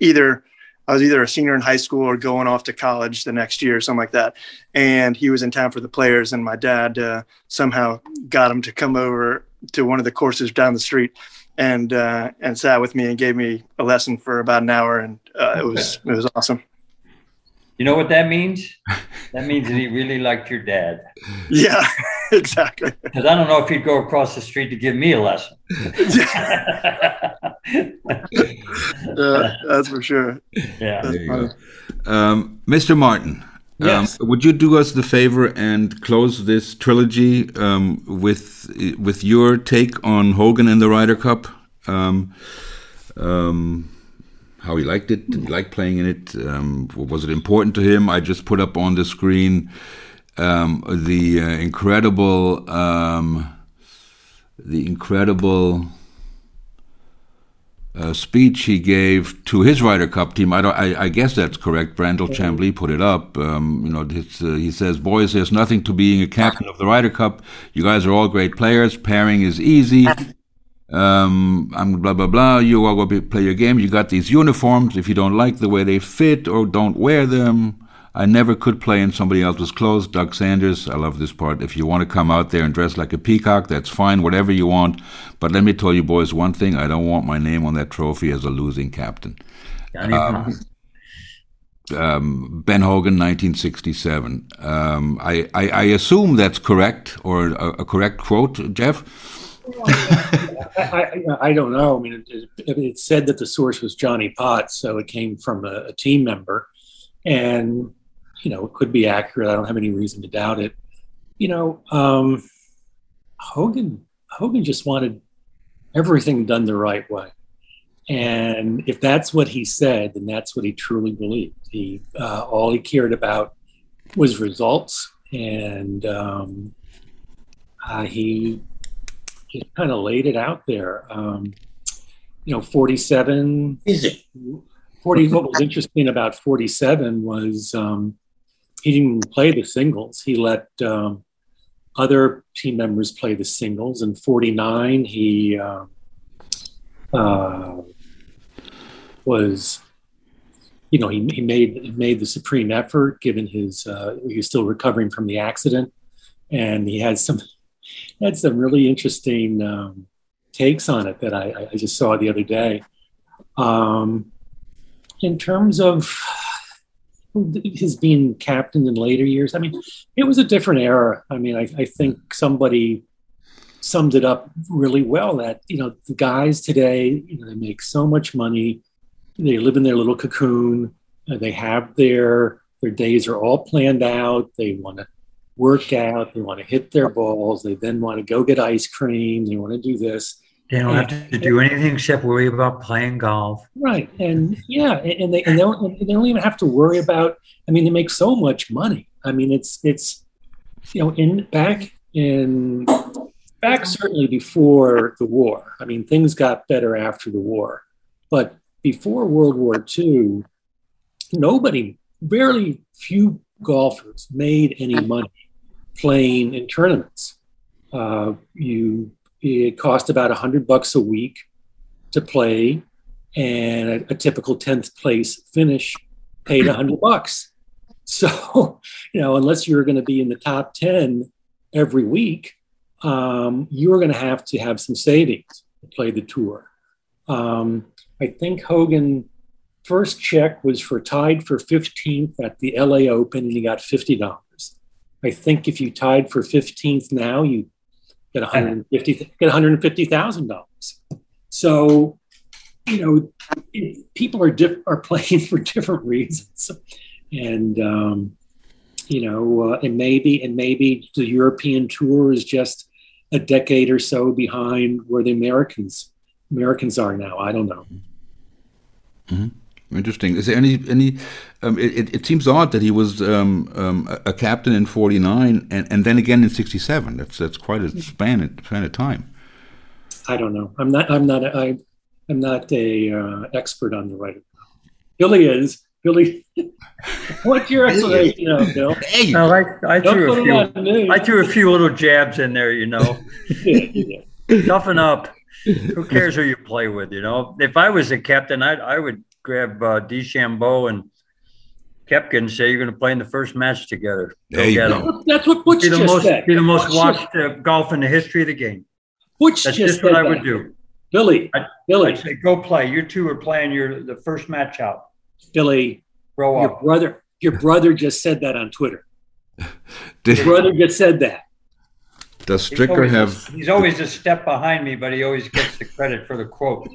E: either I was either a senior in high school or going off to college the next year or something like that. And he was in town for the players, and my dad uh, somehow got him to come over to one of the courses down the street and uh, and sat with me and gave me a lesson for about an hour, and uh, it was it was awesome.
D: You know what that means? That means that he really liked your dad.
E: Yeah, exactly.
D: Because I don't know if he'd go across the street to give me a lesson.
E: uh, that's for sure.
D: Yeah.
A: Um, Mr. Martin, Yes. Um, would you do us the favor and close this trilogy um, with with your take on Hogan and the Ryder Cup? Um, um how he liked it, did he like playing in it? Um, was it important to him? I just put up on the screen um, the uh, incredible, the incredible uh, speech he gave to his Ryder Cup team. I, I, I guess that's correct. Brandel Chamblee put it up. Um, you know, uh, he says, "Boys, there's nothing to being a captain of the Ryder Cup. You guys are all great players. Pairing is easy. Um, I'm blah blah blah. You all go play your game. You got these uniforms. If you don't like the way they fit or don't wear them, I never could play in somebody else's clothes. Doug Sanders, I love this part. If you want to come out there and dress like a peacock, that's fine, whatever you want. But let me tell you, boys, one thing I don't want my name on that trophy as a losing captain. Um, um, ben Hogan, 1967. Um, I, I, I, assume that's correct or a, a correct quote, Jeff.
C: I, I, I, don't know. I mean, it, it, said that the source was Johnny Potts, so it came from a, a team member. And you know, it could be accurate. I don't have any reason to doubt it. You know, um, Hogan Hogan just wanted everything done the right way. And if that's what he said, then that's what he truly believed. He uh, all he cared about was results, and um, uh, he just kind of laid it out there. Um, you know, forty-seven.
B: Is it?
C: 40 what was interesting about 47 was um, he didn't play the singles. He let um, other team members play the singles. In 49, he uh, uh, was, you know, he, he made made the supreme effort given his uh, he was still recovering from the accident, and he had some had some really interesting um, takes on it that I, I, just saw the other day. Um, in terms of his being captain in later years. I mean, it was a different era. I mean, I, I, think somebody summed it up really well that, you know, the guys today, you know, they make so much money. They live in their little cocoon. They have their, their days are all planned out. They want to work out. They want to hit their balls. They then want to go get ice cream. They want to do this.
D: They don't have to do anything except worry about playing golf.
C: Right, and yeah, and they and they don't, they don't even have to worry about. I mean, they make so much money. I mean, it's it's you know in back in back certainly before the war. I mean, things got better after the war, but before World War II, nobody, barely few golfers made any money playing in tournaments. Uh, you it cost about a hundred bucks a week to play, and a, a typical tenth place finish paid a hundred bucks. So, you know, unless you're going to be in the top ten every week, um, you're going to have to have some savings to play the tour. Um, I think Hogan first check was for tied for 15th at the LA Open, and he got fifty dollars. I think if you tied for 15th now, you get 150 get 150 thousand dollars. So, you know, people are diff- are playing for different reasons, and um, you know, uh, and maybe and maybe the European tour is just a decade or so behind where the Americans Americans are now. I don't know.
A: Mm-hmm. Interesting. Is there any any? Um, it, it seems odd that he was um, um, a captain in '49 and, and then again in '67. That's that's quite a span of, span of time.
C: I don't know. I'm not. I'm not. I, I'm not a uh, expert on the Ryder. Billy is. Billy, what's your explanation of Bill?
D: Hey, no, I, I threw a few. I threw a few little jabs in there. You know, toughen up. Who cares who you play with? You know, if I was a captain, I I would grab uh, DeChambeau and Koepka and say you're going to play in the first match together.
A: There you go.
C: That's what Butch
D: be the
C: just
D: most,
C: said.
D: Be the most
C: Butch
D: watched uh, golf in the history of the game.
C: Butch
D: That's
C: just
D: just what
C: said
D: I would
C: that.
D: do.
C: Billy,
D: I'd-
C: Billy,
D: I'd say go play. You two are playing your the first match out.
C: Billy,
D: Grow
C: your
D: up.
C: brother, your brother just said that on Twitter.
A: Did,
C: Your brother just said that.
A: Does
D: He's
A: Stricker
D: always,
A: have?
D: he's always a step behind me, but he always gets the credit for the quote.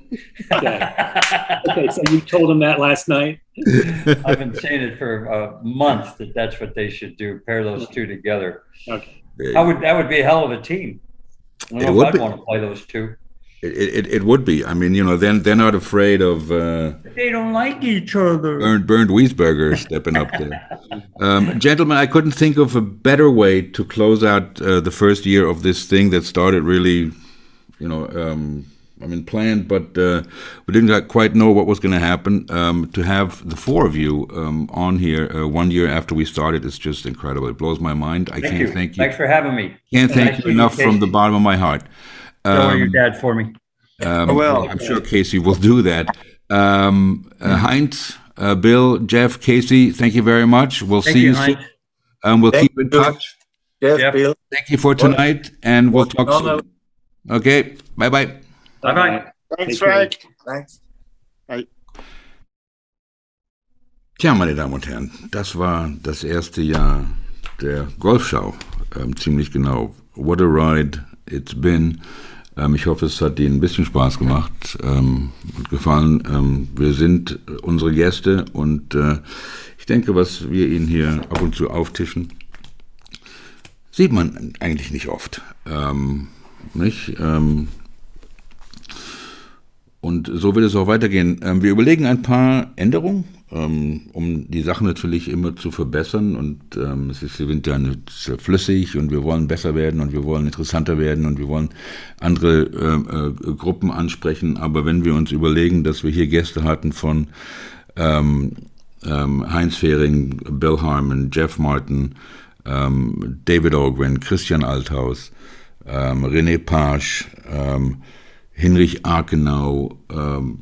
C: Okay, so you told him that last night.
D: I've been saying it for a month that that's what they should do. Pair those two together.
C: Okay.
D: That would that would be a hell of a team. I don't
A: It
D: know
A: would
D: if. I'd want to play those two.
A: It, it, it would be. I mean, you know, then they're not afraid of uh,
D: They don't like each other.
A: Bernd, Bernd Wiesberger stepping up there. Um, gentlemen, I couldn't think of a better way to close out uh, the first year of this thing that started really, you know, um, I mean, planned, but uh, we didn't quite know what was going to happen. Um, to have the four of you um, on here uh, one year after we started is just incredible. It blows my mind. I
D: Thank
A: can't
D: you.
A: thank you.
D: Thanks for having me.
A: Can't
D: And
A: thank
D: nice
A: you enough from the bottom of my heart.
D: Tell
A: Um,
D: your dad for me.
A: um,
E: Oh, well.
A: I'm sure Casey will do that. Um, uh, Heinz, uh, Bill, Jeff, Casey, thank you very much. We'll
D: Thank
A: see you,
D: you,
A: soon. Um, we'll
B: Thank
A: keep in touch.
B: Jeff,
D: Yep.
B: Bill.
A: Thank you for tonight, and we'll talk soon. Okay, bye bye.
D: Bye bye.
E: Thanks, Frank.
B: thanks.
A: Tja, meine Damen und Herren, das war das erste Jahr der Golfshow. Ähm, ziemlich genau. What a ride it's been. Ähm, ich hoffe, es hat Ihnen ein bisschen Spaß gemacht ähm, und gefallen. Ähm, wir sind unsere Gäste und äh, ich denke, was wir Ihnen hier ab und zu auftischen, sieht man eigentlich nicht oft. Ähm, nicht? Ähm, und so wird es auch weitergehen. Ähm, wir überlegen ein paar Änderungen, um die Sachen natürlich immer zu verbessern. Und ähm, es ist, wir sind ja nicht flüssig und wir wollen besser werden und wir wollen interessanter werden und wir wollen andere äh, äh, Gruppen ansprechen. Aber wenn wir uns überlegen, dass wir hier Gäste hatten von ähm, ähm, Heinz Fehring, Bill Harmon, Jeff Martin, ähm, David Ogren, Christian Althaus, ähm, René Pasch, ähm, Hinrich Arkenau, ähm,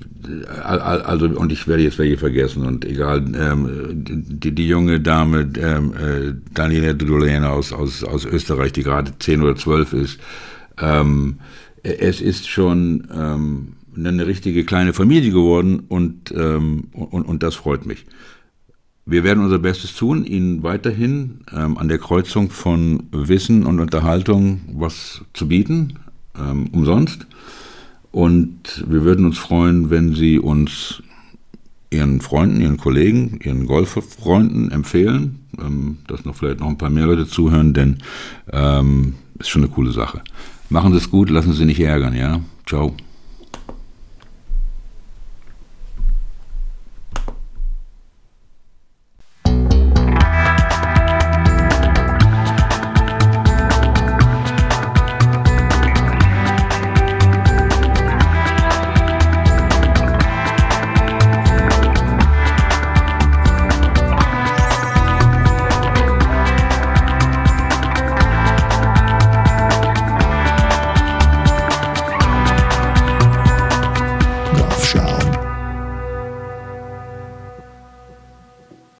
A: al- al- also und ich werde jetzt welche vergessen und egal, ähm, die, die junge Dame ähm, äh, Daniela Drulena aus, aus, aus Österreich, die gerade 10 oder 12 ist, ähm, es ist schon ähm, eine richtige kleine Familie geworden und, ähm, und, und das freut mich. Wir werden unser Bestes tun, Ihnen weiterhin ähm, an der Kreuzung von Wissen und Unterhaltung was zu bieten, ähm, umsonst. Und wir würden uns freuen, wenn Sie uns Ihren Freunden, Ihren Kollegen, Ihren Golffreunden empfehlen, ähm, dass noch vielleicht noch ein paar mehr Leute zuhören, denn ähm, ist schon eine coole Sache. Machen Sie es gut, lassen Sie sich nicht ärgern, ja? Ciao.